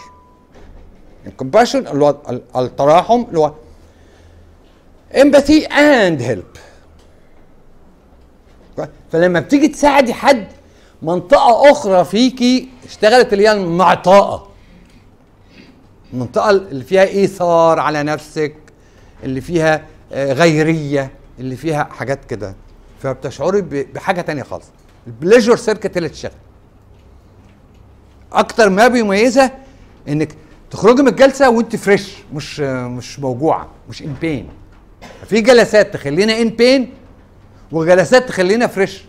ال compassion اللي هو ال- التراحم اللي هو empathy and help. فلما بتيجي تساعدي حد منطقة أخرى فيكي اشتغلت اللي هي المعطاءة. المنطقة اللي فيها إيثار على نفسك اللي فيها آه، غيرية اللي فيها حاجات كده. فبتشعري بحاجة تانية خالص. ال pleasure circuit اللي تشتغل. أكتر ما بيميزها إنك تخرجي من الجلسة وأنت fresh مش مش موجوعة مش in pain في جلسات تخلينا in pain وجلسات تخلينا fresh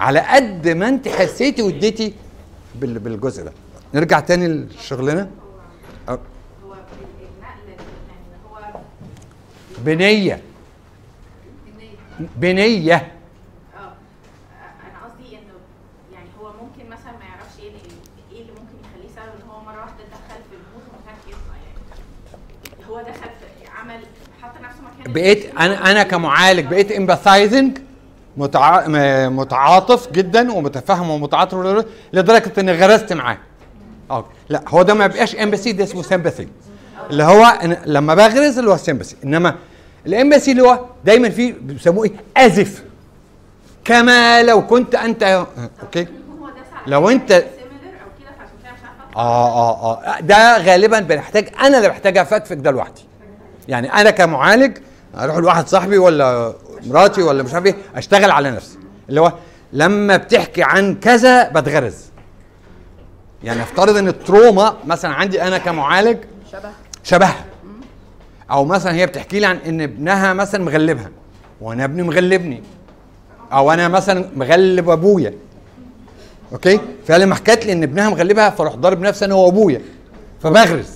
على قد ما أنت حسيتي واديتي بال- بالجزء ده. نرجع تاني لشغلنا. أه. هو النقل يعني هو النية. بنية بنية آه أنا قصدي انه يعني هو ممكن مثلا ما يعرفش إيه اللي إيه اللي ممكن يخليه سبب ان هو مره واحدة دخل في ال mood ومش عارف يطلع يعني هو دخل في عمل حط نفسه مكان بقيت أنا أنا كمعالج بقيت empathizing متع... متعاطف جدا ومتفهم ومتعاطف لدرجة إني غرست معاه. آه لا هو ده ما بيبقاش empathy ده اسمه sympathy اللي هو لما بغرز اللي هو sympathy إنما ال empathy اللي هو دايما فيه بيسموه إيه؟ as if كما لو كنت أنت okay. لو أنت آه آه آه. ده غالبا بنحتاج أنا اللي بحتاج افكفك ده لوحدي. يعني أنا كمعالج أروح لواحد صاحبي ولا مراتي ولا مش عارف إيه أشتغل على نفسي. اللي هو لما بتحكي عن كذا بتغرز. يعني افترض إن ال trauma مثلا عندي أنا كمعالج شبه. شبهها أو مثلا هي بتحكي لي عن إن ابنها مثلا مغلبها. وأنا ابني مغلبني. أو أنا مثلا مغلب أبويا. okay؟ فلما حكت لي إن ابنها مغلبها فاروح ضارب نفسي أنا وأبويا. فبغرز.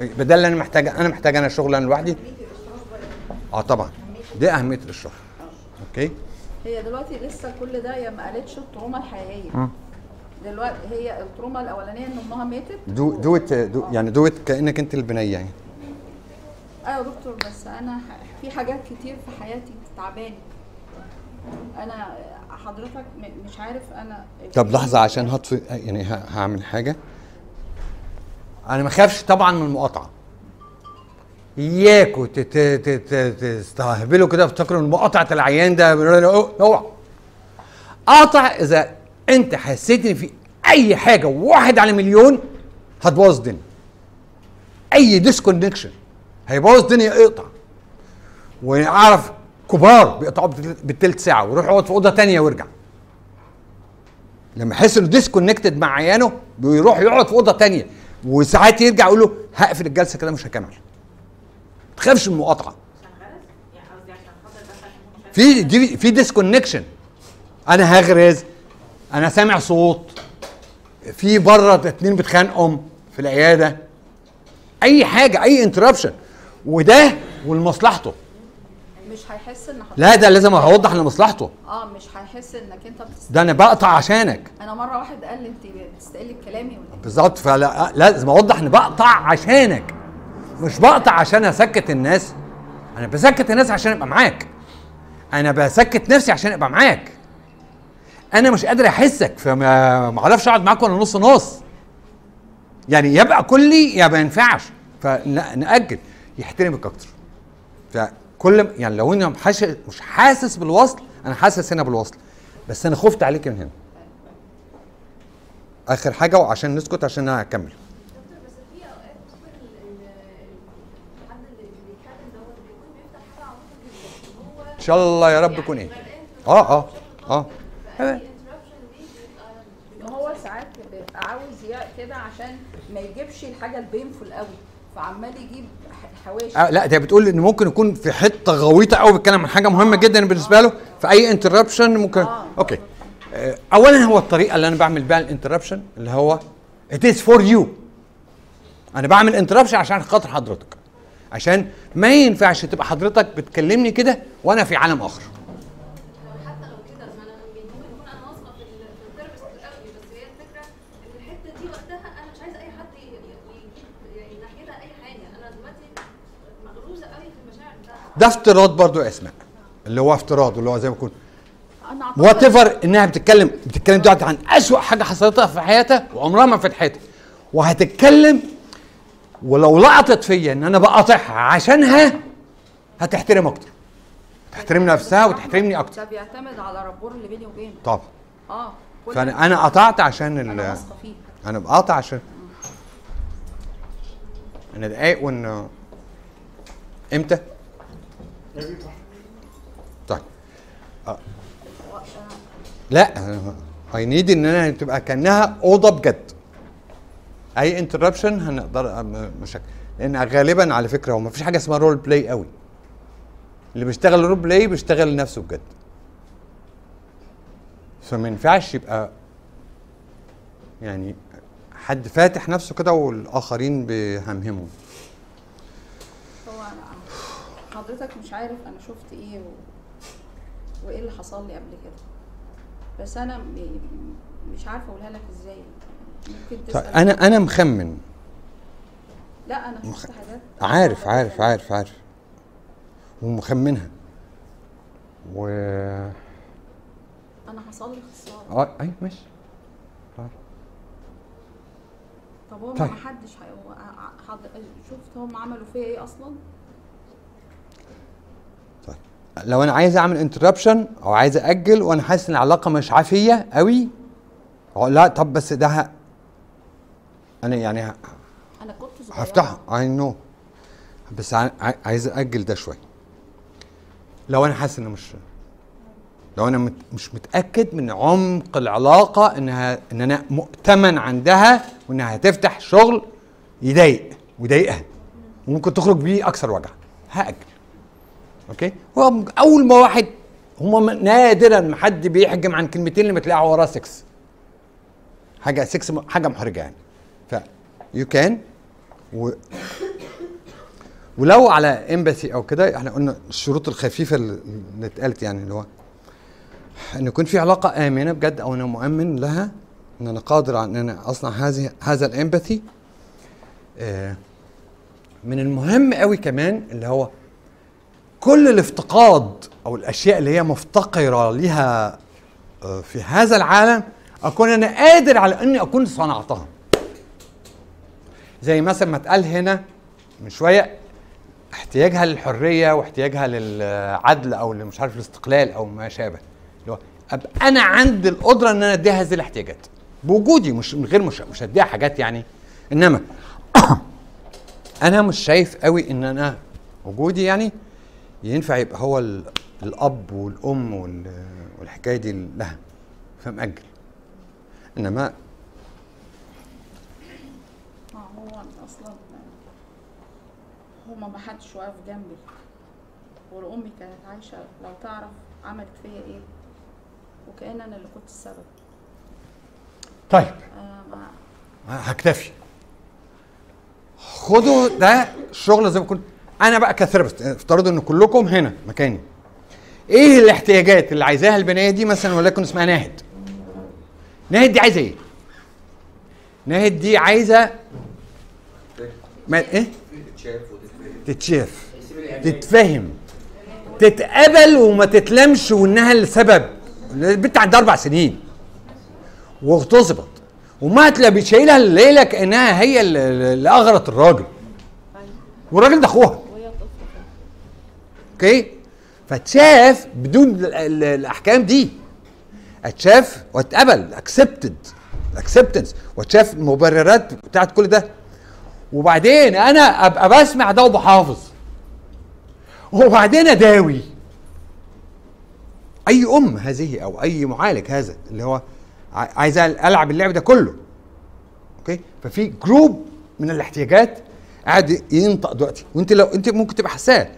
بدل اللي أنا محتاج أنا محتاج أنا شغل أنا لوحدي. آه طبعا. دي اهميه الاشراف okay؟ هي دلوقتي لسه كل ده هي ما قالتش ال trauma الحقيقية. مم. دلوقتي هي ال trauma الأولانية إن أمها ماتت. دو دوت دو يعني دوت كأنك أنت البنية يعني. أيوه يا دكتور بس أنا في حاجات كتير في حياتي تعباني. أنا حضرتك م- مش عارف أنا طب لحظة عشان هطفي يعني هعمل حاجة. أنا ما خافش طبعا من المقاطعة. اياكوا تستهبلوا كده افتكروا ان مقاطعة العيان ده أوعى. قاطع إذا أنت حسيت ان في أي حاجة. واحد على مليون هتبوظ الدنيا اي ديسكونكشن هيبوظ الدنيا اقطع واعرف كبار بيقطعوا بالتل- بالتلت ساعة. ويروح يقعد في أوضة تانية ويرجع لما يحس إنه disconnected مع عيانه بيروح يقعد في أوضة تانية. وساعات يرجع يقول له هقفل الجلسة كده مش هكمل. تخافش من المقاطعة. في دي في disconnection أنا هغرز أنا سامع صوت. في بره اتنين بيتخانقوا في العيادة. أي حاجة أي interruption وده ولمصلحته. مش هيحس ان لا ده لازم أوضح لمصلحته. آه مش هيحس إنك أنت بتست... ده أنا بقطع عشانك. أنا مرة واحد قال لي أنت بتستقلي بكلامي ولا بالظبط فلا لازم أوضح ان بقطع عشانك. مش بقطع عشان أسكت الناس. أنا بسكت الناس عشان أبقى معاك. أنا بسكت نفسي عشان أبقى معاك. أنا مش قادر أحسك فما ما أعرفش أقعد معاك ولا نص نص. يعني يبقى كلي يا ما ينفعش. فنأجل. يحترمك أكتر. فكل يعني لو أنا مش حاسس بالوصل أنا حاسس هنا بالوصل. بس أنا خفت عليك من هنا. آخر حاجة وعشان نسكت عشان أنا أكمل. إن شاء الله يا رب يكون إيه آه آه. آه ما هو ساعات بيبقى عاوز كده عشان ما يجيبش الحاجة ال painful قوي فعمال يجيب ح- حواشي آه لا ده بتقول إن ممكن يكون في حتة غويطة قوي بيتكلم عن حاجة مهمة جدا بالنسبة له في أي interruption ممكن. آه. okay. آه اولا هو الطريقة اللي أنا بعمل بيها ال interruption اللي هو it is for you. أنا بعمل interruption عشان خاطر حضرتك. عشان ما ينفعش تبقى حضرتك بتكلمني كده وأنا في عالم آخر. يعني ده افتراض برضو يا أسماء اللي هو افتراض اللي هو زي ما يكون whatever إنها بتتكلم بتتكلم دلوقتي عن أسوأ حاجة حصلتها في حياتها وعمرها ما فتحتها وهتتكلم ولو لقطت فيا إن أنا بقاطعها عشانها هتحترم أكتر. تحترم نفسها وتحترمني أكتر. ده بيعتمد على ال rapport اللي بيني وبينه. طبعا. آه فأنا أنا قطعت عشان ال أنا واثقة فيه أنا بقاطع عشان أنا دقايق وان إمتى؟ طيب. آه. لا. I need إن أنا تبقى كأنها أوضة بجد. أي interruption هنقدر مش لأن غالبا على فكرة هو ما فيش حاجة اسمها role play قوي. اللي بيشتغل role play بيشتغل نفسه بجد. فما ينفعش يبقى يعني حد فاتح نفسه كده والآخرين بيهمهموا هو حضرتك مش عارف أنا شفت إيه و... وإيه اللي حصل لي قبل كده. بس أنا م... مش عارفه أقولها لك إزاي. أنا أنا مخمن. لا أنا حاجات. عارف عارف عارف عارف. ومخمنها. و أنا حصل لي خسارة. آه أي ماشي. طب هو طيب. ما حدش حد... شفت هم عملوا فيا إيه أصلا؟ لو أنا عايز أعمل interruption أو عايز أجل وأنا حاسس إن العلاقة مش عافية قوي لا طب بس ده أنا يعني ه- أنا كنت صغيرة. هفتحها I know بس ع- عايز أجل ده شوية. لو أنا حاسس ان مش لو أنا مت مش متأكد من عمق العلاقة انها إن أنا مؤتمن عندها وإنها هتفتح شغل يضايق ويضايقها. وممكن تخرج بيه أكثر وجع. هأجل. okay؟ هو أول ما واحد هم نادرا ما حد بيحجم عن كلمتين لما تلاقي وراه سكس حاجة سكس حاجة محرجة يعني. you can ولو على امباثي أو كده إحنا قلنا الشروط الخفيفة اللي اتقالت يعني اللي هو إن يكون في علاقة آمنة بجد أو أنا مؤمن لها إن أنا قادر إن أنا أصنع هذه هذا الامباثي آه، من المهم قوي كمان اللي هو كل الافتقاد أو الأشياء اللي هي مفتقرة ليها آه، في هذا العالم أكون أنا قادر على إني أكون صنعتها. زي مثلا ما اتقال هنا من شوية احتياجها للحرية واحتياجها للعدل أو مش عارف الاستقلال أو ما شابه. اللي هو أبقى أنا عندي القدرة إن أنا أديها هذه الاحتياجات. بوجودي مش من غير مش مش هديها حاجات يعني. إنما أنا مش شايف قوي إن أنا وجودي يعني ينفع يبقى هو ال- الأب والأم وال- والحكاية دي لها. فمأجل. إنما آه هو أصلا هما ما حدش واقف جنبي ولو امي كانت عايشة لو تعرف عملت فيا إيه؟ وكأن أنا اللي كنت السبب. طيب. آه ما هكتفي. خدوا ده الشغل زي ما كنت. أنا بقى كثيرابيست افترضوا إن كلكم هنا مكاني. إيه الاحتياجات اللي عايزاها البنية دي مثلا وليكن اسمها ناهد؟ ناهد دي عايزة إيه؟ ناهد دي عايزة ما إيه؟ تتشاف تتفهم تتقبل وما تتلمش وإنها السبب. البنت عندها أربع سنين. واغتصبت. وما تلاقي شايلها الليلة كأنها هي اللي أغرت الراجل. والراجل ده أخوها. okay؟ فاتشاف بدون ال- ال- الأحكام دي. اتشاف واتقبل. accepted acceptance واتشاف المبررات بتاعت كل ده. وبعدين أنا أبقى بسمع ده وبحافظ. وبعدين أداوي. أي أم هذه أو أي معالج هذا اللي هو عايز ألعب اللعب ده كله. okay؟ ففي group من الاحتياجات قاعد ينطق دلوقتي. وأنت لو أنت ممكن تبقى حساه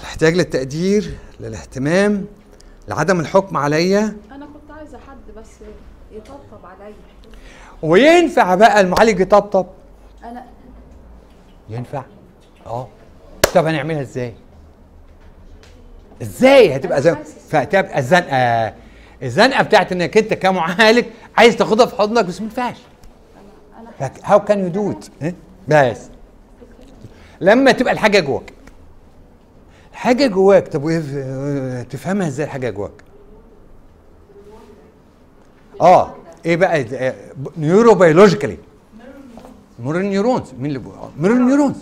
الاحتياج للتقدير للاهتمام لعدم الحكم عليا. أنا كنت عايزة حد بس يطبطب عليا. وينفع بقى المعالج يطبطب؟ ينفع؟ آه. طب هنعملها إزاي؟ إزاي؟ هتبقى زي فتبقى الزنقه الزنقة بتاعت إنك أنت كمعالج عايز تاخدها في حضنك بس ما ينفعش. how can you do it بس. لما تبقى الحاجة جواك. حاجة جواك. طب وإيه؟ ف- تفهمها إزاي الحاجة جواك؟ آه. إيه بقى؟ neurobiologically mirror neurons. مين اللي بيقول؟ mirror neurons.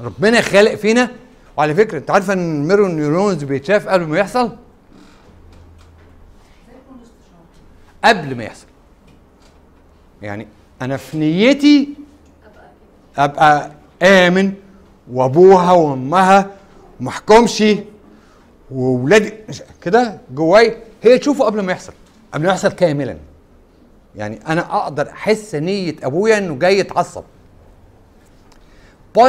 ربنا خالق فينا. وعلى فكرة انت عارفه ان ال mirror neurons بيتشاف قبل ما يحصل؟ قبل ما يحصل. يعني أنا في نيتي أبقى آمن وأبوها وأمها ومحكمش وولادي كده جواي. هي تشوفه قبل ما يحصل. قبل ما يحصل كاملا. يعني أنا أقدر أحس نية أبويا إنه جاي يتعصب. 0.6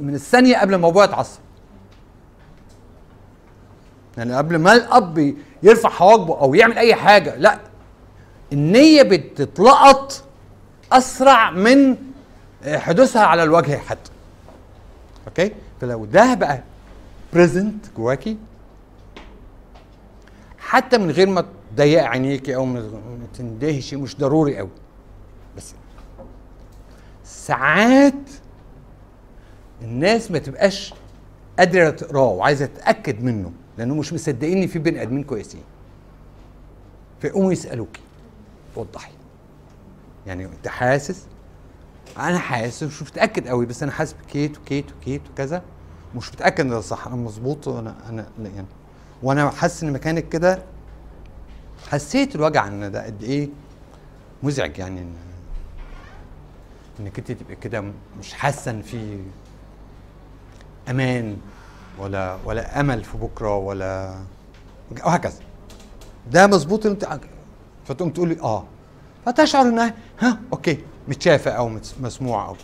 من الثانية قبل ما أبويا يتعصب. يعني قبل ما الأب يرفع حواجبه أو يعمل أي حاجة لأ النية بتتلقط أسرع من حدوثها على الوجه حتى أوكي؟ فلو ده بقى present جواكي حتى من غير ما تضيقي عينيكي أو ما تندهشي مش ضروري قوي بس ساعات الناس ما تبقاش قادرة تقراه وعايزة تتأكد منه لأنه مش مصدقين إن في بني آدمين كويسين. فيقوموا يسألوكي. وضحي. يعني أنت حاسس؟ أنا حاسس مش متأكد قوي بس أنا حاسس بكيت وكيت وكيت وكذا. مش متأكد إن ده صح أنا مظبوط وأنا أنا يعني وأنا حاسس إن مكانك كده حسيت الوجع إن ده قد إيه مزعج يعني إن انك انت تبقي كده مش حاسة إن في أمان ولا ولا أمل في بكرة ولا وهكذا. ده مظبوط أنت فتقوم تقولي آه. فتشعر إنها ها okay متشافة أو مسموعة أو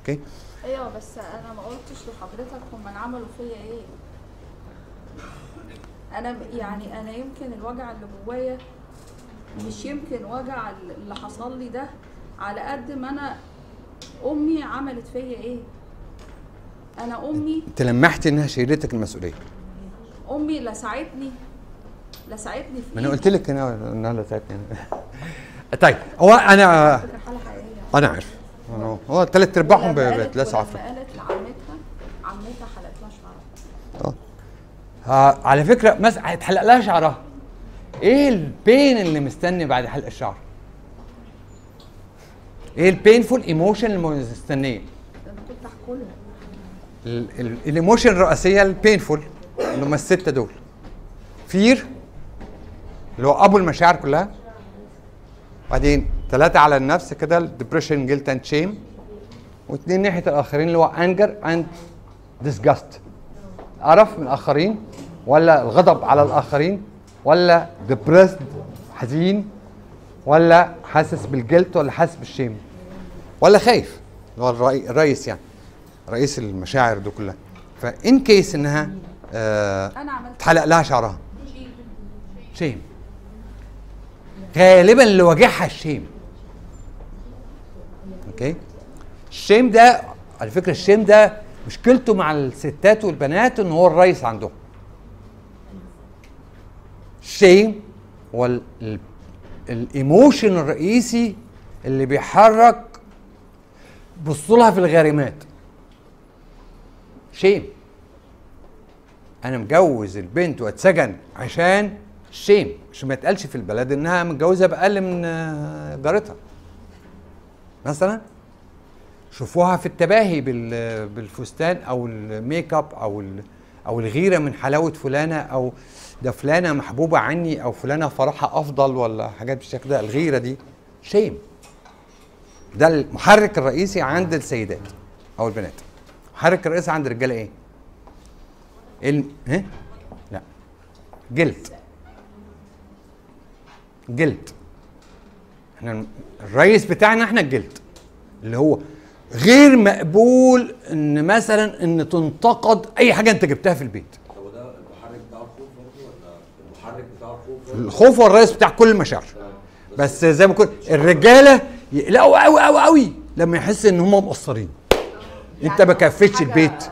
okay؟ أيوه بس أنا ما قلتش لحضرتك هم عملوا فيا إيه؟ أنا يعني أنا يمكن الوجع اللي جوايا مش يمكن وجع اللي حصل لي ده على قد ما أنا امي عملت فيا إيه أنا امي انت لمحتي انها شيلتك المسؤوليه امي لسعتني لسعتني في ما أنا. قلت لك انها انها لسعتني طيب هو أنا أنا عارف هو ثلاث ارباعهم ولما قالت- بيتلسعوا ولما في قالت لعمتها عمتها حلقت لها شعرها آه على فكرة مثلا هيتحلق لها شعرها إيه ال pain اللي مستني بعد حلق الشعر؟ إيه ال painful emotion اللي مستنيه؟ كنت هاكلها ال- ال- ال emotion الرئيسية ال painful اللي هم الستة دول. fear اللي هو أبو المشاعر كلها. بعدين ثلاثة على النفس كده ال depression guilt and shame واثنين ناحية الآخرين اللي هو anger and disgust قرف من الاخرين ولا الغضب على الآخرين ولا depressed حزين ولا حاسس بال guilt ولا حاسس بال shame ولا خايف اللي هو الرئي- الرئيس يعني رئيس المشاعر دي كلها. ف in case إنها آه اتحلق لها شعرها shame غالبا اللي واجهها ال shame okay ال shame ده على فكرة ال shame ده مشكلته مع الستات والبنات إن هو الرئيس عندهم. ال shame هو ال- ال- ال emotion الرئيسي اللي بيحرك بصوا لها في الغارمات shame أنا مجوز البنت وأتسجن عشان shame عشان ما يتقالش في البلد إنها متجوزة بأقل من آه، جارتها. مثلا شوفوها في التباهي بال- بالفستان أو الميك أب أو أو الغيرة من حلاوة فلانة أو ده فلانة محبوبة عني أو فلانة فرحها أفضل ولا حاجات بالشكل ده الغيرة دي شيم ده المحرك الرئيسي عند السيدات أو البنات. المحرك الرئيسي عند الرجالة إيه؟ ال... ها؟ لا. جلد جلد إحنا الرئيس بتاعنا إحنا الجلد اللي هو غير مقبول إن مثلا إن تنتقد أي حاجة أنت جبتها في البيت. طب وده المحرك بتاع الخوف برضه ولا المحرك بتاع الخوف؟ الخوف هو الرئيس بتاع كل المشاعر. بس زي ما كنت الرجالة يقلقوا قوي قوي قوي لما يحس إن هم مقصرين. أنت ما كفيتش البيت.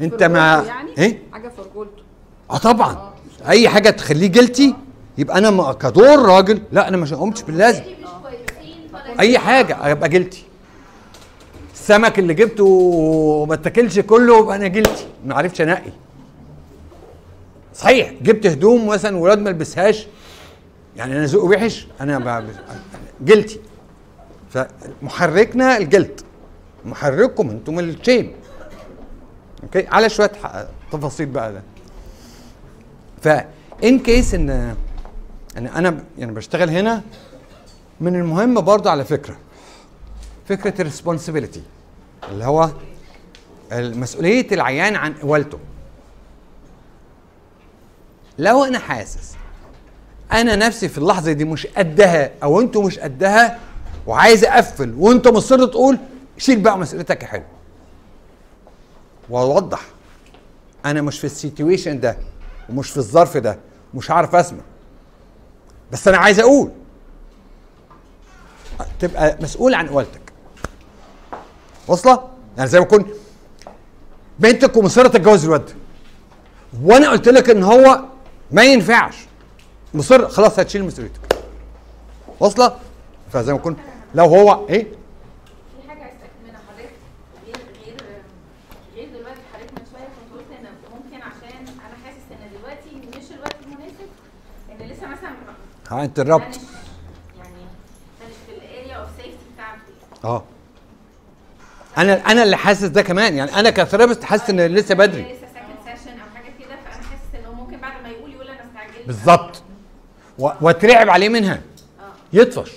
أنت ما يعني؟ إيه؟ حاجة في رجولته آه طبعا. أي حاجة تخليه جلتي يبقى أنا كدور راجل لا أنا مش قمتش باللازم. أي حاجة أبقى جلتي السمك اللي جبته وما اتاكلش كله يبقى أنا جلتي. ما عرفتش أنقي. صحيح جبت هدوم مثلا ولاد ما لبسهاش. يعني أنا ذوقي وحش أنا جلتي. فمحركنا الجلد. محرككم أنتم الشيم okay؟ على شوية تفاصيل بقى ده. ف in case إن إن أنا يعني بشتغل هنا من المهم برضه على فكرة. فكرة ال responsibility اللي هو مسؤولية العيان عن قوالته لو أنا حاسس أنا نفسي في اللحظة دي مش قدها أو أنتوا مش قدها وعايز أقفل وانت مصر تقول شيل بقى مسؤوليتك يا حلو. وأوضح أنا مش في السيتويشن ده ومش في الظرف ده مش هعرف أسمع. بس أنا عايز أقول تبقى مسؤول عن قولتك واصلة؟ يعني زي ما اكون بنتك ومصره تتجوز الواد وأنا قلت لك إن هو ما ينفعش. مصر خلاص هتشيل مسؤوليتك. واصلة؟ فزي ما اكون لو هو إيه؟ أنا ها انت الربط. يعني أنا مش في ال area of safety بتاعتي. آه. أنا أنا اللي حاسس ده كمان. يعني أنا ك therapist حاسس إن لسه بدري. لسه second session أو حاجة كده فأنا حاسس ان هو ممكن بعد ما يقول يقول أنا استعجلت. بالظبط. واترعب عليه منها. يطفش.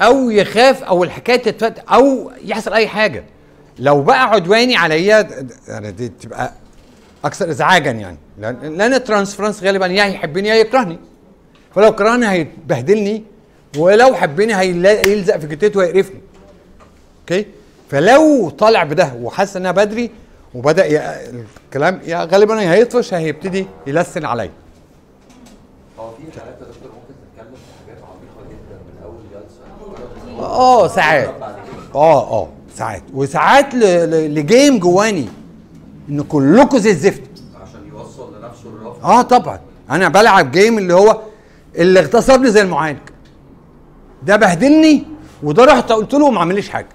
أو يخاف أو الحكاية تتفت أو يحصل أي حاجة. لو بقى عدواني عليا يعني دي تبقى أكثر ازعاجا يعني. لأن ال transference غالبا يا يحبني يا يكرهني. فلو كرهني هيبهدلني ولو حبني هيلزق في جتته ويقرفني. okay؟ فلو طالع بده وحاسس إنها بدري وبدأ ي- الكلام يا غالبا هيطفش هيبتدي يلسن عليا هو في حالات يا دكتور ممكن تتكلم في حاجات عميقة جدا من أول جلسة؟ آه ساعات. آه آه ساعات. وساعات ل- ل- ل game جواني. إن كلكم زي الزفت. عشان يوصل لنفسه الرفض. آه طبعا. أنا بلعب game اللي هو اللي اغتصبني زي المعالج ده بهدلني وده رحت قلت له وما عمليش حاجة.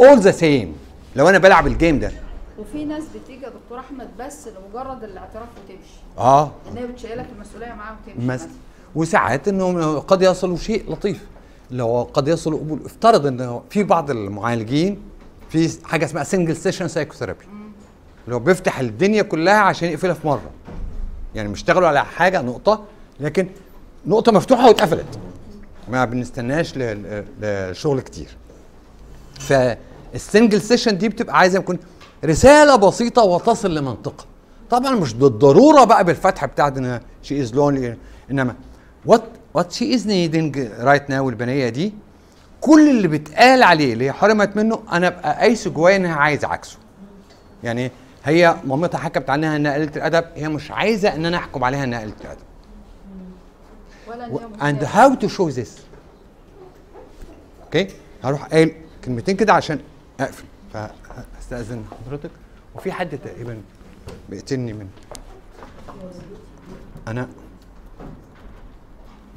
all the same لو أنا بلعب ال game ده. وفي ناس بتيجي يا دكتور أحمد بس لمجرد الاعتراف وتمشي. آه. إن هي بتشيلك المسؤولية معاها وتمشي مثلا وساعات إنه قد يصلوا شيء لطيف. لو قد يصلوا قبول افترض إنه في بعض المعالجين في حاجة اسمها single session psychotherapy لو بيفتح الدنيا كلها عشان يقفلها في مرة. يعني بيشتغلوا على حاجة نقطة. لكن نقطة مفتوحة واتقفلت. ما بنستناش لشغل كتير. فال single session دي بتبقى عايزة يكون رسالة بسيطة وتصل لمنطقة. طبعا مش بالضروره بقى بالفتحه بتاعت إن she is lonely إنما what what she is needing right now البنية دي كل اللي بيتقال عليه اللي هي حرمت منه أنا أبقى قايسه جوايا إنها عايز عكسه. يعني هي مامتها حكت عنها إنها قليله الأدب هي مش عايزة إن أنا أحكم عليها إنها قليله الأدب. ولا إن هي and مساعدة. how to show this أوكي هروح قايل كلمتين كده عشان أقفل. فأستأذن حضرتك. وفي حد تقريبا بيقتلني من أنا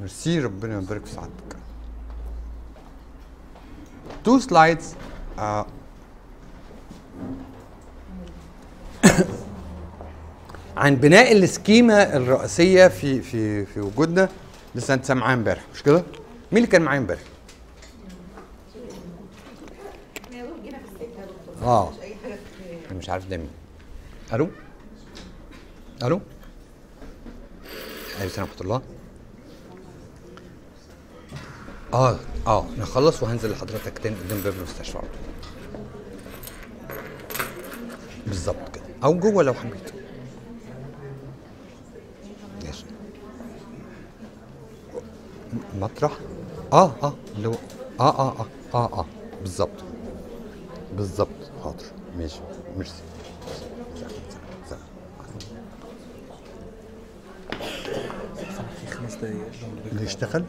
ميرسي ربنا يبارك في سعادتك. two slides عن بناء ال schema الرئيسية في في في وجودنا لسه أنت سامعاه امبارح مش كده؟ مين اللي كان معايا امبارح؟ آه. أنا مش عارف ده مين ألو؟ ألو عليكم السلام ورحمة الله. آه آه نخلص وهنزل لحضرتك تاني قدام باب المستشفى. على طول. بالظبط كده. أو جوه لو حبيت. ماشي. مطرح؟ آه آه اللي هو آه آه آه آه آه بالظبط. بالظبط. حاضر ماشي. ميرسي اللي يشتغل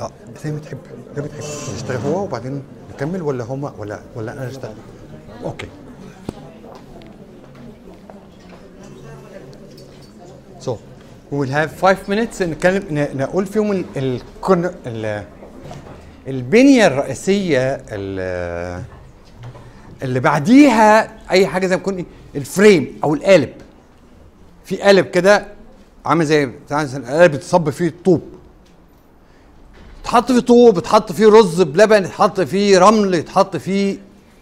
آه زي ما تحب. زي ما تحب. يشتغل هو وبعدين نكمل ولا هما ولا ولا أنا أشتغل؟ أوكي. So we will have five minutes نتكلم نقول فيهم ال ال ال البنية الرئيسية ال- اللي بعديها أي حاجة زي ما إيه؟ الفريم أو القالب. في قالب كده عامل زي بتاع القالب بتصب فيه الطوب تحط فيه طوب تحط فيه رز بلبن تحط فيه رمل يتحط فيه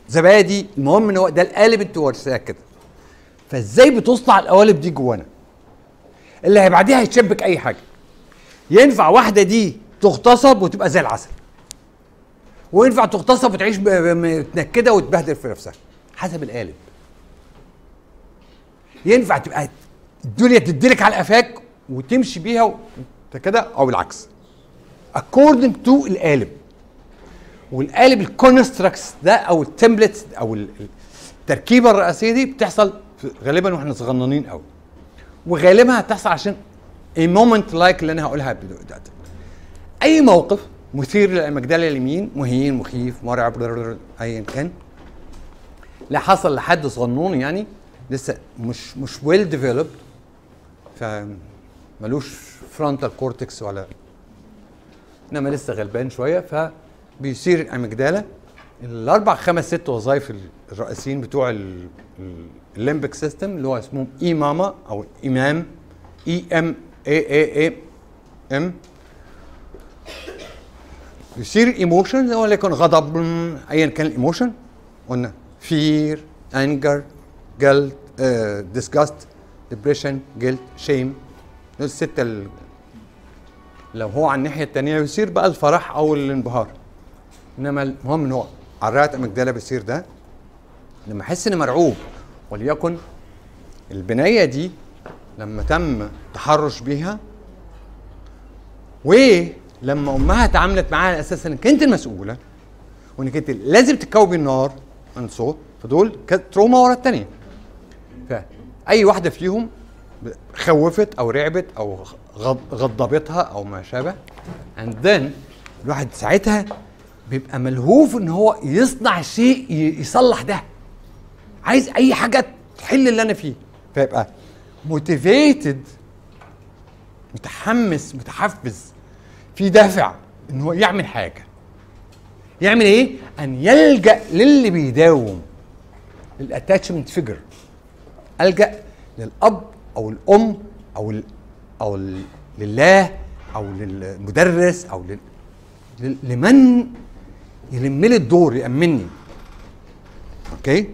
زبادي. المهم إن هو ده القالب أنت ورثاه كده. فإزاي بتصنع القوالب دي جوانا؟ اللي هيبعديها هيتشبك أي حاجة. ينفع واحدة دي تغتصب وتبقى زي العسل. وينفع تغتصب وتعيش متنكدة وتبهدل في نفسها حسب القالب. ينفع تبقى الدنيا تديلك على قفاك وتمشي بيها كده أو العكس. According to القالب. والقالب ال constructs ده أو ال templates أو ال- التركيبة الرئيسية دي بتحصل غالبا وإحنا صغننين قوي وغالبا هتحصل عشان a moment like اللي أنا هقولها دلوقتي أي موقف مثير لل amygdala أليم مهين مخيف مرعب ايا كان. لا حصل لحد صغنون يعني لسه مش مش well developed فمالوش frontal cortex ولا إنما لسه غلبان شوية فبيثير ال amygdala الأربع خمس ست وظائف الرئيسيين بتوع ال- ال- ال limbic system اللي هو اسمهم اي ماما أو إمام E M A A M. يثير ال emotion هو يكون غضب ايا كان ال emotion قلنا fear anger guilt disgust depression guilt shame دول الستة ال- لو هو على الناحية التانية يصير بقى الفرح أو الانبهار. إنما المهم إن هو الرات امجدالا بيصير ده؟ لما أحس إني مرعوب وليكن البناية دي لما تم تحرش بيها ولما أمها اتعاملت معاها على أساس إنك أنت المسؤولة وإنك أنت لازم تكوبي النار عن صوت فدول تروما ورا الثانية فأي واحدة فيهم خوفت أو رعبت أو غض- غضبتها أو ما شابه and then الواحد ساعتها بيبقى ملهوف إن هو يصنع شيء يصلح ده. عايز أي حاجة تحل اللي أنا فيه. فيبقى موتيفيتد متحمس متحفز. في دافع إن هو يعمل حاجة. يعمل إيه؟ أن يلجأ للي بيداوم. لل attachment figure ألجأ للأب أو الأم أو ال أو ال لله أو للمدرس أو لل لل- لمن يلم لي الدور يأمني. okay؟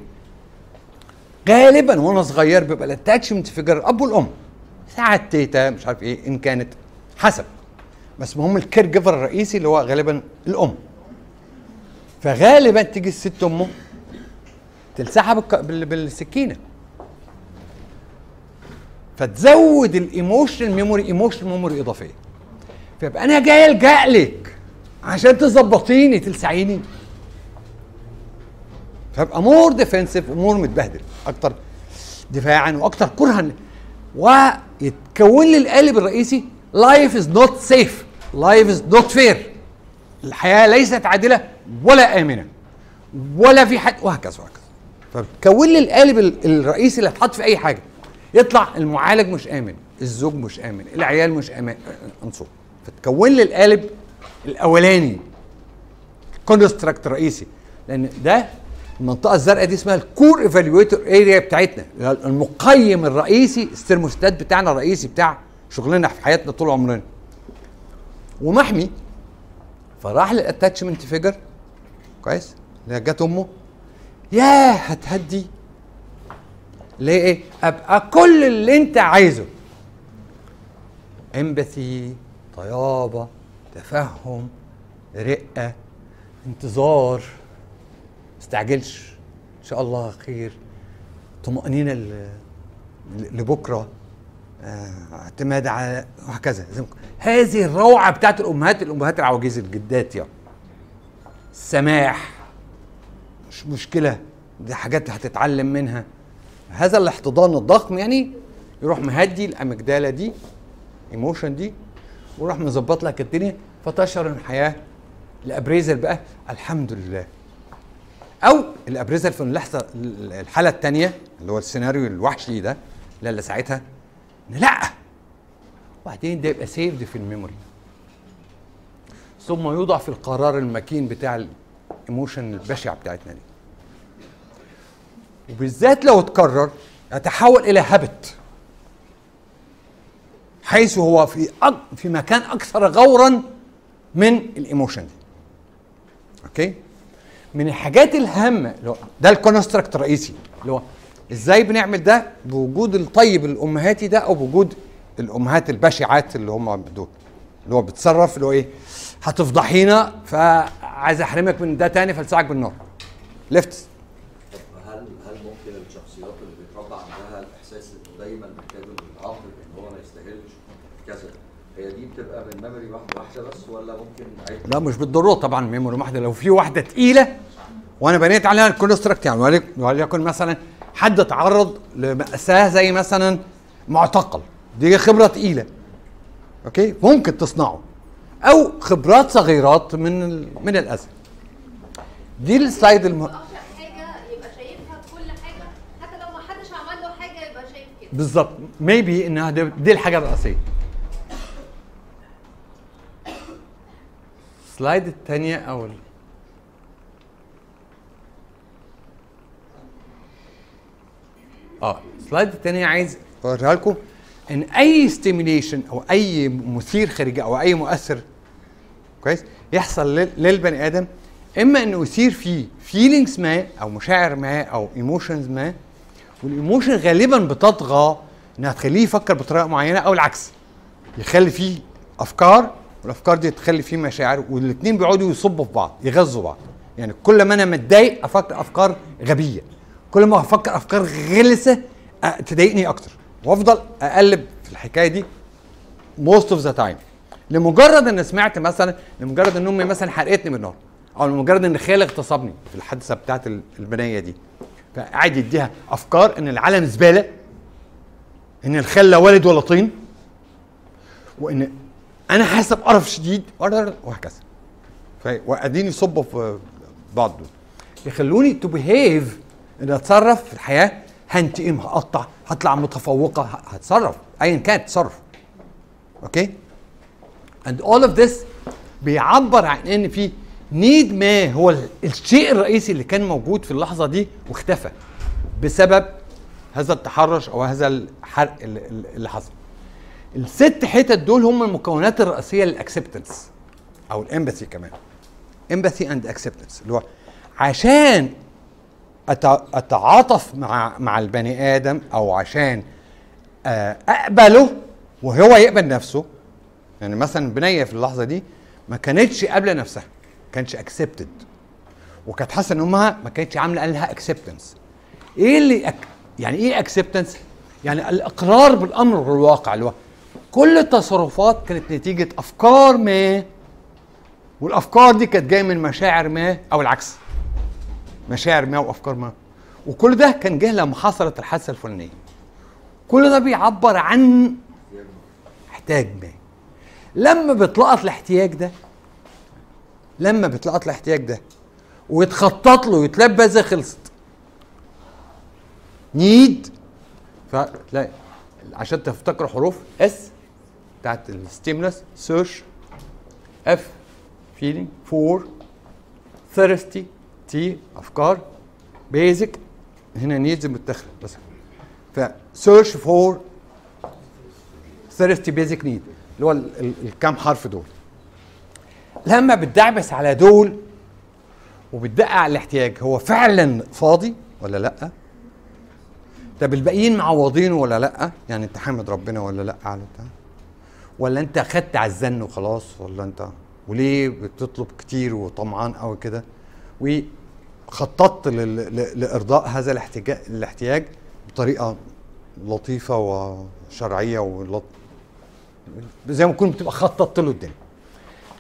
غالبا وأنا صغير بيبقى ال attachment figure الاب والام ساعات تيتا مش عارف إيه إن كانت حسب. بس المهم ال care giver الرئيسي اللي هو غالبا الأم. فغالبا تيجي الست أمه بال- بالسكينة. فتزود ال emotional memory emotional memory إضافية. فيبقى أنا جاي ألجأ لك عشان تظبطيني تلسعيني. فابقى more defensive و more متبهدل أكتر دفاعا وأكتر كرها. ويتكون لي القالب الرئيسي life is not safe life is not fair الحياة ليست عادلة ولا آمنة ولا في حد وهكذا وهكذا. فبتكون لي القالب ال- الرئيسي اللي هتحط في أي حاجة يطلع المعالج مش آمن الزوج مش آمن العيال مش آمن انصر فتكون لي القالب الأولاني construct رئيسي. لأن ده المنطقة الزرقاء دي اسمها ال core evaluator area بتاعتنا. المقيم الرئيسي الثرموستات بتاعنا الرئيسي بتاع شغلنا في حياتنا طول عمرنا. ومحمي. فراح لل attachment figure كويس. اللي جت أمه. ياه هتهدي. ليه؟ إيه؟ أبقى كل اللي أنت عايزه. empathy طيابة تفهم رقة انتظار. استعجلش إن شاء الله خير. ل- لبكرة. اعتماد على وهكذا. هذه الروعة بتاعت الأمهات الأمهات العواجيز الجدات يعني السماح مش مشكلة دي حاجات هتتعلم منها. هذا الاحتضان الضخم يعني يروح مهدي الأمجدالة دي إيموشن دي ويروح مظبط لك الدنيا فتشعر الحياة. الأبريزل بقى الحمد لله. أو ال appraisal في اللحظة الحالة الثانية اللي هو السيناريو الوحشي ده لا اللي ساعتها لا. وبعدين ده يبقى saved في ال memory. ثم يوضع في القرار المكين بتاع ال emotion البشعة بتاعتنا دي. وبالذات لو اتكرر يتحول إلى habit حيث هو في أك... في مكان أكثر غورا من ال emotion دي. okay؟ من الحاجات الهامة اللي هو ده ال construct الرئيسي اللي هو إزاي بنعمل ده؟ بوجود الطيب الأمهاتي ده أو بوجود الأمهات البشعات اللي هم دول اللي هو بتصرف اللي هو إيه؟ هتفضحينا فعايز أحرمك من ده تاني فلسعك بالنار. ليفت هل هل ممكن الشخصيات اللي بيتربى عندها الإحساس إنه دايما محتاج العقل إن هو ما يستاهلش كذا؟ هي دي بتبقى من memory واحدة واحدة بس ولا ممكن لا مش بالضرورة طبعا memory واحدة. لو في واحدة تقيلة وأنا بنيت عليها ال construct يعني وليك- وليكن مثلا حد تعرض لمأساة زي مثلا معتقل دي خبرة تقيلة. okay؟ ممكن تصنعه. أو خبرات صغيرات من ال... من الاذى دي ال slide الم... حاجة يبقى شايفها في كل حاجة. حتى لو ما حدش عمل له حاجة يبقى شايف كده. بالظبط. maybe إنها دي الحاجة الرئيسية. ال slide الثانية أو آه. ال slide الثانية عايز. أوريها لكم. إن أي stimulation أو أي مثير خارجي أو أي مؤثر كويس؟ يحصل لل- للبني آدم إما إنه يثير فيه feelings ما أو مشاعر ما أو emotions ما وال emotion غالبا بتطغى إنها تخليه يفكر بطريقة معينة أو العكس. يخلي فيه أفكار والأفكار دي تخلي فيه مشاعر والاثنين بيقعدوا يصبوا في بعض يغذوا بعض. يعني كل ما أنا متضايق أفكر أفكار غبية. كل ما أفكر افكار غلسة تضايقني أكتر. وأفضل أقلب في الحكاية دي most of the time لمجرد إن سمعت مثلا لمجرد إن أمي مثلا حرقتني بالنار أو لمجرد إن خالي اغتصبني في الحادثة بتاعت ال- البنية دي. فقاعد يديها أفكار إن العالم زبالة إن الخال لا والد ولا طين وإن أنا حاسه بقرف شديد وهكذا. ف- وقاعدين يصبوا في بعض دول. يخلوني to behave ان اتصرف في الحياة هنتقم هقطع هطلع متفوقة هتصرف ايا كان تصرف. Okay؟ And all of this بيعبر عن إن في need ما هو ال- الشيء الرئيسي اللي كان موجود في اللحظة دي واختفى بسبب هذا التحرش أو هذا الحرق اللي, اللي حصل. الست حتت دول هم المكونات الرئيسية لل acceptance أو ال empathy كمان. empathy and acceptance اللي هو عشان أتعاطف مع مع البني آدم أو عشان آه، أقبله وهو يقبل نفسه. يعني مثلا بنية في اللحظة دي ما كانتش قابلة نفسها ما كانتش accepted وكانت حاسة إن أمها ما كانتش عاملة لها acceptance إيه اللي أك... يعني إيه acceptance يعني الإقرار بالأمر الواقع اللي هو كل التصرفات كانت نتيجة أفكار ما والأفكار دي كانت جاية من مشاعر ما أو العكس. مشاعر ما وأفكار ما وكل ده كان جه لما حصلت الحادثة الفلانية. كل ده بيعبر عن احتياج ما. لما بيتلقط الاحتياج ده لما بيتلقط الاحتياج ده ويتخطط له ويتلبى زي خلصت. نيد فتلاقي عشان تفتكروا حروف اس بتاعت ال stimulus search F feeling for thirsty. T أفكار. basic هنا needs متاخره بس. ف search for thirsty basic need اللي هو ال- ال- الكام حرف دول. لما بتدعبس على دول وبتدقق على الاحتياج هو فعلا فاضي ولا لأ؟ طب الباقيين معوضينه ولا لأ؟ يعني أنت حامد ربنا ولا لأ؟ على ولا أنت خدت على الزن وخلاص؟ ولا أنت وليه بتطلب كتير وطمعان قوي كده؟ ل- لإرضاء هذا الاحتياج الاحتياج بطريقة لطيفة وشرعية ولط... زي ما كنت بتبقى خططت له الدنيا.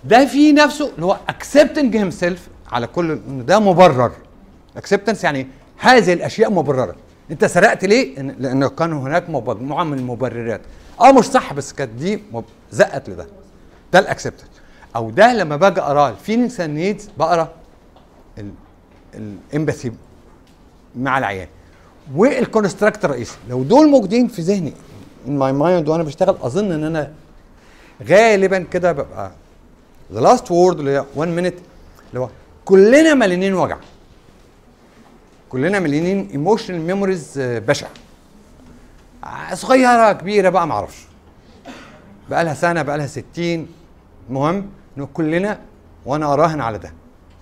ده في نفسه اللي هو accepting himself على كل إن ده مبرر. acceptance يعني هذه الأشياء مبررة. أنت سرقت ليه؟ لأنه كان هناك مجموعة من المبررات. آه مش صح بس كانت دي مب- زقت لده. ده ال acceptance أو ده لما باجي أقراه and needs بقرا ال empathy مع العيان وال construct الرئيسي لو دول موجودين في ذهني in my mind وأنا بشتغل أظن إن أنا غالبا كده ببقى the last word اللي هي 1 minute اللي هو كلنا مليانين وجع. كلنا مليانين emotional memories بشعة. آه، صغيرة كبيرة بقى معرفش بقى لها سنة بقى لها 60 المهم إنه كلنا وأنا أراهن على ده.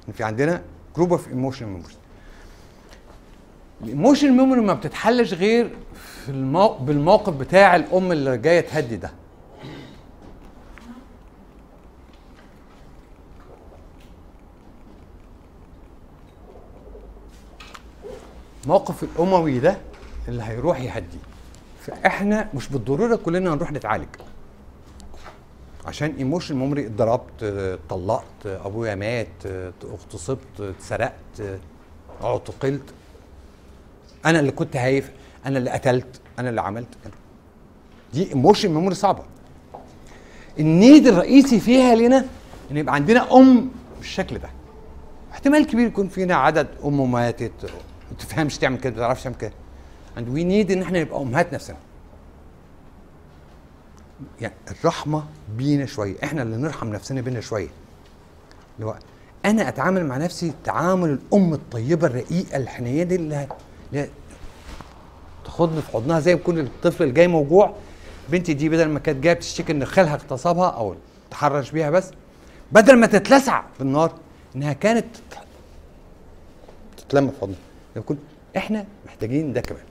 إن في عندنا group of emotional memories ال emotional memory ما بتتحلش غير في المو... بالموقف بتاع الأم اللي جاية تهدي ده. موقف الأموي ده اللي هيروح يهدي. فإحنا مش بالضرورة كلنا هنروح نتعالج. عشان emotion memory اتضربت اتطلقت أبويا مات اغتصبت اتسرقت اعتقلت أنا اللي كنت هايف أنا اللي قتلت أنا اللي عملت دي emotion memory صعبة. ال need الرئيسي فيها لنا إن يبقى عندنا أم بالشكل ده. احتمال كبير يكون فينا عدد ام ماتت. ما تفهمش تعمل كده ما تعرفش تعمل كده. And we need إن إحنا نبقى أمهات نفسنا. يعني الرحمة بينا شوية. إحنا اللي نرحم نفسنا بينا شوية. اللي هو أنا أتعامل مع نفسي تعامل الأم الطيبة الرقيقة الحنية دي اللي اللي تاخدني في حضنها زي ما يكون الطفل اللي جاي موجوع. بنتي دي بدل ما كانت جاية بتشتكي إن خالها اغتصبها أو تحرش بيها بس بدل ما تتلسع في النار إنها كانت تتلم في حضنها. إحنا محتاجين ده كمان.